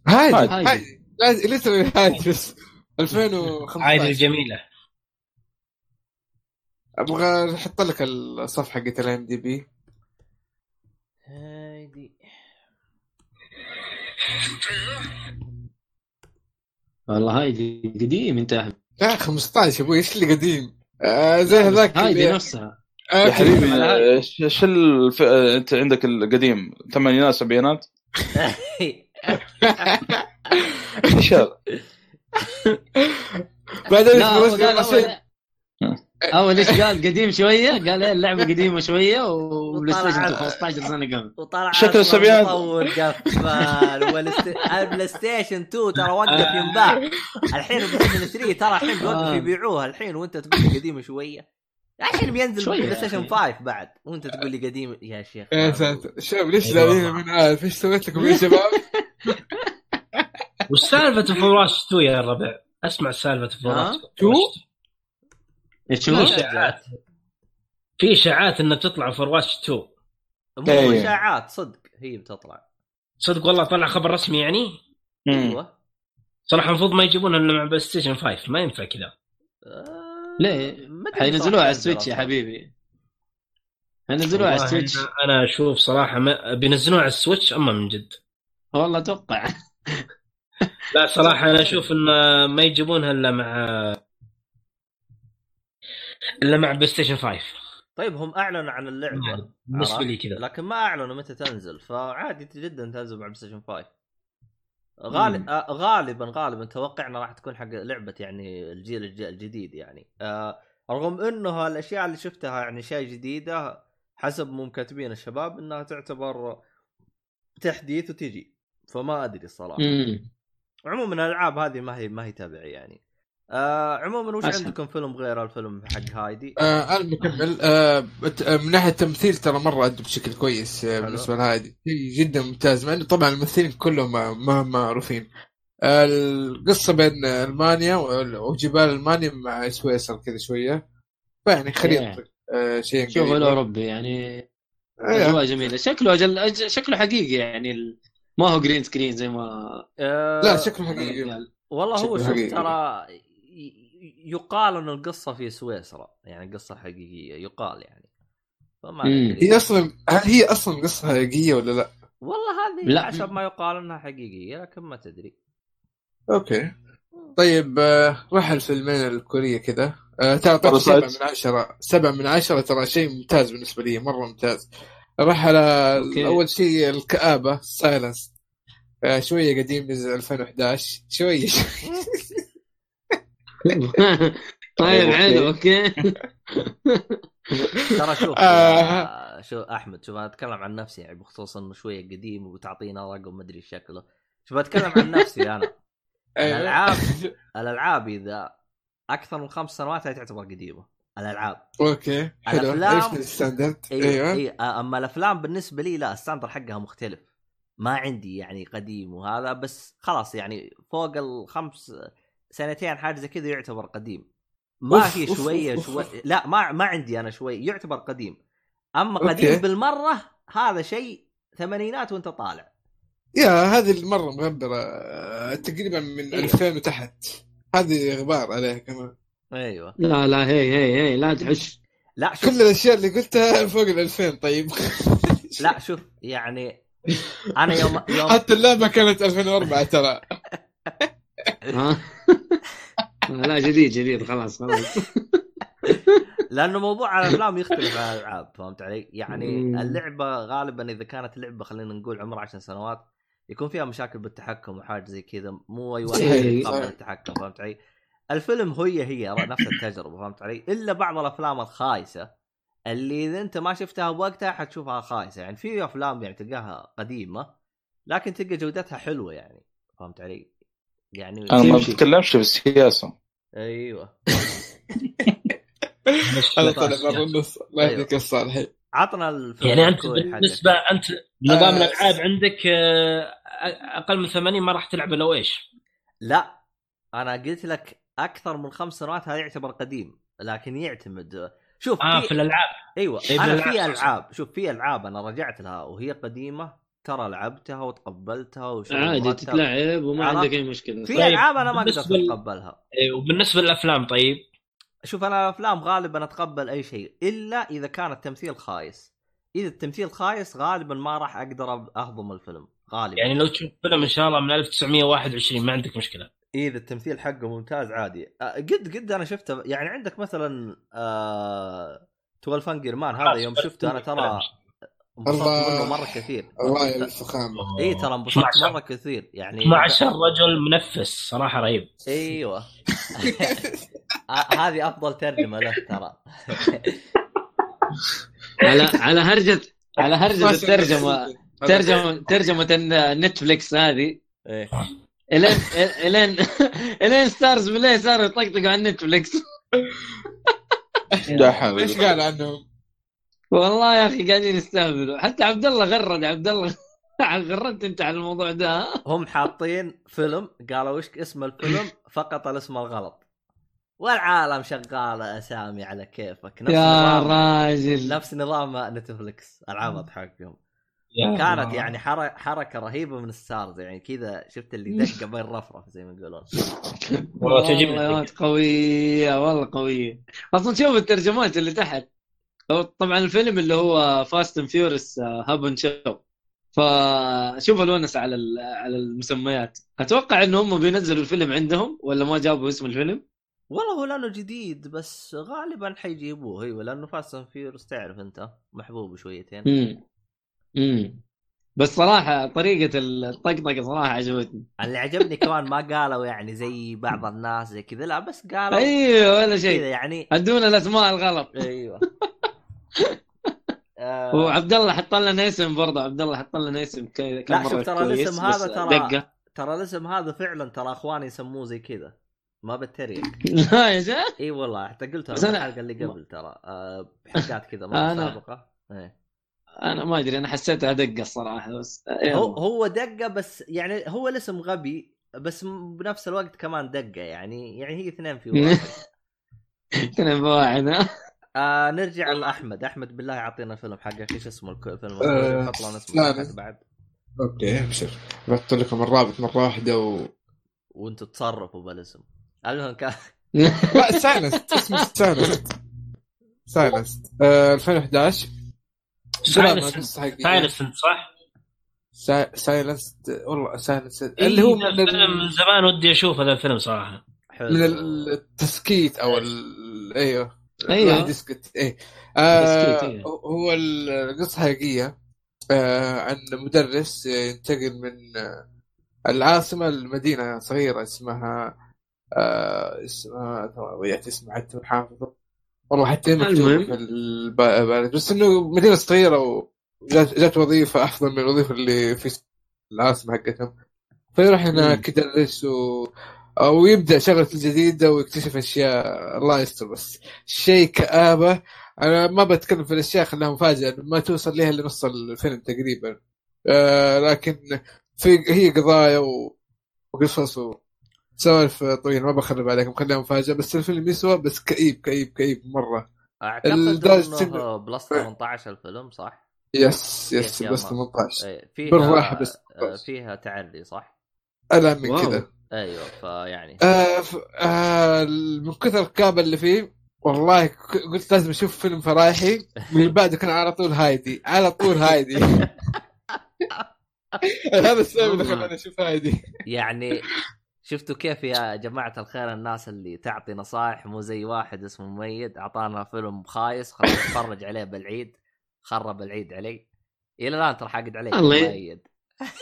هايدي لازم لسه هايدي بس 2015 عايدة الجميله أبغى أحط لك الصفحة حقت الام دي بي هايدي. والله هايدي قديم انت يا أحمد. لا 15 أبوي إيش اللي قديم؟ آه زي هذاك اللي- نفسها. آه، يا حبيبي هاي. إيش إيش الف... انت عندك القديم ثمانينات سبعينات؟ إيش هذا؟ بعدين اول إيش قال قديم شوية؟ قال إيه اللعبة قديمة شوية وبلاي ستيشن 15 سنة قبل. وطلع شكل الصبيان. مطور قفل. البلاي ستيشن 2 ترى وقف ينباع. الحين البلاي ستيشن 3 ترى الحين بيوقف آه. يبيعوها. الحين وانت تقول لي قديمة شوية. الحين بينزل بلاي ستيشن 5 بعد. وانت تقول لي قديم يا شيخ. إيه، يا ساتر شباب ليش إيه. لاوينا من عارف إيش سويت لكم يا شباب؟ وش سالفة Overwatch 2 يا الربع؟ أسمع سالفة Overwatch آه. 2 تشوف اشاعات في اشاعات انها بتطلع Overwatch 2 مو إيه. اشاعات صدق. هي بتطلع. صدق والله طلع خبر رسمي يعني؟ أيوه. صراحة المفروض ما يجيبونها إلا مع بلاي ستيشن 5 ما ينفع كذا. آه... ليه؟ حينزلوها على السويتش يا حبيبي. حينزلوها على السويتش أنا أشوف صراحة ما بينزلوها على السويتش أما من جد. والله أتوقع. لا صراحة أنا أشوف إن ما يجيبونها إلا مع إلا مع بلاي ستيشن 5 طيب هم أعلنوا عن اللعبة. بالنسبة؟ لي كذا لكن ما أعلنوا متى تنزل فعادي جدا تنزل مع بلاي ستيشن 5 غالب آه غالبا غالبا توقعنا راح تكون حق لعبة يعني الجيل الج- الجديد يعني. آه رغم إنه الاشياء اللي شفتها يعني شيء جديدة حسب مو كاتبين الشباب إنها تعتبر تحديث وتجي. فما أدري الصراحة. عموما الألعاب هذه ما هي ما هي تابعة يعني. آه عموما وش أسهل. عندكم فيلم غير الفيلم حق هايدي؟ آه أنا مكمل آه آه، من ناحية التمثيل ترى مرة ادوا بشكل كويس آه. بالنسبة لهذه شيء جدا ممتاز مع إنه طبعا الممثلين كلهم ما ما معروفين آه القصة بين ألمانيا وجبال ألمانيا مع سويسرا كذا شوية فيعني خليط آه شيء شغل قريب. اوروبي يعني آه، أجواء جميلة شكله أجل... أج... شكله حقيقي يعني ال... ما هو green screen زي ما آه لا شكله حقيقي. والله هو شوف. ترى يقال إن القصة في سويسرا يعني قصة حقيقية يقال يعني. فما هي أصلا هل هي أصلا قصة حقيقية ولا لا؟ والله هذه لا. حسب ما يقال إنها حقيقية لكن ما تدري. okay. طيب آه راح الفيلمين الكورية كذا. آه ترى طبعا سبعة. من عشرة. سبعة من عشرة ترى شيء ممتاز بالنسبة لي مرة ممتاز. راح على. أول شيء الكآبة Silenced آه شوية قديم نزل 2011 شوية طيب حلو okay. ترى شوف آه. آه شو أحمد شوف أنا أتكلم عن نفسي يعني بخصوص إنه شوية قديم وتعطينا رقم ما أدري شكله. شوف أتكلم عن نفسي أنا. أيوة. الألعاب الألعاب إذا أكثر من خمس سنوات هي تعتبر قديمة الألعاب. okay حلو. عرفنا ال standard أيوه أيوه. إي أما الأفلام بالنسبة لي لا ال standard حقها مختلف. ما عندي يعني قديم وهذا بس خلاص يعني فوق الخمس سنتين حاجة زي كذا يعتبر قديم. ما off، في شوية off، شوي off. لا ما ما عندي أنا شوي يعتبر قديم. أما okay. قديم بالمرة هذا شيء ثمانينات وأنت طالع. يا هذه المرة مغبرة. آه، تقريبا من إيه. 2000 وتحت. هذه غبار عليها كمان. أيوه. لا لا هي هي هي لا تحش. لا شوف. كل الأشياء اللي قلتها فوق ال 2000 طيب. لا شوف يعني أنا يوم يوم حتى اللعبة كانت 2004 ترى. لا جديد جديد خلاص خلاص لأنه موضوع الأفلام يختلف عن الألعاب فهمت علي؟ يعني. اللعبة غالبا إذا كانت لعبة خلينا نقول عمرها 10 سنوات يكون فيها مشاكل بالتحكم وحاجة زي كذا مو أي واحد صحيح. التحكم فهمت علي؟ الفيلم هي هي نفس التجربة فهمت علي؟ إلا بعض الأفلام الخايسة اللي إذا أنت ما شفتها بوقتها حتشوفها خايسة يعني في أفلام يعني تلقاها قديمة لكن تلقى جودتها حلوة يعني فهمت علي؟ يعني أنا ما. بتكلمش في السياسة أيوه هذا طلع برا النص الله أيوة. يهديك الصالحين عطنا الفيلم يعني أنت. بالنسبة أنت نظام آه. الألعاب عندك آه، أقل من 80 ما راح تلعب إلا إيش؟ لا أنا قلت لك أكثر من خمس سنوات هذا يعتبر قديم لكن يعتمد شوف آه في... في الألعاب أيوه إيه، أنا في. ألعاب شوف في ألعاب أنا رجعت لها وهي قديمة ترى لعبتها وتقبلتها عادي. تتلعب وما عرفت؟ عندك أي مشكلة. في طيب، ألعاب أنا ما ل- أتقبلها. إيه، وبالنسبة للأفلام طيب. شوف أنا الأفلام غالبا أتقبل أي شيء إلا إذا كان التمثيل خايس. إذا التمثيل خايس غالبا ما راح أقدر أهضم الفيلم غالبا. يعني لو تشوف فيلم إن شاء الله من 1921 ما عندك مشكلة. إذا التمثيل حقه ممتاز عادي. آه، قد قد أنا شفته يعني عندك مثلا آه 12 Angry Men هذا يوم شفته أنا ترى انبسطت. منه مرة كثير. الله يا الفخامة. إي ترى انبسطت 12 مرة كثير يعني 12 رجل منفس صراحة رهيب. إيوه. آه، هذه أفضل ترجمة له ترى. على على هرجه على هرجة الترجمه ترجمه ترجمة Netflix هذه. إيه. الين الين إلين Starz Play صاروا يطقطقوا على حول إيش قال عنهم؟ والله يا أخي قاعدين يستهبلوا. حتى عبد الله غرد عبد الله غردت أنت على الموضوع ده ها؟ هم حاطين فيلم قالوا وش اسم الفيلم؟ فقط الاسم الغلط. والعالم شغاله اسامي على كيفك. نفس يا نظام راجل. نفس نظام Netflix العبط حقهم. كانت. يعني حر- حركة رهيبة من ال Starz يعني كذا شفت اللي دقة بين رفرف زي ما يقولون. والله تعجبني والله قوية أصلا شوف الترجمات اللي تحت. طبعا الفيلم اللي هو Fast and Furious Hobbs and Shaw فشوف الونس على على المسميات. أتوقع إن هم بينزلوا الفيلم عندهم ولا ما جابوا اسم الفيلم؟ والله هو لأنه جديد بس غالبا حيجيبوه أيوه لأنه Fast and Furious تعرف أنت محبوب شويتين. امم امم بس صراحة طريقة الطقطقة صراحة عجبتني. اللي عجبني كمان ما قالوا يعني زي بعض الناس زي كذا لا بس قالوا أيوه ولا شيء. يعني أدونا الأسماء الغلط. أيوه. وعبد الله حط لنا اسم برضه عبد الله حط لنا اسم كذا لا شوف ترى الاسم هذا ترى دقة. ترى الاسم هذا فعلا ترى اخواني يسموه زي كذا. ما بتريق. لا يا شيخ. إي والله حتى قلتها في الحلقة اللي قبل ترى آه، بحلقات كذا أنا- سابقة. إيه. أنا ما أدري أنا حسيتها دقة الصراحه بس يلا. هو هو دقة بس يعني هو الاسم غبي بس بنفس الوقت كمان دقة يعني يعني هي اثنين في واحد. كان بواعد ها؟ آه نرجع لأحمد. أحمد بالله يعطينا فيلم حقك إيش اسمه الك- الفيلم حط لنا اسمه. بعد. okay ابشر بحط لكم الرابط مرة واحدة و وأنتم تصرفوا بالاسم المهم كان لا Silenced اسمه Silenced آه 2011 دراما Silenced. Silenced صح؟ سا- Silenced والله Silenced اللي هو من, إيه، فيلم من. زمان ودي أشوف هذا الفيلم صراحة. حلو. من التسكيت أو ال... أيوه. الواحد يسكت إيه آه إيه. هو القصة حقيقية آه عن مدرس ينتقل من آه العاصمة لمدينة صغيرة اسمها آه اسمها ضيعت اسمها حتى حافظه والله حتى مكتوب المهم. في بس إنه مدينة صغيرة وجات جات وظيفة أفضل من الوظيفة اللي في العاصمة حقتهم فيروح هناك يدرس و... ويبدا شغلته الجديده ويكتشف أشياء الله يستر بس شيء كآبة أنا ما بتكلم في الأشياء خليها مفاجأة ما توصل لها إلا نص الفيلم تقريبا آه لكن في هي قضايا و... وقصص وسوالف طويلة ما بخرب عليكم خليها مفاجأة بس الفيلم يسوى بس كئيب كئيب كئيب مرة أعتقد إنه plus 18 الفيلم صح؟ yes yes ما. 18 إيه، فيها بالراحة بس. آه، فيها تعري صح؟ أنا من. كذا أيوه فيعني. آه ف... آه من كثر الكابه اللي فيه والله قلت لازم أشوف فيلم فرايحي واللي بعده كان على طول هايدي على طول هايدي. هذا السبب اللي خلاني أشوف هايدي. يعني شفتوا كيف يا جماعة الخير الناس اللي تعطي نصائح مو زي واحد اسمه مميد أعطانا فيلم خايس خلينا نتفرج عليه بالعيد خرب العيد علي. إلى الآن ترى حاقد عليك الله مميد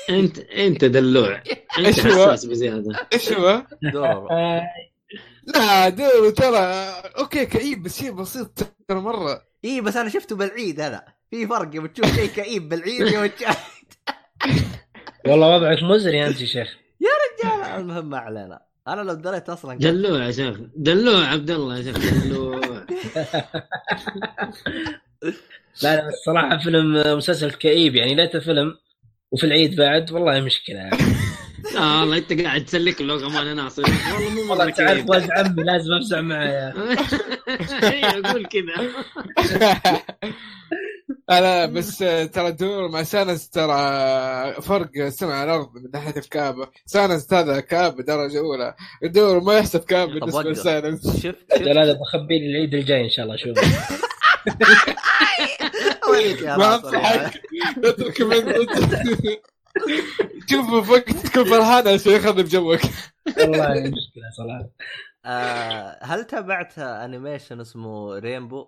انت انت دلوع. انت هو؟ حساس بزيادة. إيش هو؟ دور لا دور ترى. okay كئيب بس شيء بسيط ترى مرة. اي بس أنا شفته بالعيد هذا. في فرق يوم تشوف شيء كئيب بالعيد يوم تشوف. والله وضعك مزري أنت يا شيخ. رجال المهم ما علينا. أنا لو دريت أصلا دلوع يا شيخ. دلوع عبد الله يا شيخ. دلوع. لا لا بس صراحة فيلم مسلسل كئيب. يعني ليته فيلم وفي العيد بعد والله مشكلة. يعني. آه والله انت قاعد تسلك له كمان ناصر والله مو مرة تعرف ولد عمي لازم أفزع معه. أيوه قول كذا. أنا بس ترى دور مع سانس ترى فرق سمع على الأرض من ناحية الكابه سانس هذا كابه درجة أولى. دور ما يحسب كابه طب بالنسبة. لسانس. شفت شفت لا بخبي لي العيد الجاي إن شاء الله أشوف يا ما يا انصحك أترك من شوف وقت تكون فرحان عشان يخرب جوك والله مشكلة صراحة. آه هل تابعت animation اسمه Rainbow؟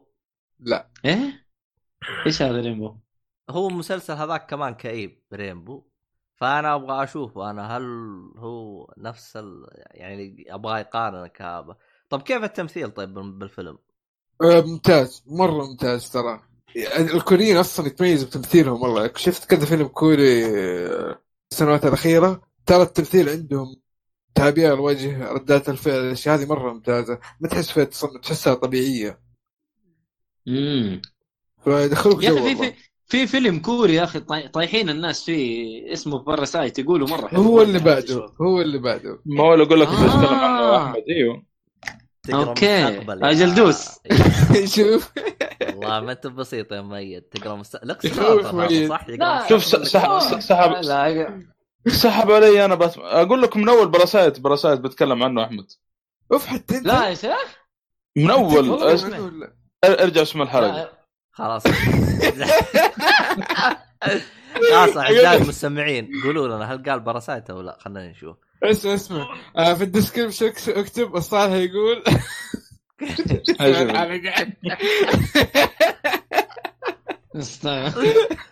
إيه؟ إيش هذا Rainbow؟ هو مسلسل هذاك كمان كئيب Rainbow فأنا أبغى أشوفه. أنا هل هو نفس ال... يعني أبغى يقارن الكآبة طب كيف التمثيل طيب بال- بالفيلم؟ ممتاز. مرة ممتاز ترى. الكوريين أصلا يتميزوا بتمثيلهم والله. شفت كذا فيلم كوري آه، السنوات الأخيرة؟ ترى التمثيل عندهم تعبير الوجه ردات الفعل الأشياء هذه مرة ممتازة. ما تحس فيها تصنع تحسها طبيعية. امم فيدخلوك يا جو أخي في. في في فيلم كوري يا أخي طاي- طايحين الناس فيه اسمه Parasite يقولوا مرة حلو. هو اللي بعده هو اللي بعده. ما هو اللي أقول لك آه. عنه احمد أيوه. تقرأ okay. مستقبل يا- أجل دوس. شوف. والله ما أنت بسيط يا ميت. تقرأ مستقبل لك صح. شوف سحب سحب علي أنا بس. أقول لكم من أول Parasite Parasite بتكلم عنه أحمد. اوف حتى أنت. لا يا شيخ. من اول أرجع اسم الحلقة. لا، خلاص. خلاص أعزائي المستمعين قولوا لنا هل قال Parasite أو لا. خلينا نشوف. اسمع اسمع. آه في ال description اكتب الصالح يقول أنا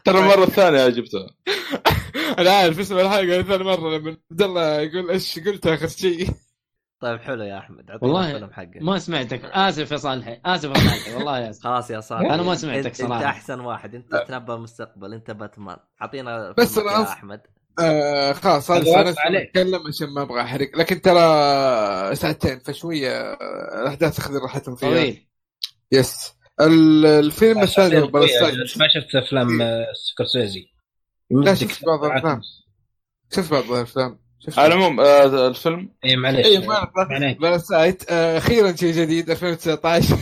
ترى المره الثانية جبتها. أنا عارف اسم الحلقة ثاني مرة لما عبد الله يقول إيش قلت آخر شيء؟ طيب حلو يا أحمد. والله الفيلم حقك ما سمعتك. آسف يا صالحي آسف يا صالحي والله أسف. خلاص يا صالح. أنا ما سمعتك انت, صراحة. انت أحسن واحد. أنت تنبأ المستقبل. أنت باتمان. أعطينا بس يا أحمد. آه خلاص هذا عليك. اتكلم عشان ما أبغى أحرق. لكن ترى ساعتين فشوية آه، الاحداث تاخذ راحتهم فيها. طويل. yes ال- الفيلم الثاني ما شفت أفلام آه، سكورسيزي. لا شفت بعض الأفلام. شفت بعض الأفلام. على العموم آه، الفيلم؟ اي معليش. اي ما عليك. Parasite آه، أخيرا شيء جديد 2019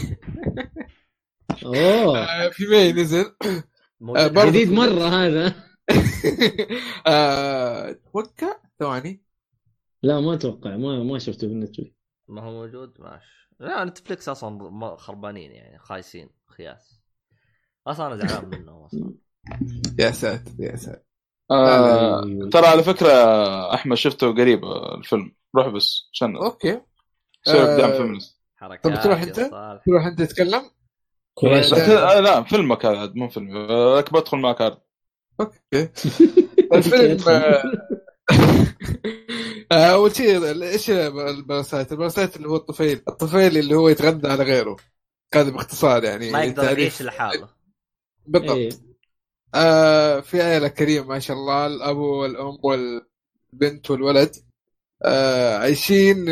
أوه. آه، في May نزل؟ جديد مرة هذا. آه، أتوقع ثواني. لا ما أتوقع ما ما شفته في Netflix ما هو موجود؟ ماشي لا Netflix أصلا خربانين يعني خايسين خياس. أصلا أنا زعلان منهم أصلا. يا ساتر يا ساتر. آه ترى على فكرة أحمد شفته قريب آه، الفيلم. روح بس عشان okay. سوي آه، دعم feminist حركات طب أنت؟ صالح. تروح أنت تتكلم؟ كويس. لا. آه، فيلمك هذا مو فيلم آه، لك بدخل معك عاد. أوكي. الفيلم آه، آه، أول شيء إيش ال parasite؟ ال parasite اللي هو الطفيل، الطفيل اللي هو يتغذى على غيره. هذا باختصار يعني ما يقدر. يعيش لحاله. بالضبط. إيه. آه في عائلة كريمة ما شاء الله الأب والأم والبنت والولد. آه عايشين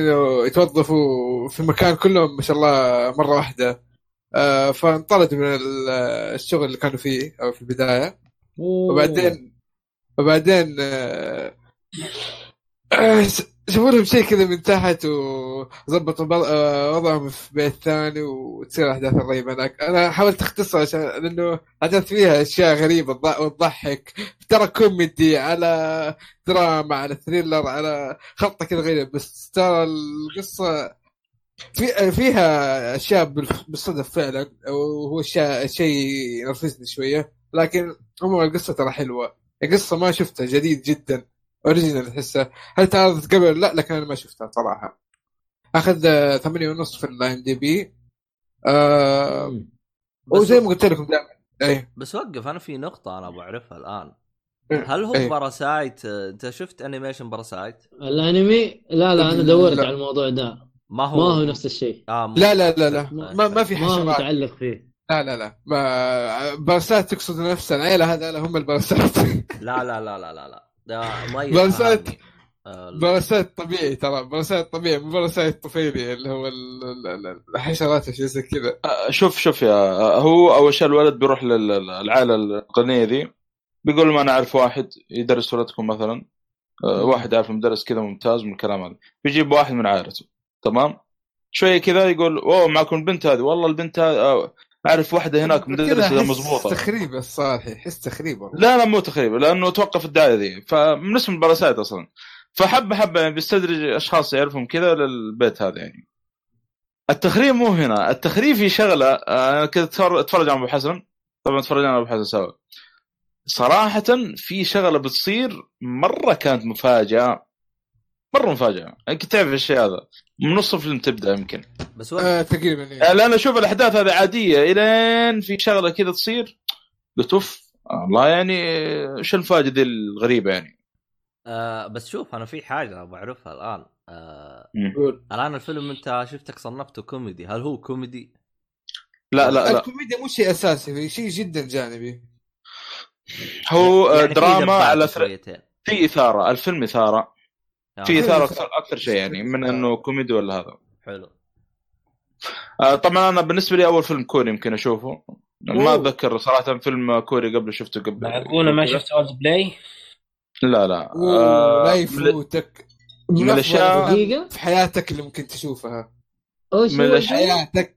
يتوظفوا في مكان كلهم ما شاء الله مرة واحدة. آه فانطردوا من ال- الشغل اللي كانوا فيه أو في البداية. أوه. وبعدين وبعدين آه آه، شافوا لهم شيء كذا من تحت وظبطوا آه، وضعهم في بيت ثاني وتصير احداث الرهيبه هناك. أنا حاولت اختصر عشان لأنه احداث فيها أشياء غريبة تض- وتضحك ترى كوميدي على دراما على thriller على خلطه كذا غريبة بس ترى القصة في فيها أشياء بالصدف فعلا وهو شيء ينرفزني شوية. لكن عموما القصة ترى حلوة. القصة ما شفتها جديد جدا. original تحسها هل تعرضت قبل؟ لا لكن أنا ما شفتها صراحة. أخذ ثمانية ونص في ال IMDb آه وزي ما قلت لكم دائما. إيه. بس وقف أنا في نقطة أنا أبغى أعرفها الآن. إيه. هل هو إيه. باراسايت أنت شفت انيميشن باراسايت الأنمي؟ لا لا أنا دورت لا. على الموضوع ده. ما هو؟ ما هو نفس الشيء. آه لا لا لا لا. ما, ما في ما هو حشرات. متعلق فيه. لا لا لا. ما بارسات تقصد نفس العيله هذا هم البارسات لا لا لا لا لا لا. ده ميت باراسايت. فهمني. آه، بارسات طبيعي ترى. بارسات طبيعي مو بارسات طفيلي اللي هو ال- ال- ال- الحشرات شيء زي كذا. آه، شوف شوف يا آه، هو أول شيء الولد بيروح للعائله الغنية ذي بيقول ما أنا اعرف واحد يدرس ولدكم مثلا. آه، واحد عارف مدرس كذا ممتاز من الكلام هذا. بيجيب واحد من عائلته. تمام؟ شوية كذا يقول أوه معكم البنت هذه. والله البنت هذه أعرف واحدة هناك مدرسة مضبوطة. تخريب الصالحي حس تخريب. لا لا مو تخريب لأنه توقف الدعاية ذي. فمن اسم الباراسايت أصلا. فحبة حبة يعني بيستدرج أشخاص يعرفهم كذا للبيت هذا يعني. التخريب مو هنا. التخريب في شغلة أنا كنت أتفرج على أبو حسن. طبعا تفرجنا على أبو حسن سوا. صراحة في شغلة بتصير مرة كانت مفاجأة. مرة مفاجأة. انك تعرف الشيء هذا. من نص الفيلم تبدأ يمكن. بس وين؟ آه تقريبا إيه. لأن أشوف الأحداث هذه عادية إلين في شغلة كذا تصير. قلت أوف والله يعني إيش المفاجاه ذي الغريبة يعني؟ آه بس شوف أنا في حاجة بعرفها الآن. آه قول. الآن الفيلم أنت شفتك صنفته كوميدي. هل هو كوميدي؟ لا لا لا. الكوميديا مو شيء أساسي هي شيء جدا جانبي. هو يعني في دراما على thr... في إثارة الفيلم إثارة. آه، في حلو. اثاره أكثر أكثر شيء يعني من إنه كوميدي ولا هذا. حلو. آه طبعا أنا بالنسبة لي أول فيلم كوري يمكن أشوفه. ما أوه. أتذكر صراحة فيلم كوري قبل شفته قبل. معقوله ما شفت Old Boy لا لا. آه لا من- يفوتك. من دقيقة. في حياتك اللي ممكن تشوفها. من هو الأشياء- حياتك.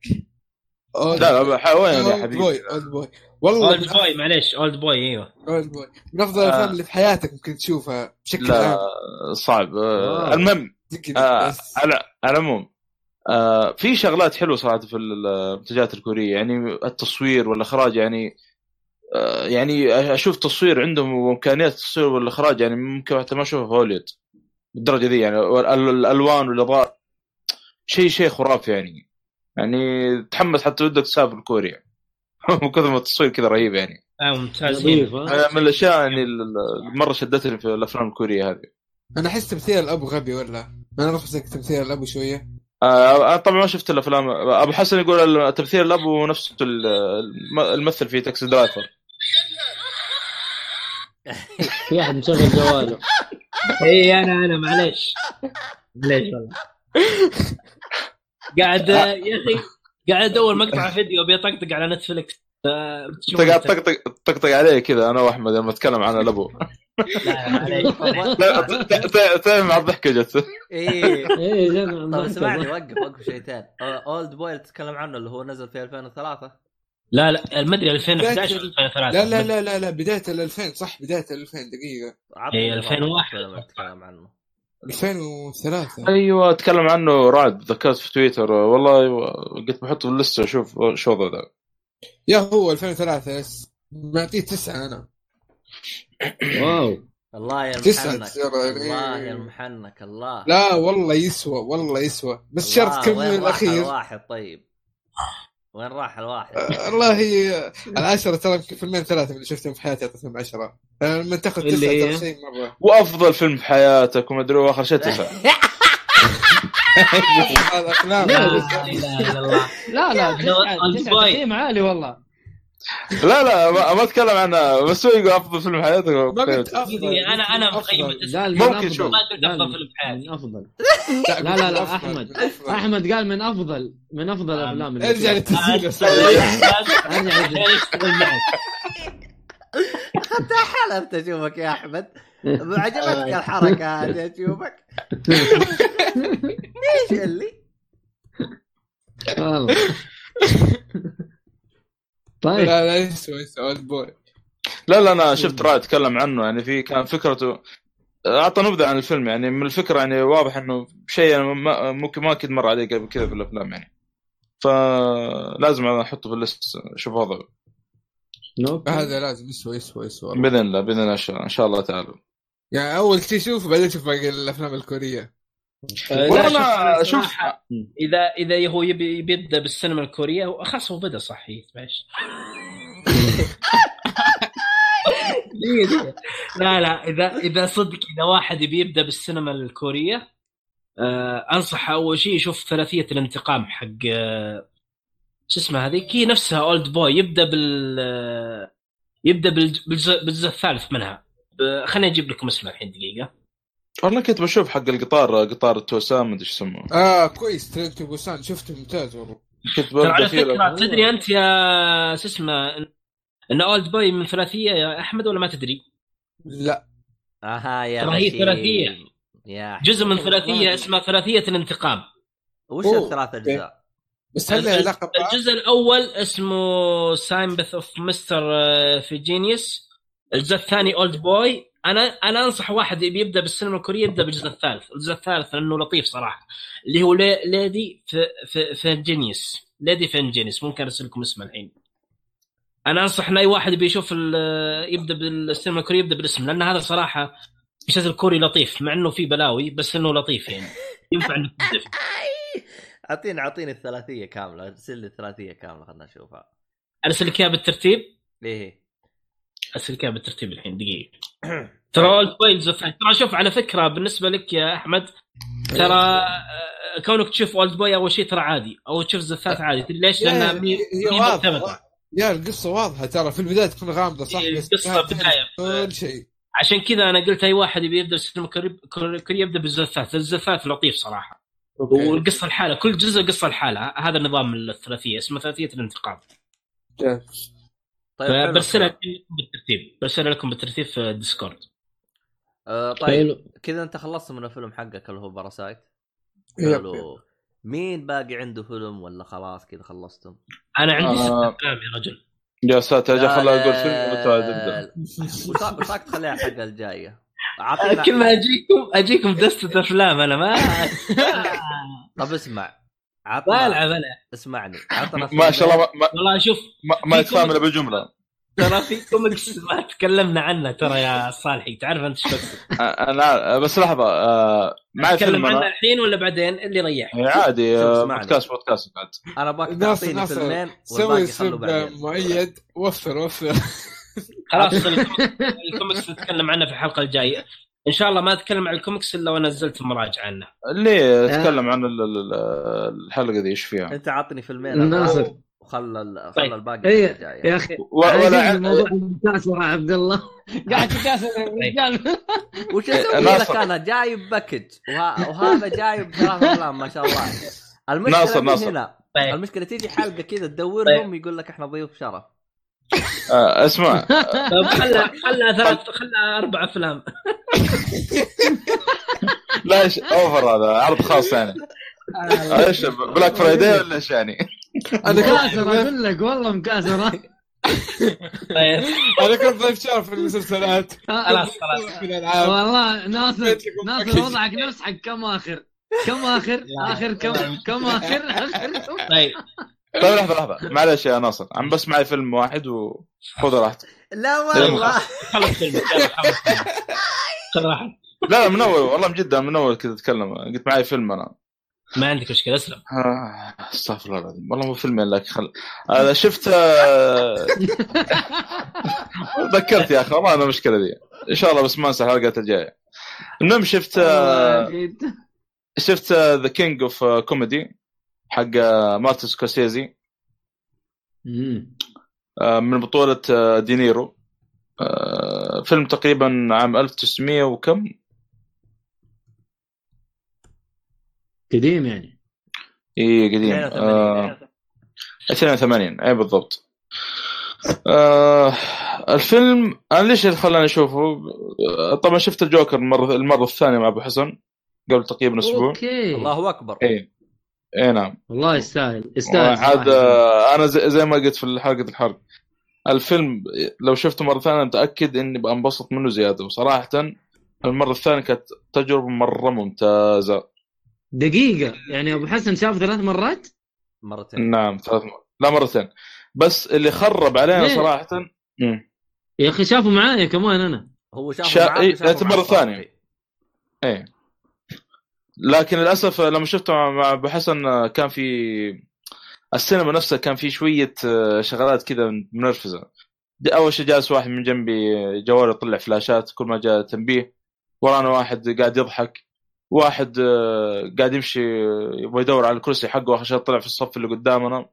لا لا وين يا Old حبيبي. Boy Old Boy والله Old Boy معليش Old Boy إيوه. Old Boy من افضل آه. الأفلام اللي في حياتك ممكن تشوفها بشكل لا عام. صعب. آه آه. المهم آه. على على العموم آه في شغلات حلوة صراحة في المنتجات الكورية يعني التصوير والإخراج يعني آه يعني أشوف تصوير عندهم وإمكانيات التصوير والإخراج يعني ممكن حتى ما اشوفه في هوليوود بالدرجة دي يعني الألوان والاضاءه شيء شيء خرافي يعني. يعني تحمس حتى ودك تسافر كوريا. من كثر ما التصوير كذا رهيب يعني. آه ممتازين نظيف ها؟ من الأشياء يعني اللي مره شدتني في الأفلام الكورية هذه. أنا أحس تمثيل الأب غبي ولا؟ أنا نفسك تمثيل الأب شوية. آه طبعا ما شفت الأفلام. أبو حسن يقول تمثيل الأب هو نفسه ال- الم- الممثل في Taxi Driver. في أحد مشغل جواله. اي أنا أنا معليش. معليش والله. قاعد يا أخي قاعد أدور مقطع فيديو بيطقطق على نتفلكس آه، بتشوف انت قاعد أنت. طقطق طقطق عليه كذا أنا وأحمد لما أتكلم عن الأبو. لا تعرف مع الضحكة جت. إيه. جد طيب اسمعني وقف وقف شيئين Old Boy تتكلم عنه اللي هو نزل في 2003 لا لا ما أدري 2011 لا، 2003 لا لا لا لا لا بداية ال 2000 صح بداية ال 2000 دقيقة. إيه، 2001. الفيلم اللي تتكلم عنه. 2003. أيوه أتكلم عنه رعد ذكرت في تويتر. والله قلت بحطه في اللسته أشوف شو وضعه ذا. يا هو 2003 yes معطيه تسعة أنا. wow. الله يا تسعة المحنك ترى. الله يا المحنك الله. لا والله يسوى والله يسوى. بس شرط كم وين راح الأخير؟ الواحد طيب؟ وين راح الواحد؟ والله العشرة ترى يمكن فيلمين ثلاثة اللي شفتهم في حياتي أعطيتهم عشرة. لما تاخذ تسعة؟ ترى شيء مرة. وأفضل فيلم في حياتك وما أدري وآخر شيء أفلام. لا، لا لا تسعة تسعة. تقييم عالي والله. لا لا ما, ما أتكلم عنها بس هو يقول أفضل فيلم في حياتك ما قلت أفضل أنا- أنا مقيم أفضل. التسعة. قال من ممكن. شوف. من- فيلم حياتي. من أفضل لا لا، لا،. أفضل. أحمد قال من افضل من أفضل آه. الأفلام ارجع. للتسجيل. ارجع معك حلفت أشوفك يا أحمد عجبتك الحركة هذه أشوفك إيش اللي والله طيب. لا لا يسوى يسوى اولد بوي. لا لا أنا شفت رائد تكلم عنه يعني في كان فكرته أعطى نبذة عن الفيلم يعني من الفكرة يعني واضح إنه شيء ما ممكن ما أكيد مر عليه قبل كذا في الأفلام يعني. فلازم أنا أحطه في الليست شوف وضعه نوب. هذا لازم يسوى يسوى يسوى بإذن الله بإذن الله إن شاء- إن شاء الله تعالى يعني أول شيء شوف بعدين شوف باقي الأفلام الكورية. والله شوف، أنا شوف إذا إذا هو يبي يبدأ بالسينما الكورية هو خلاص هو بدأ صح معلش. لا لا إذا إذا صدق إذا واحد يبي يبدأ بالسينما الكورية آه أنصح أول شيء يشوف ثلاثية الانتقام حق آه شو اسمه هذيك هي نفسها Old Boy يبدأ بال آه، يبدأ بالج- بالجزء الثالث منها. خليني أجيب لكم اسمه الحين دقيقة. والله كنت بشوف حق القطار قطار البوسان ما أدري إيش يسموه آه كويس Train to Busan شفته ممتاز والله كنت ترى على فكرة تدري أنت يا شو اسمه إن Old Boy من ثلاثية يا أحمد ولا ما تدري؟ لا آها يا ترى هي بشير. ثلاثية. يا جزء من ثلاثية اسمها ثلاثية الانتقام وش. الثلاث أجزاء؟ بس هل علاقة؟ الجزء الأول اسمه Sympathy for Mr. Vengeance الجزء الثاني Old Boy أنا أنا أنصح واحد يبي يبدأ بالسينما الكورية يبدأ بالجزء الثالث، الجزء الثالث لأنه لطيف صراحة اللي هو La- Lady Ven- Ven- Vengeance Lady Vengeance ممكن ارسل لكم اسمه الحين. أنا أنصح ان اي واحد بيشوف يبدأ بالسينما الكورية يبدأ بالاسم لأن هذا صراحة المسلسل الكوري لطيف مع إنه فيه بلاوي بس إنه لطيف يعني. ينفع إنك. أعطيني أعطيني الثلاثية كاملة أرسل لي الثلاثية كاملة خلنا نشوفها. أرسل لك إياها بالترتيب؟ ليه أرسل لك إياها بالترتيب الحين دقيقة. ترى Old Boys ترى شوف على فكرة بالنسبة لك يا أحمد ترى آه، كونك تشوف Old Boy أول شيء ترى عادي أو تشوف زفات عادي ليش؟ لأنها مي. معتمده يا القصة واضحة ترى في البداية تكون غامضة صح إيه، نهاية بداية. كل شيء عشان كذا أنا قلت أي واحد يبي يبدأ الكوري- الكوري يبدأ بالزفات، الزفات لطيف صراحة أوكي. والقصة الحالة كل جزء قصة الحالة هذا النظام الثلاثية اسمه ثلاثية الانتقام. طيب. برسلها لكم بالترتيب برسلها لكم بالترتيب في الديسكورد آه طيب كذا انت خلصت من الفيلم حقك اللي هو Parasite مين باقي عنده فيلم ولا خلاص كذا خلصتم؟ أنا عندي آه. ست أفلام يا رجل يا ساتر أجل خلها أقول فيلم وانت رايك تخليها الحلقة الجاية؟ ما اجيكم أجيكم دستة أفلام أنا ما طب اسمع ما عطنا العب أنا اسمعني عطنا ما شاء الله ما, ما, والله شوف ما, ما يتفاهم إلا بالجملة. ترى في كوميكس ما تكلمنا عنه ترى يا صالحي تعرف أنت إيش أنا بس لحظة آه معي نتكلم فيلم عنه الحين ولا بعدين؟ اللي يريح هي عادي آه،. بودكاست بودكاست بعد. أنا أبغاك ناصر تعطيني فيلمين سوي سب مؤيد. وفر وفر. خلاص الكوميكس نتكلم عنه في الحلقة الجاية. إن شاء الله ما أتكلم عن الكوميكس إلا ونزلت مراجعة عنه. ليه؟ تكلم عن ال- ال- الحلقة دي إيش فيها؟ أنت عطني فيلمين. ناصر. وخلى ال- طيب. خلى الباقي إيه، الجاية. يا أخي ولا الموضوع مكاسر يا عبد الله. قاعد تكاسر رجال. وش أسوي. لك أنا جايب package. وه... وهذا جايب ثلاث افلام ما شاء الله. المشكلة ناصر، ناصر. هنا. طيب. المشكلة تيجي حلقة كذا تدورهم يقول لك إحنا ضيوف شرف. آه، اسمع. خلى خلى ثلاث خلى أربع أفلام. لا أوفر هذا؟ عرض خاص يعني. إيش Black Friday ولا إيش يعني؟ أنا مكاسر كنت أقول لك. والله مكاسر طيب. أنا كنت ضيف شرف في المسلسلات. خلاص خلاص. الألعاب. والله ناصر ناصر. وضعك نفس حق كم آخر؟ كم آخر؟ آخر كم كم اخر آخر؟ طيب. طيب لحظة لحظة. معلش يا ناصر. عم بس معي فيلم واحد وخذ راحتك. لا والله. خلص فيلمك. خذ راحتك. لا لا من اول والله من جد من اول كذا اتكلم قلت معي فيلم أنا. ما عندك مشكلة اسلم. آه، أستغفر الله العظيم. والله مو فيلمين لك. خل هذا شفت آه، ذكرت يا أخي والله أنا المشكلة دي إن شاء الله بس ما أنسى الحلقات الجاية. المهم شفت آه، شفت The King of Comedy حق مارتن سكورسيزي. آه، من بطولة آه، دينيرو. آه، فيلم تقريبا عام 1900 وكم؟ قديم يعني. اي قديم. 82. آه، 82 اي بالضبط. آه الفيلم أنا ليش خلاني أشوفه؟ طبعا شفت الجوكر المره المرة الثانية مع أبو حسن قبل تقريبا أسبوع. okay. الله أكبر. اي اي نعم والله يستاهل يستاهل عاد صراحة. آه، أنا زي, زي ما قلت في حلقة الحرق الفيلم لو شفته مرة ثانية متأكد إني بنبسط منه زيادة وصراحة المرة الثانية كانت تجربة مرة ممتازة دقيقة يعني أبو حسن شاف ثلاث مرات؟ مرتين نعم ثلاث مرات لا مرتين بس اللي خرب علينا ليه؟ صراحة مم. يا أخي شافوا معايا كمان أنا هو شافه شا- معاك إيه، مرة الصاحبي. ثانية. إيه لكن للأسف لما شفته مع- أبو حسن آه، كان في السينما نفسها كان في شوية آه، شغلات كذا منرفزة. أول شيء جالس واحد من جنبي آه، جواله يطلع فلاشات كل ما جاء تنبيه ورانا واحد قاعد يضحك واحد قاعد يمشي يبغى يدور على الكرسي حقه اخر شيء طلع في الصف اللي قدامنا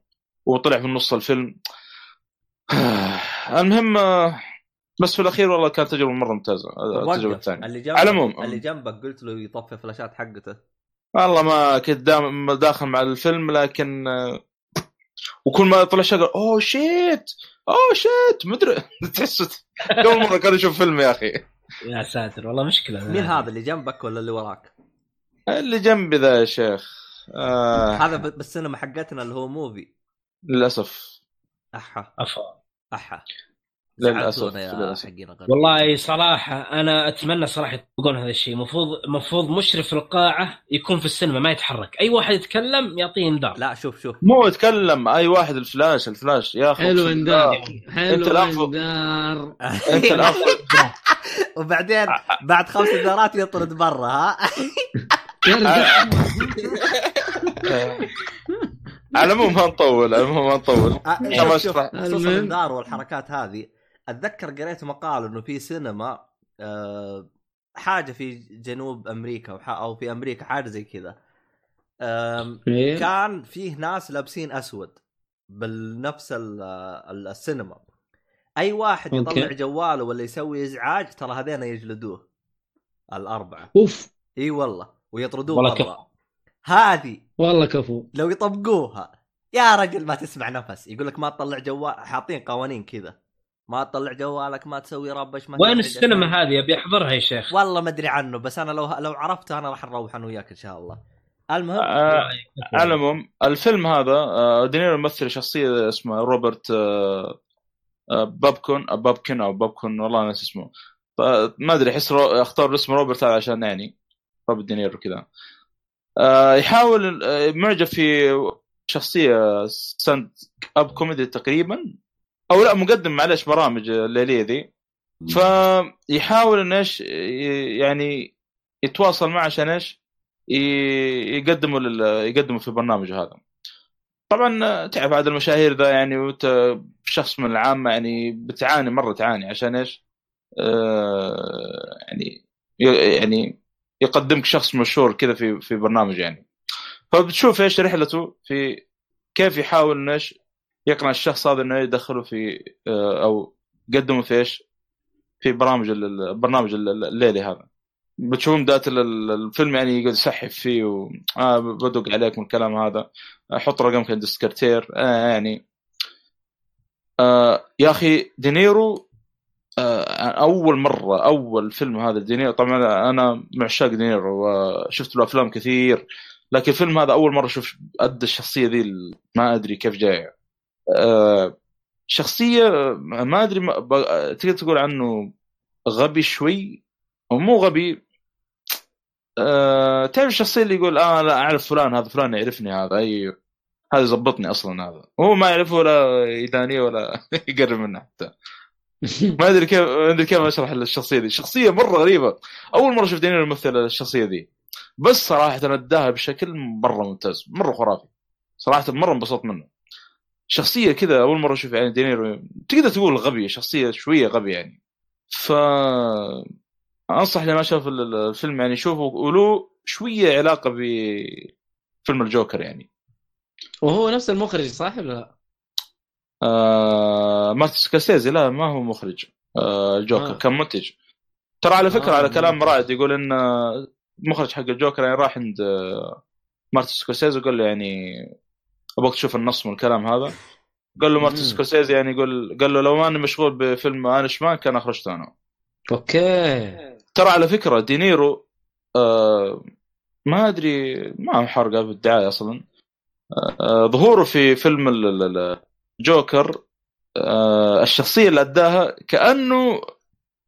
وطلع في نص الفيلم. المهم بس في الأخير والله كانت تجربة مرة ممتازة آه،. التجربه الثانية اللي جنبك على العموم. اللي جنبك قلت له يطفي فلاشات حقته. والله ما كنت دام داخل مع الفيلم لكن آه، وكل ما يطلع شغل oh shit oh shit مدري تحس قبل مرة كان يشوف فيلم يا أخي. يا ساتر والله مشكلة. مين هذا اللي جنبك ولا اللي وراك؟ اللي جنبي ذا يا شيخ. آه هذا بالسينما حقتنا اللي هو موفي للأسف. أحا. أفا. أحا. للأسف. والله صراحة أنا أتمنى صراحة يطبقون هذا الشيء. المفروض المفروض مشرف القاعة يكون في السينما ما يتحرك. أي واحد يتكلم يعطيه انذار لا شوف شوف. مو يتكلم أي واحد الفلاش الفلاش. يا أخي حلو انذار. حلو. انذار أنت الافضل وبعدين بعد خمس انذارات يطرد برا ها؟ على العموم ما نطول على العموم ما نطول. آه، المهم. الانذار والحركات هذه. أتذكر قريت مقال إنه في سينما آه، حاجة في جنوب أمريكا أو في أمريكا حاجة زي كذا. إيه. كان فيه ناس لابسين أسود بالنفس ال- السينما. أي واحد okay. يطلع جواله ولا يسوي إزعاج ترى هذين يجلدوه الأربعة. أوف. إي والله. ويطردوه والله برا هذه والله كفو. لو يطبقوها يا رجل ما تسمع نفس. يقول لك ما تطلع جوال حاطين قوانين كذا. ما تطلع جوالك ما تسوي ربش ما وين السينما. هذه؟ أبي أحضرها يا شيخ. والله ما أدري عنه بس أنا لو لو عرفته أنا راح نروح أنا وياك إن شاء الله. المهم؟ آه، على العموم الفيلم هذا آه، دينيرو يمثل شخصية اسمها روبرت آه، آه، بابكون بابكن أو بابكون والله ناس اسمه. ما أدري أحس رو- أختار اسم روبرت عشان يعني روبرت دينيرو كذا. آه، يحاول معجب في شخصية stand-up comedy تقريبا. أو لا مقدم معلش برامج الليلية ذي. فيحاول انه إيش يعني يتواصل معه عشان إيش يقدموا لل... يقدموا في برنامج هذا. طبعا تعرف هذا المشاهير ذا يعني وانت شخص من العامة يعني بتعاني مرة تعاني عشان إيش؟ آه يعني يعني يقدمك شخص مشهور كذا في في برنامج يعني. فبتشوف إيش رحلته في كيف يحاول انه إيش يقنع الشخص هذا إنه يدخله في آه، أو يقدمه في إيش؟ في برامج ال- البرنامج ال- الليلي هذا. بتشوفون بدايه ال- ال- الفيلم يعني يقعد يسحب فيه و... آه بدق عليك من الكلام هذا. حط رقمك عند السكرتير آه يعني آه يا أخي دينيرو آه أول مرة أول فيلم هذا دينيرو طبعا أنا من عشاق دينيرو وشفت له أفلام كثير لكن الفيلم هذا أول مرة أشوف ادى الشخصية ذي ما أدري كيف جاية. شخصية ما أدري ب- تقدر تقول عنه غبي شوي؟ أو مو غبي. آه، تعرف الشخصية اللي يقول آه لا أعرف فلان هذا فلان يعرفني هذا أي هذا زبطني أصلا هذا. هو ما يعرفه ولا يدانيه ولا يقرب منه حتى. ما أدري كيف ما أدري كيف أشرح الشخصيه دي. شخصية مرة غريبة. أول مرة شفت دينيرو يمثل الشخصية دي. بس صراحة أداها بشكل مرة ممتاز مرة خرافي. صراحة مرة انبسطت منه. شخصية كذا أول مرة أشوف يعني دينيرو تقدر تقول غبي شخصية شوية غبي يعني ف أنصح اللي ما شاف ال- ال- الفيلم يعني شوفه وله شوية علاقة بفيلم الجوكر يعني وهو نفس المخرج صح ولا لا؟ آه مارتن سكورسيزي لا ما هو مخرج آه الجوكر آه. آه. كان منتج ترى على فكرة آه، آه على كلام. رائد يقول إن آه، المخرج حق الجوكر يعني راح عند آه، مارتن سكورسيزي وقال له يعني أبغاك تشوف النص من الكلام هذا. قال له مارتن. سكورسيزي يعني يقول قال له لو ما أنا مشغول بفيلم Irishman كان أخرجته أنا. okay. ترى على فكرة دينيرو آه ما أدري ما هو حرقه بالدعايه أصلا. آه ظهوره في فيلم ال- ال- ال- جوكر آه الشخصية اللي أداها كأنه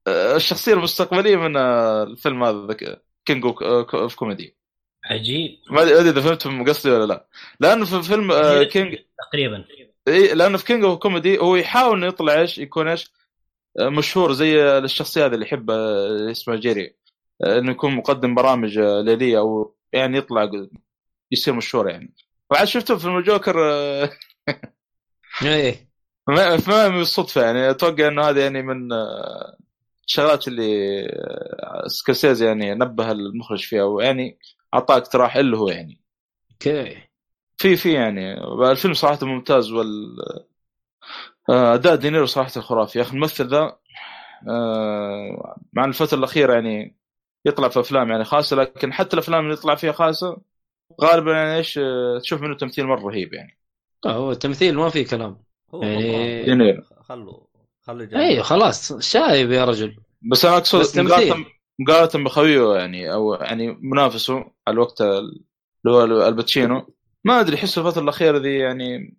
آه الشخصية المستقبلية من آه الفيلم هذا King of Comedy. عجيب. ما ادري إذا فهمتم قصدي ولا لا. لأنه في فيلم آه King تقريبا. إيه لأنه في King of Comedy هو يحاول إنه يطلع إيش يكون إيش آه، مشهور زي الشخصية هذه اللي يحبها آه، اسمها جيري. آه، إنه يكون مقدم برامج ليلية أو يعني يطلع يصير مشهور يعني. وعاد شفته في الجوكر إيه ما ما بالصدفة يعني. أتوقع إنه هذا يعني من الشغلات اللي سكورسيزي يعني نبه المخرج فيها. ويعني اعطاه اقتراح اللي هو يعني okay في في يعني الفيلم صراحة ممتاز وال آه، أداء دينيرو صراحة خرافي يا أخي الممثل ذا آه، مع الفترة الأخيرة يعني يطلع في أفلام يعني خاصة لكن حتى الأفلام اللي يطلع فيها خاصة غالبا يعني إيش آه، تشوف منه تمثيل مرة رهيب يعني هو التمثيل ما في كلام هو يعني-. دينيرو خلوا خلوا. أيوه خلاص شايب يا رجل بس أنا أقصد بس مقارنه تمثيل. مقارنة بخويه يعني أو يعني منافسه على الوقت اللي هو الباتشينو ما أدري أحس الفترة الأخيرة ذي يعني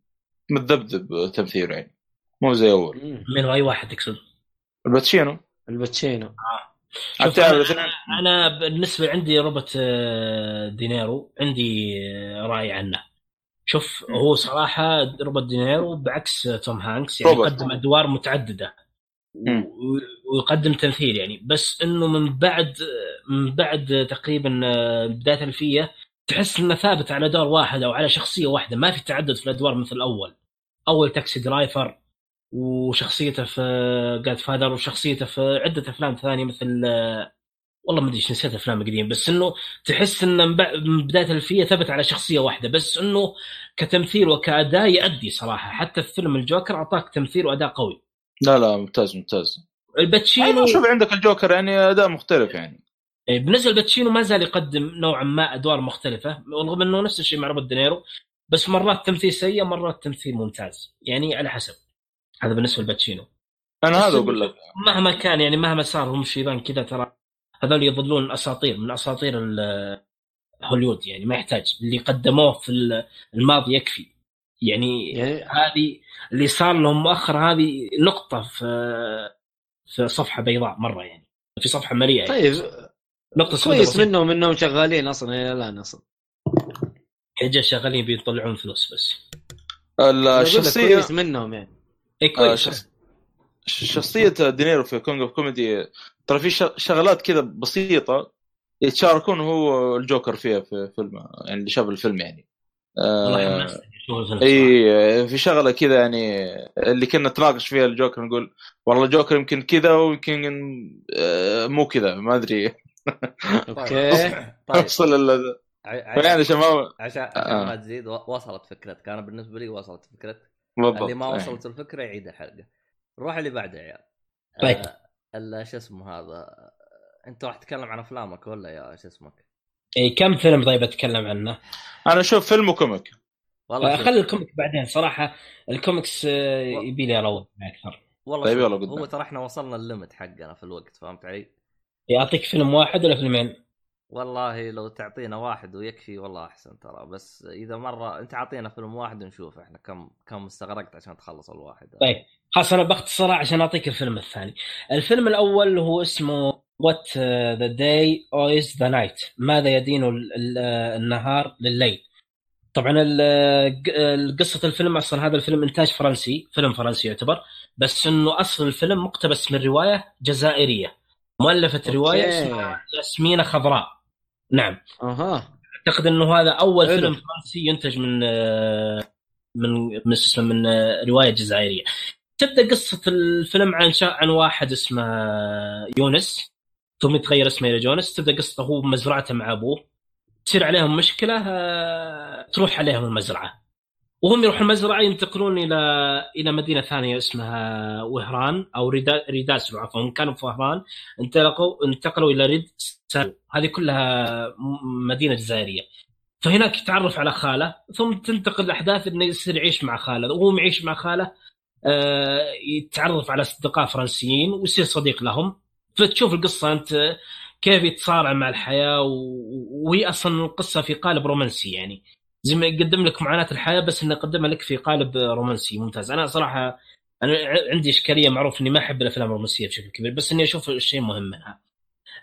متذبذب تمثيله يعني. مو زي أول. من أي واحد تقصد؟ الباتشينو الباتشينو شوف تعرف أنا, أنا بالنسبة عندي روبرت آه، دينيرو عندي آه، رأي عنه. شوف هو صراحة روبرت دينيرو بعكس توم هانكس يعني روبرت. يقدم أدوار متعددة. ويقدم تمثيل يعني. بس إنه من بعد من بعد تقريبا آه، بداية الألفية تحس إنه ثابت على دور واحد أو على شخصية واحدة. ما في تعدد في الأدوار مثل الأول. أول Taxi Driver وشخصيته في Godfather وشخصيته في عدة أفلام ثانية مثل آه، والله ما أدري نسيت أفلام قديم بس إنه تحس انه من بداية الألفية ثبت على شخصية واحدة. بس إنه كتمثيل وكأداء يأدي صراحة. حتى في فيلم الجوكر أعطاك تمثيل وأداء قوي. لا لا ممتاز ممتاز. الباتشينو شوف عندك الجوكر يعني أداء مختلف يعني. إيه، بالنسبة لباتشينو ما زال يقدم نوعا ما أدوار مختلفة رغم إنه نفس الشيء مع روبرت دينيرو بس مرات تمثيل سيء مرات تمثيل ممتاز يعني على حسب. هذا بالنسبة لباتشينو أنا هذا أقول لك. مهما كان يعني مهما صار هم شيبان كذا ترى هذول يظلون أساطير من أساطير هوليوود يعني ما يحتاج. اللي قدموه في ال- الماضي يكفي. يعني يعني هذه اللي صار لهم مؤخرا هذه نقطة في في صفحة بيضاء مرة يعني في صفحة مليئة يعني. طيب نقطة سوداء كويس. منهم إنهم شغالين أصلا إلى الآن أصلا. حجة شغالين بيطلعون فلوس بس. الشخصيه كويس منهم يعني. اي آه، كويس شخص- شخصية دينيرو في King of Comedy ترى في ش- شغلات كذا بسيطة يتشاركون هو الجوكر فيها في فيلم يعني اللي شاف الفيلم يعني. آه اي في شغلة كذا يعني اللي كنا نتناقش فيها الجوكر نقول والله الجوكر يمكن كذا ويمكن آه، مو كذا ما أدري. Okay. طيب. ال- ع- يعني عشان عشان ما عشان آه. عشان ما تزيد وصلت فكرتك. أنا بالنسبة لي وصلت فكرتك. بالضبط. اللي ما إيه. وصلت الفكرة يعيد الحلقة. نروح اللي بعده يا عيال. طيب. آه، شو اسمه هذا؟ أنت راح تتكلم عن أفلامك ولا يا شو اسمك؟ اي كم فيلم طيب أتكلم عنه؟ أنا أشوف فيلم و comic. والله خلي ال comic بعدين صراحة الكوميكس آه، يبي لي اروق أكثر والله طيب يلا. هو ترى إحنا وصلنا ال limit حقنا في الوقت فهمت علي؟ يعطيك فيلم واحد ولا فيلمين؟ والله لو تعطينا واحد ويكفي والله أحسن ترى بس إذا مرة أنت عطينا فيلم واحد ونشوف إحنا كم كم استغرقت عشان تخلص الواحد طيب خلاص أنا باختصار عشان أعطيك الفيلم الثاني. الفيلم الأول هو اسمه What the Day Owes the Night ماذا يدين ال- ال- النهار لليل. طبعا قصة الفيلم أصلا هذا الفيلم إنتاج فرنسي، فيلم فرنسي يعتبر بس إنه أصل الفيلم مقتبس من رواية جزائرية. مؤلفة رواية. اسمها ياسمينة خضراء. نعم. أها أعتقد إنه هذا أول حلو. فيلم فرنسي ينتج من من من من رواية جزائرية. تبدأ قصة الفيلم عن شا... عن واحد اسمه يونس ثم يتغير اسمه إلى جونس تبدأ قصته هو بمزرعته مع أبوه تصير عليهم مشكلة آه، تروح عليهم المزرعة. وهم يروحوا المزرعة ينتقلون إلى إلى مدينة ثانية اسمها وهران أو ريدا... عفوا هم كانوا في وهران انتقلوا انتقلوا إلى ريد هذه كلها مدينة جزائرية. فهناك يتعرف على خالة ثم تنتقل الأحداث إنه يصير يعيش مع خالة. وهو يعيش مع خالة آه، يتعرف على أصدقاء فرنسيين ويصير صديق لهم. فتشوف القصة أنت كيف يتصارع مع الحياة و- وهي أصلا القصة في قالب رومانسي يعني. زي ما يقدم لك معاناة الحياة بس انه يقدمها لك في قالب رومانسي ممتاز. أنا صراحة أنا عندي إشكالية معروف إني ما أحب الأفلام الرومانسية بشكل كبير بس إني أشوف الشيء مهم منها.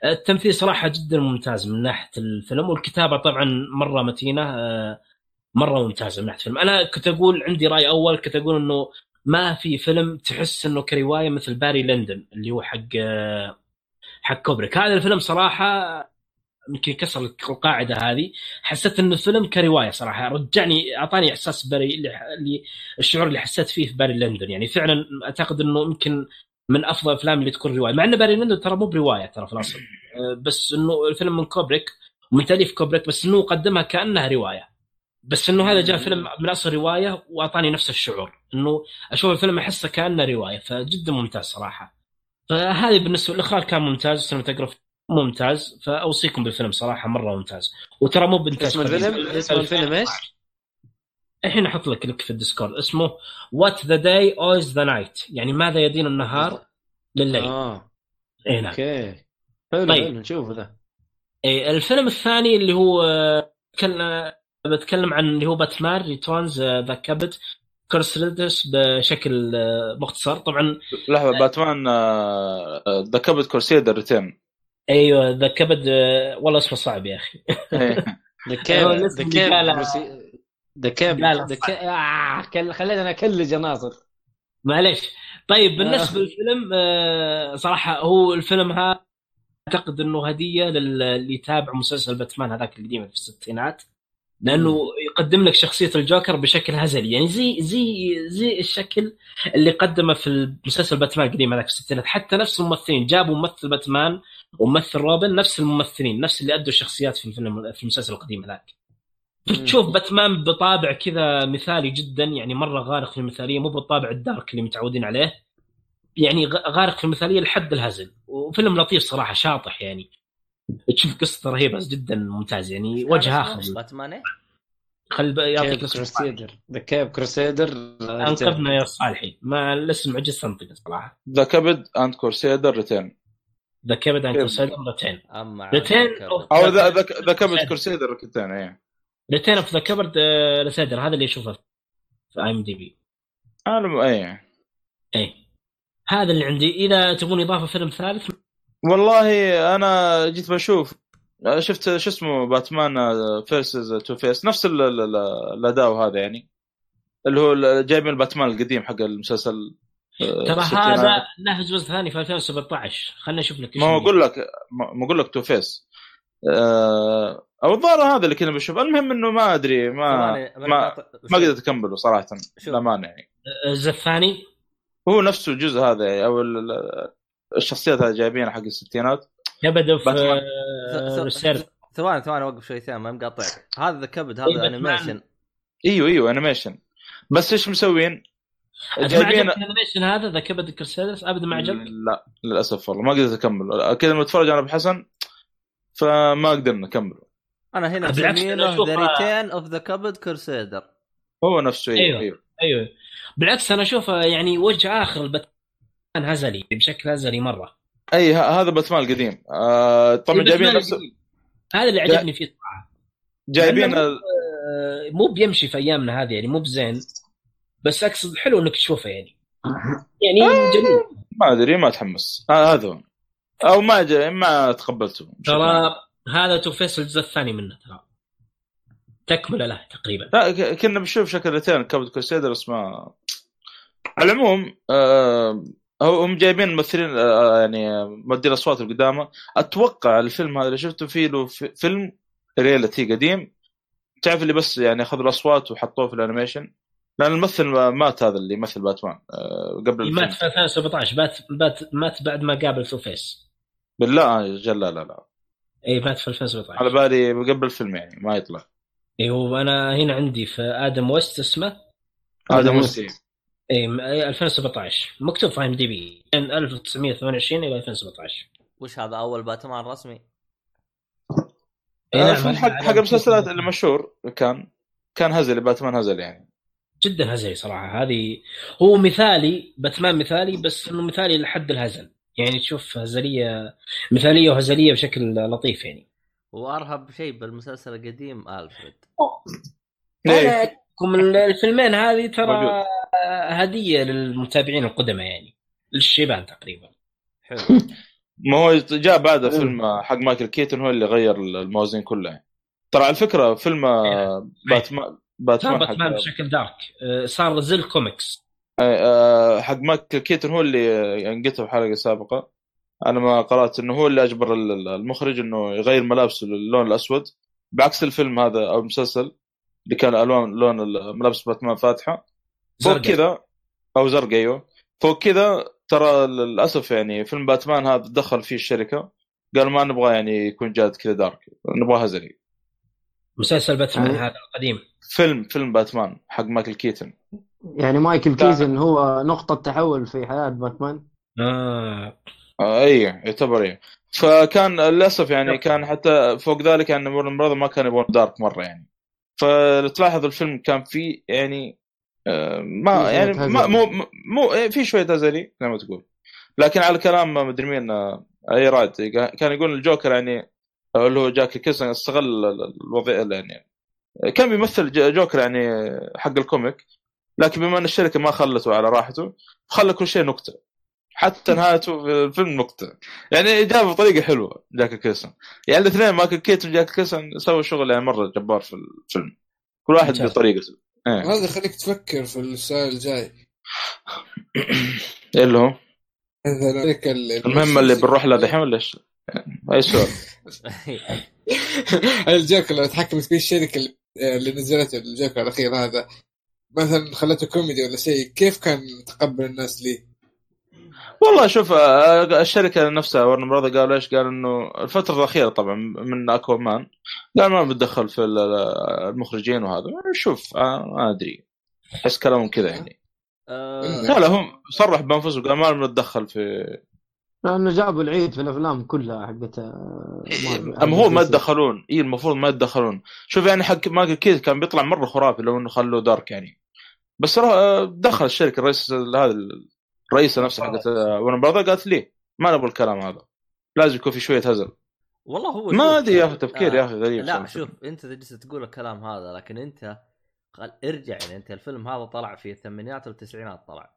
التمثيل صراحة جدا ممتاز من ناحية الفيلم والكتابة طبعا مرة متينة آه، مرة ممتازة من ناحية الفيلم. أنا كنت أقول عندي رأي أول كنت أقول إنه ما في فيلم تحس إنه كرواية مثل باري لندن اللي هو حق آه، حق كوبريك هذا الفيلم صراحة يمكن كسر القاعدة هذه. حسيت إنه الفيلم كرواية صراحة. رجعني أعطاني إحساس Barry اللي, اللي الشعور اللي حسيت فيه في Barry Lyndon. يعني فعلا أعتقد إنه يمكن من أفضل الافلام اللي تكون رواية. مع إن Barry Lyndon ترى مو برواية ترى في الأصل. آه، بس إنه الفيلم من كوبريك ومن تأليف كوبريك بس إنه قدمها كأنها رواية. بس إنه هذا جاء فيلم من أصل رواية وأعطاني نفس الشعور. إنه أشوف الفيلم أحسه كأنه رواية. فجدا ممتاز صراحة. فهذه بالنسبة للإخراج كان ممتاز ال cinematograph ممتاز فأوصيكم بالفيلم صراحة مرة ممتاز. وترى مو بإنتاج اسم. الفيلم؟ اسم الفيلم إيش؟ الحين أحط لك لك في ال Discord. اسمه What the Day Owes the Night يعني ماذا يدين النهار لليل. آه اي نعم. Okay. حلو طيب. حلو نشوفه ذا. إيه الفيلم الثاني اللي هو آه، كان بتكلم عن اللي هو Batman Returns the Caped Crusaders بشكل آه، مختصر. طبعا لحظة Batman the Caped Crusader Return أيوه the Caped آه، والله اسمه صعب يا أخي. ذا الاسم ذا آه، كل- خلينا اكلج يا ناصر معليش. طيب بالنسبة للفيلم آه، صراحة هو الفيلم هذا أعتقد إنه هدية للي يتابع مسلسل باتمان هذاك القديم في الستينات. لأنه يقدم لك شخصية الجوكر بشكل هزلي. يعني زي زي زي الشكل اللي قدمه في مسلسل باتمان القديم هذاك في الستينات. حتى نفس الممثلين. جابوا ممثل باتمان وممثل روبن نفس الممثلين. نفس اللي أدوا الشخصيات في الفيلم في المسلسل القديم هذاك. تشوف باتمان بطابع كذا مثالي جدا. يعني مرة غارق في المثالية مو بالطابع الدارك اللي متعودين عليه. يعني غ- غارق في المثالية لحد الهزل. وفيلم لطيف صراحة شاطح يعني. تشوف قصته رهيبة جدا ممتاز. يعني وجه آخر. باتمان إيه؟ خل يعطيك الاسم كروسيدر ذا كيب كروسيدر انقذنا يا صالحي ما الاسم عجزت انطقه صراحة. ذا كابد اند كورسيدر ريتيرن ذا كيبد اند؟ كروسيدر ريتين اما ريتين أو ذا ذا كابد كورسيدر ريتيرن إيه. ريتين اوف ذا كيبد ريسيدر هذا اللي اشوفه في اي ام دي بي أنا إيه. إيه. هذا اللي عندي. إذا تبون إضافة فيلم ثالث؟ والله أنا جيت بشوف شفت شو اسمه Batman versus Two-Face نفس ال- ال- ال- الأداء وهذا يعني. اللي هو جايبين الباتمان القديم حق المسلسل آه، ترى. هذا له جزء ثاني في 2017 خلينا نشوف لك ما أقول لك ما أقول لك Two-Face أو الظاهر هذا اللي كنا بنشوف. المهم إنه ما أدري ما ما ما قدرت أكمله صراحة. للأمانة يعني. الجزء الثاني؟ هو نفسه الجزء هذا يعني أو ال- ال- الشخصيات هذه جايبينها حق الستينات. كبد ث- ريسيرف ثواني ثواني وقف شوي ثاني ما مقاطعك. هذا كبد إيه، هذا. انيميشن إيوه إيوه انيميشن بس إيش مسوين؟ جايبين الانيميشن هذا ذا كبد كرسيدس ابدا ما عجبك. لا للأسف والله ما قدرت اكمل كذا لما اتفرج أنا بحسن فما قدرنا نكمل أنا هنا أشوفها- The Return of the Caped Crusader هو نفسه أيوه أيوه. أيوه, أيوه. بالعكس أنا أشوفه يعني وجه آخر الباتمان هزلي بشكل هزلي مرة. أي ه- هذا باتمان القديم. آه طبعا جايبين نفس. هذا اللي عجبني فيه صراحة. جايبين آه، مو بيمشي في أيامنا هذه يعني مو بزين. بس أقصد حلو إنك تشوفه يعني. يعني جميل. ما أدري ما أتحمس. آه هذا هو. أو ما جا ما تقبلته. ترى هذا Two-Face الجزء الثاني منه ترى. تكملة له تقريبا. لا كنا بنشوف شكل Return Caped Crusader بس ما على العموم آه هو- هم جايبين ممثلين آه يعني مودين الاصوات اللي قدامه أتوقع الفيلم هذا اللي شفته فيه له في- فيلم reality قديم. تعرف اللي بس يعني أخذوا الأصوات وحطوه في ال animation؟ لأن الممثل ما- مات هذا اللي يمثل باتمان آه قبل الفيلم. مات في 2017 مات مات مات بعد ما قابل تو فيس بالله آه، جل لا لا لا. إي مات في على 2017 بالي قبل الفيلم يعني ما يطلع. إي هو أنا هنا عندي في آدم ويست اسمه؟ هذا مستحيل اي م- إيه، 2017 مكتوب في IMDb من 1928 إلى 2017 وش هذا؟ أول باتمان رسمي؟ آه، نعم، حق حق المسلسلات مسلسل. اللي مشهور كان كان هزلي باتمان هزلي يعني. جدا هزلي صراحة. هذه هو مثالي باتمان مثالي بس إنه مثالي لحد الهزل. يعني تشوف هزليه مثالية وهزلية بشكل لطيف يعني. وأرهب شيء بالمسلسل القديم ألفريد. من الفيلمين هذه ترى موجود. هدية للمتابعين القدماء يعني. للشيبان تقريبا. حلو. ما هو جاء بعد فيلم حق مايكل كيتون هو اللي غير الموازين كلها ترى على فكرة فيلم آه، باتمان صار باتمان حق باتمان بشكل دارك. آه، صار زي الكوميكس آه، حق مايكل كيتون هو اللي انقتل في حلقة سابقة. أنا ما قرأت إنه هو اللي أجبر ال- المخرج إنه يغير ملابسه للون الأسود. بعكس الفيلم هذا أو المسلسل اللي كان ألوان لون ملابس باتمان فاتحة. فوق. كذا أو زرق أيوه. فوق كذا ترى للأسف يعني فيلم باتمان هذا دخل فيه الشركة. قالوا ما نبغى يعني يكون جاد كذا دارك. نبغاه هزلي مسلسل باتمان يعني- هذا القديم فيلم فيلم باتمان حق مايكل كيتون يعني مايكل كيتون هو نقطة تحول في حياة باتمان. آه. آه اي يعتبر اي فكان للأسف يعني كان حتى فوق ذلك يعني المرضى ما كانوا يبغون دارك مرة يعني. فتلاحظ الفيلم كان فيه يعني آه، ما فيه يعني ما. مو مو إيه، في شوية هزلي زي ما تقول. لكن على كلام مدري مين آه، أي راد كان يقول الجوكر يعني آه، اللي هو جاك نيكلسون استغل ال- الوضع يعني. كان بيمثل جوكر يعني حق ال comic لكن بما إن الشركة ما خلته على راحته خلى كل شيء نكتة. حتى نهايته في الفيلم نكته يعني جابه بطريقه حلوة جاك نيكلسون يعني الاثنين مايكل كيتن وجاك نيكلسون سووا شغل يعني مرة جبار في الفيلم كل واحد. بطريقته إيه. هذا يخليك تفكر في السؤال الجاي إيه اللي هو مثلا ذيك ال- المهمة اللي بنروح لها دحين ولا إيش؟ أي سؤال الجوكر لو تحكمت فيه الشركة اللي- اللي نزلته الجوكر الأخير هذا مثلا خلته كوميدي ولا شيء كيف كان تقبل الناس ليه؟ والله شوف الشركة نفسها Warner Brothers قالوا إيش؟ قال إنه الفترة الأخيرة طبعا من Aquaman قال ما بتدخل في ال- المخرجين وهذا. شوف آه، ما أدري. أحس كلامهم كذا يعني. آه، لا لا هم صرح بأنفسهم قال ما بنتدخل في لأنه جابوا العيد في الأفلام كلها حقت آه، مارفل. اما هو ما يتدخلون اي المفروض ما يتدخلون شوف يعني حق مايكل كيت كان بيطلع مرة خرافي لو إنه خلوه دارك يعني. بس دخل الشركة الرئيس هذا الرئيسه نفسها حقت ورن براذر قالت ليه ما نبغى الكلام هذا. لازم يكون في شوية هزل. والله هو ما أدري يا أخي تفكير آه، يا أخي غريب لا صراحة. شوف أنت تجلس تقول الكلام هذا لكن أنت خل... ارجع يعني أنت الفيلم هذا طلع في الثمانينات والتسعينات طلع.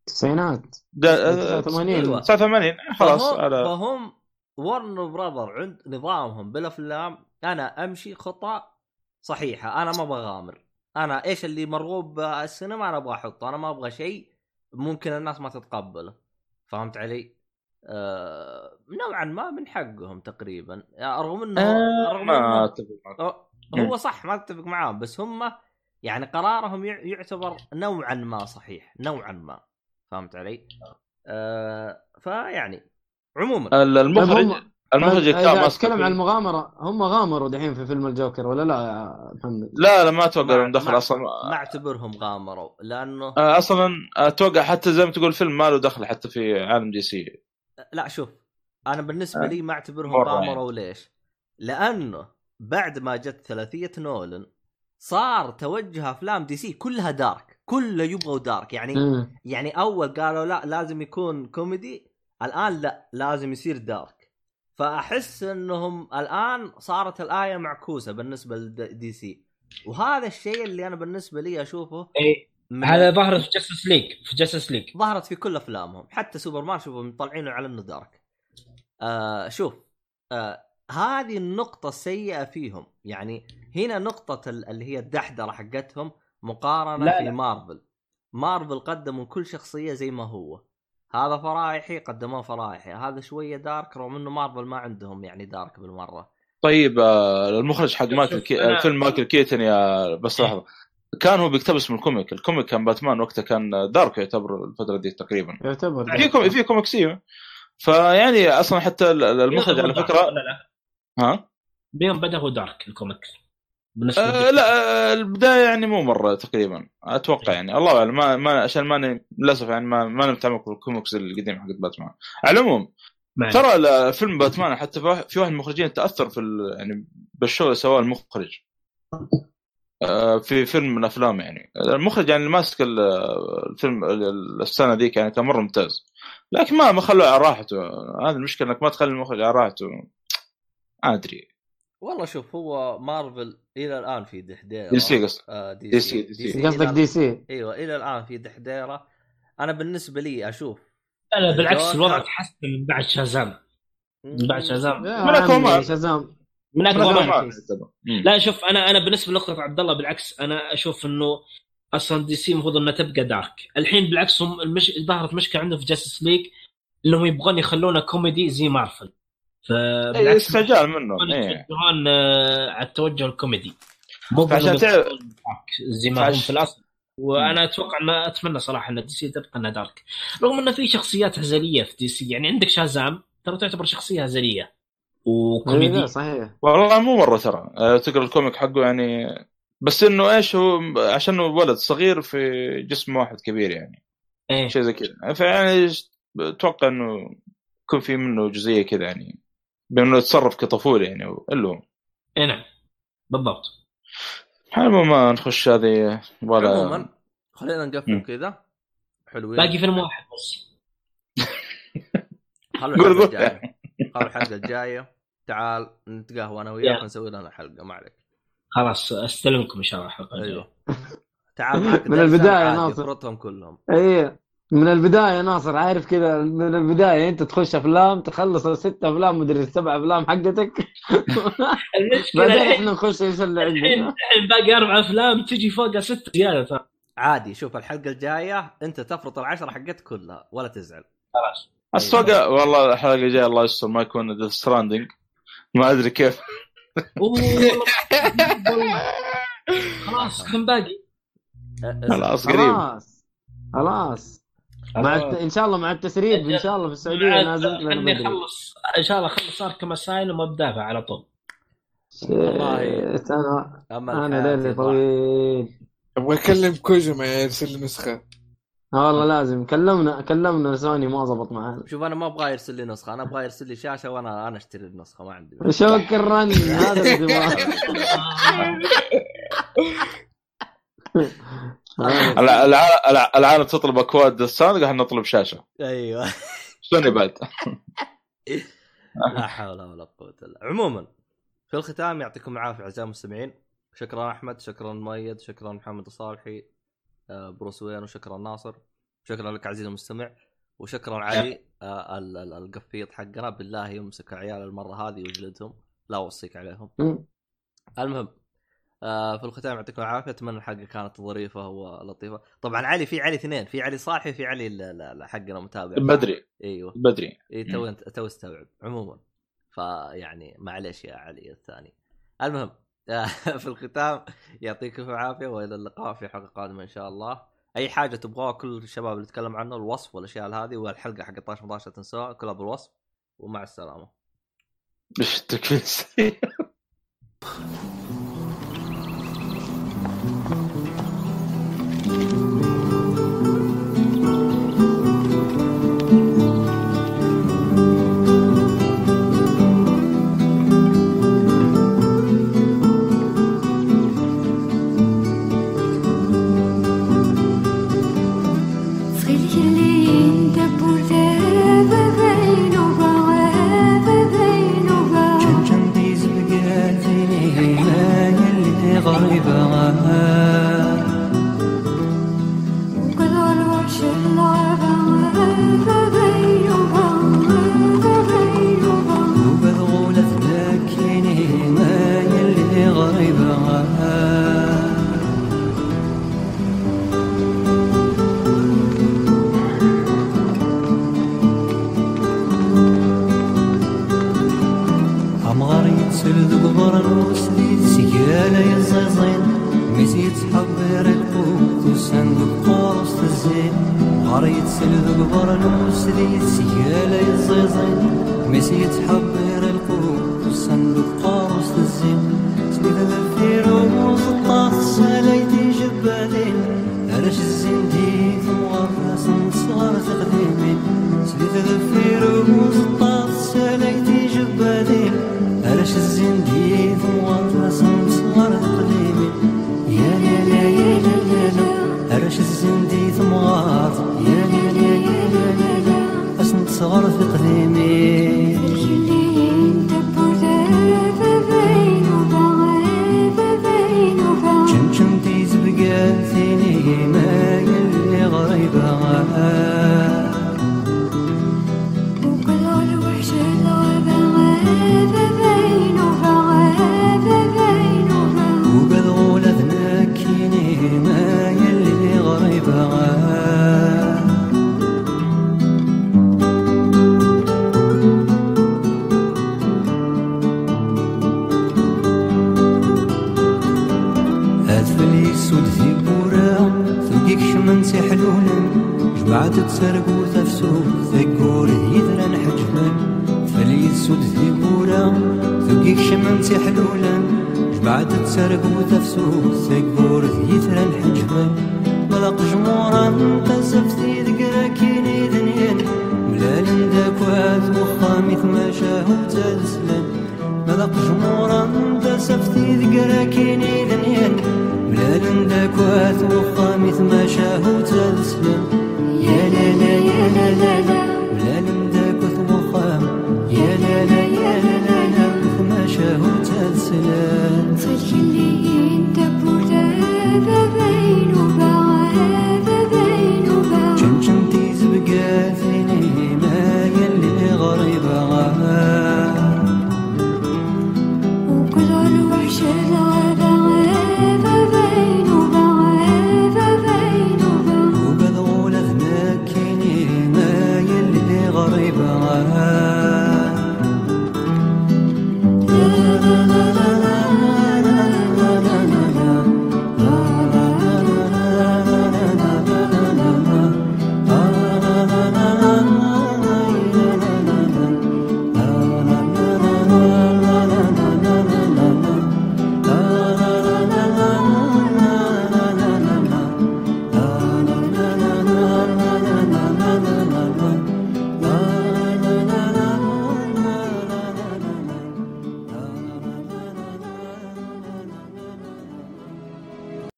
التسعينات ده- 89 أيوة. 89 خلاص فهم, على فهم ورن براذر عند نظامهم بالأفلام أنا أمشي خطى صحيحة أنا ما بغامر أنا إيش اللي مرغوب بالسينما أنا أبغى أحطه أنا ما أبغى شيء ممكن الناس ما تتقبله. فهمت علي؟ آه نوعا ما من حقهم تقريبا. يعني رغم انه آه، رغم ما انه هو صح ما أتفق معاهم بس هم يعني قرارهم يع- يعتبر نوعا ما صحيح. نوعا ما. فهمت علي؟ آه. فيعني عموما. ال- المخرج المخرج كان أتكلم عن المغامرة هم غامروا دحين في فيلم الجوكر ولا لا يا محمد؟ لا لا ما أتوقع إنه دخل ما- أصلا ما أعتبرهم غامروا لأنه آه، أصلا أتوقع حتى زي ما تقول فيلم ما له دخل حتى في عالم دي سي لا شوف أنا بالنسبة آه. لي ما أعتبرهم مرة غامروا ليش؟ لأنه بعد ما جت ثلاثية نولن صار توجه أفلام DC كلها dark كله يبغوا dark يعني مم. يعني أول قالوا لا لازم يكون كوميدي الآن لا لازم يصير dark فأحس إنهم الآن صارت الآية معكوسة بالنسبة ل DC وهذا الشيء اللي أنا بالنسبة لي أشوفه من هذا ظهر في Justice League في Justice League ظهرت في كل أفلامهم. حتى سوبرمان شوفوا مطلعينه على إنه dark آه شوف آه هذه النقطة السيئة فيهم. يعني هنا نقطة ال- اللي هي الدحدرة حقتهم مقارنة لا، في لا. Marvel Marvel قدموا كل شخصية زي ما هو. هذا فرايحي قدموه فرايحي. هذا شوية dark رغم إنه مارفل ما عندهم يعني dark بالمرة. طيب آه، المخرج حق مايكل كي... أنا- فيلم مايكل كيتن يا بس لحظة. كان هو بيقتبس من ال comic. ال comic كان باتمان وقتها كان dark يعتبر الفترة دي تقريبا. يعتبر في comi... في كوميكس أيوه فيعني أصلا حتى ال- المخرج على فكره لا لا. ها؟ بيوم بدأ هو dark ال comics بالنسبة آه. لا آه، البداية يعني مو مرة تقريبا. أتوقع يعني. الله أعلم. ما, ما عشان ماني للأسف يعني ما ما متعمق بالكوميكس القديم حق باتمان. على العموم ترى فيلم باتمان حتى في واحد- من المخرجين تأثر في يعني بالشغل اللي سواه المخرج آه، في فيلم من الأفلام يعني. المخرج يعني اللي ماسك ال- الفيلم ال- السنة ذيك يعني كان مره ممتاز. لكن ما ما خلوه على راحته. هذه المشكلة إنك ما تخلي المخرج على راحته. ما أدري. والله شوف هو مارفل إلى الآن في دحديرة. DC قصدي آه D, DC, D. قصدك إلى- DC؟ أيوه إلى الآن في دحديرة. أنا بالنسبة لي أشوف لا لا بالعكس الوضع تحسن من بعد Shazam. من بعد Shazam. من Aquaman. عمي Shazam. من اكبر لا، شوف أنا أنا بالنسبة لنقطه عبد الله بالعكس أنا أشوف إنه أصلا DC المفروض إنها تبقى dark. الحين بالعكس هم المش... ظهرت مشكلة عندهم في Justice League إنهم يبغون يخلونه كوميدي زي مارفل. فبالعكس استعجال منهم يبغون إيه. آه، على التوجه الكوميدي. مو بإنهم تعرف- زي ما هم في الأصل. وأنا أتوقع ان أتمنى صراحة إن DC تبقى إنها dark. رغم إنه في شخصيات هزلية في DC يعني عندك شازام ترى تعتبر شخصية هزلية وكوميدي. إيه، صحيح. والله مو مرة ترى آه، تقرأ ال comic حقه يعني بس إنه إيش هو عشان هو ولد صغير في جسم واحد كبير يعني. إيه. شيء زي كذا. فيعني أتوقع إنه يكون في منه جزئية كذا يعني. بأنه يتصرف كطفولي يعني الا هو إيه نعم. بالضبط. المهم ما نخش هذه ولا عموما خلينا نقفل. كذا. حلوين. باقي فيلم واحد بس. خلوا الحلقة. الجاية. خلوا الحلقة الجاية. تعال نتقهوى أنا وياك يلا. ونسوي لنا حلقه ما عليك. خلاص أستلمكم إن شاء الله الحلقة الجاية. أيوه. تعال معك من عادي، ناصر. كلهم. إيه. من البداية ناصر عارف كذا من البداية أنت تخش أفلام تخلص الست أفلام مدري السبع أفلام حقتك. المشكلة بعدين إحنا نخش إيش اللي الحين عندنا؟ الحين باقي أربع أفلام تجي فوقها ست زيادة ترى. عادي شوف الحلقة الجاية أنت تفرط العشرة حقتك كلها ولا تزعل. خلاص. أتوقع والله الحلقة الجاية الله يستر ما يكون Death Stranding ما أدري كيف. خلاص كم باقي؟ خلاص قريب. خلاص. خلاص. مع الت... إن شاء الله مع التسريب إن شاء الله في السعودية نازل لنا بدري أخلص. إن شاء الله أخلص Arkham Asylum وابدافع على طول. والله. shit، أنا أنا ليلي. طويل. أبغى أكلم كوجيما يرسل لي نسخة. آه والله لازم. كلمنا كلمنا سوني ما زبط معانا. شوف أنا ما أبغى يرسل لي نسخة. أنا أبغى يرسل لي شاشة وأنا أنا أشتري النسخة ما عندي. شكرا هذا اللي الع- العالم تطلب أكواد Stranding إحنا نطلب شاشة. أيوه. سوني بعد؟ لا حول ولا قوة إلا عموما في الختام يعطيكم العافية أعزائي المستمعين. شكرا أحمد شكرا مؤيد شكرا محمد الصالحي آه، بروس وين وشكرا ناصر. شكرا لك عزيزي المستمع وشكرا علي آه، ال- ال- القفيط حقنا. بالله يمسك عيال المرة هذه ويجلدهم. لا أوصيك عليهم. المهم آه في الختام يعطيكم العافية أتمنى الحلقة كانت ظريفة ولطيفة. طبعا علي في علي اثنين في علي صالحي في علي حقنا متابع. بدري. أيوه. بدري. اي تو انت تو استوعب عموما. فيعني معليش يا علي الثاني. المهم في الختام يعطيكم العافية وإلى اللقاء في حلقة قادمة إن شاء الله. أي حاجة تبغوها كل الشباب اللي تكلم عنه الوصف والأشياء هذه والحلقة حق 12 11 تنسوها كلها بالوصف ومع السلامة. إيش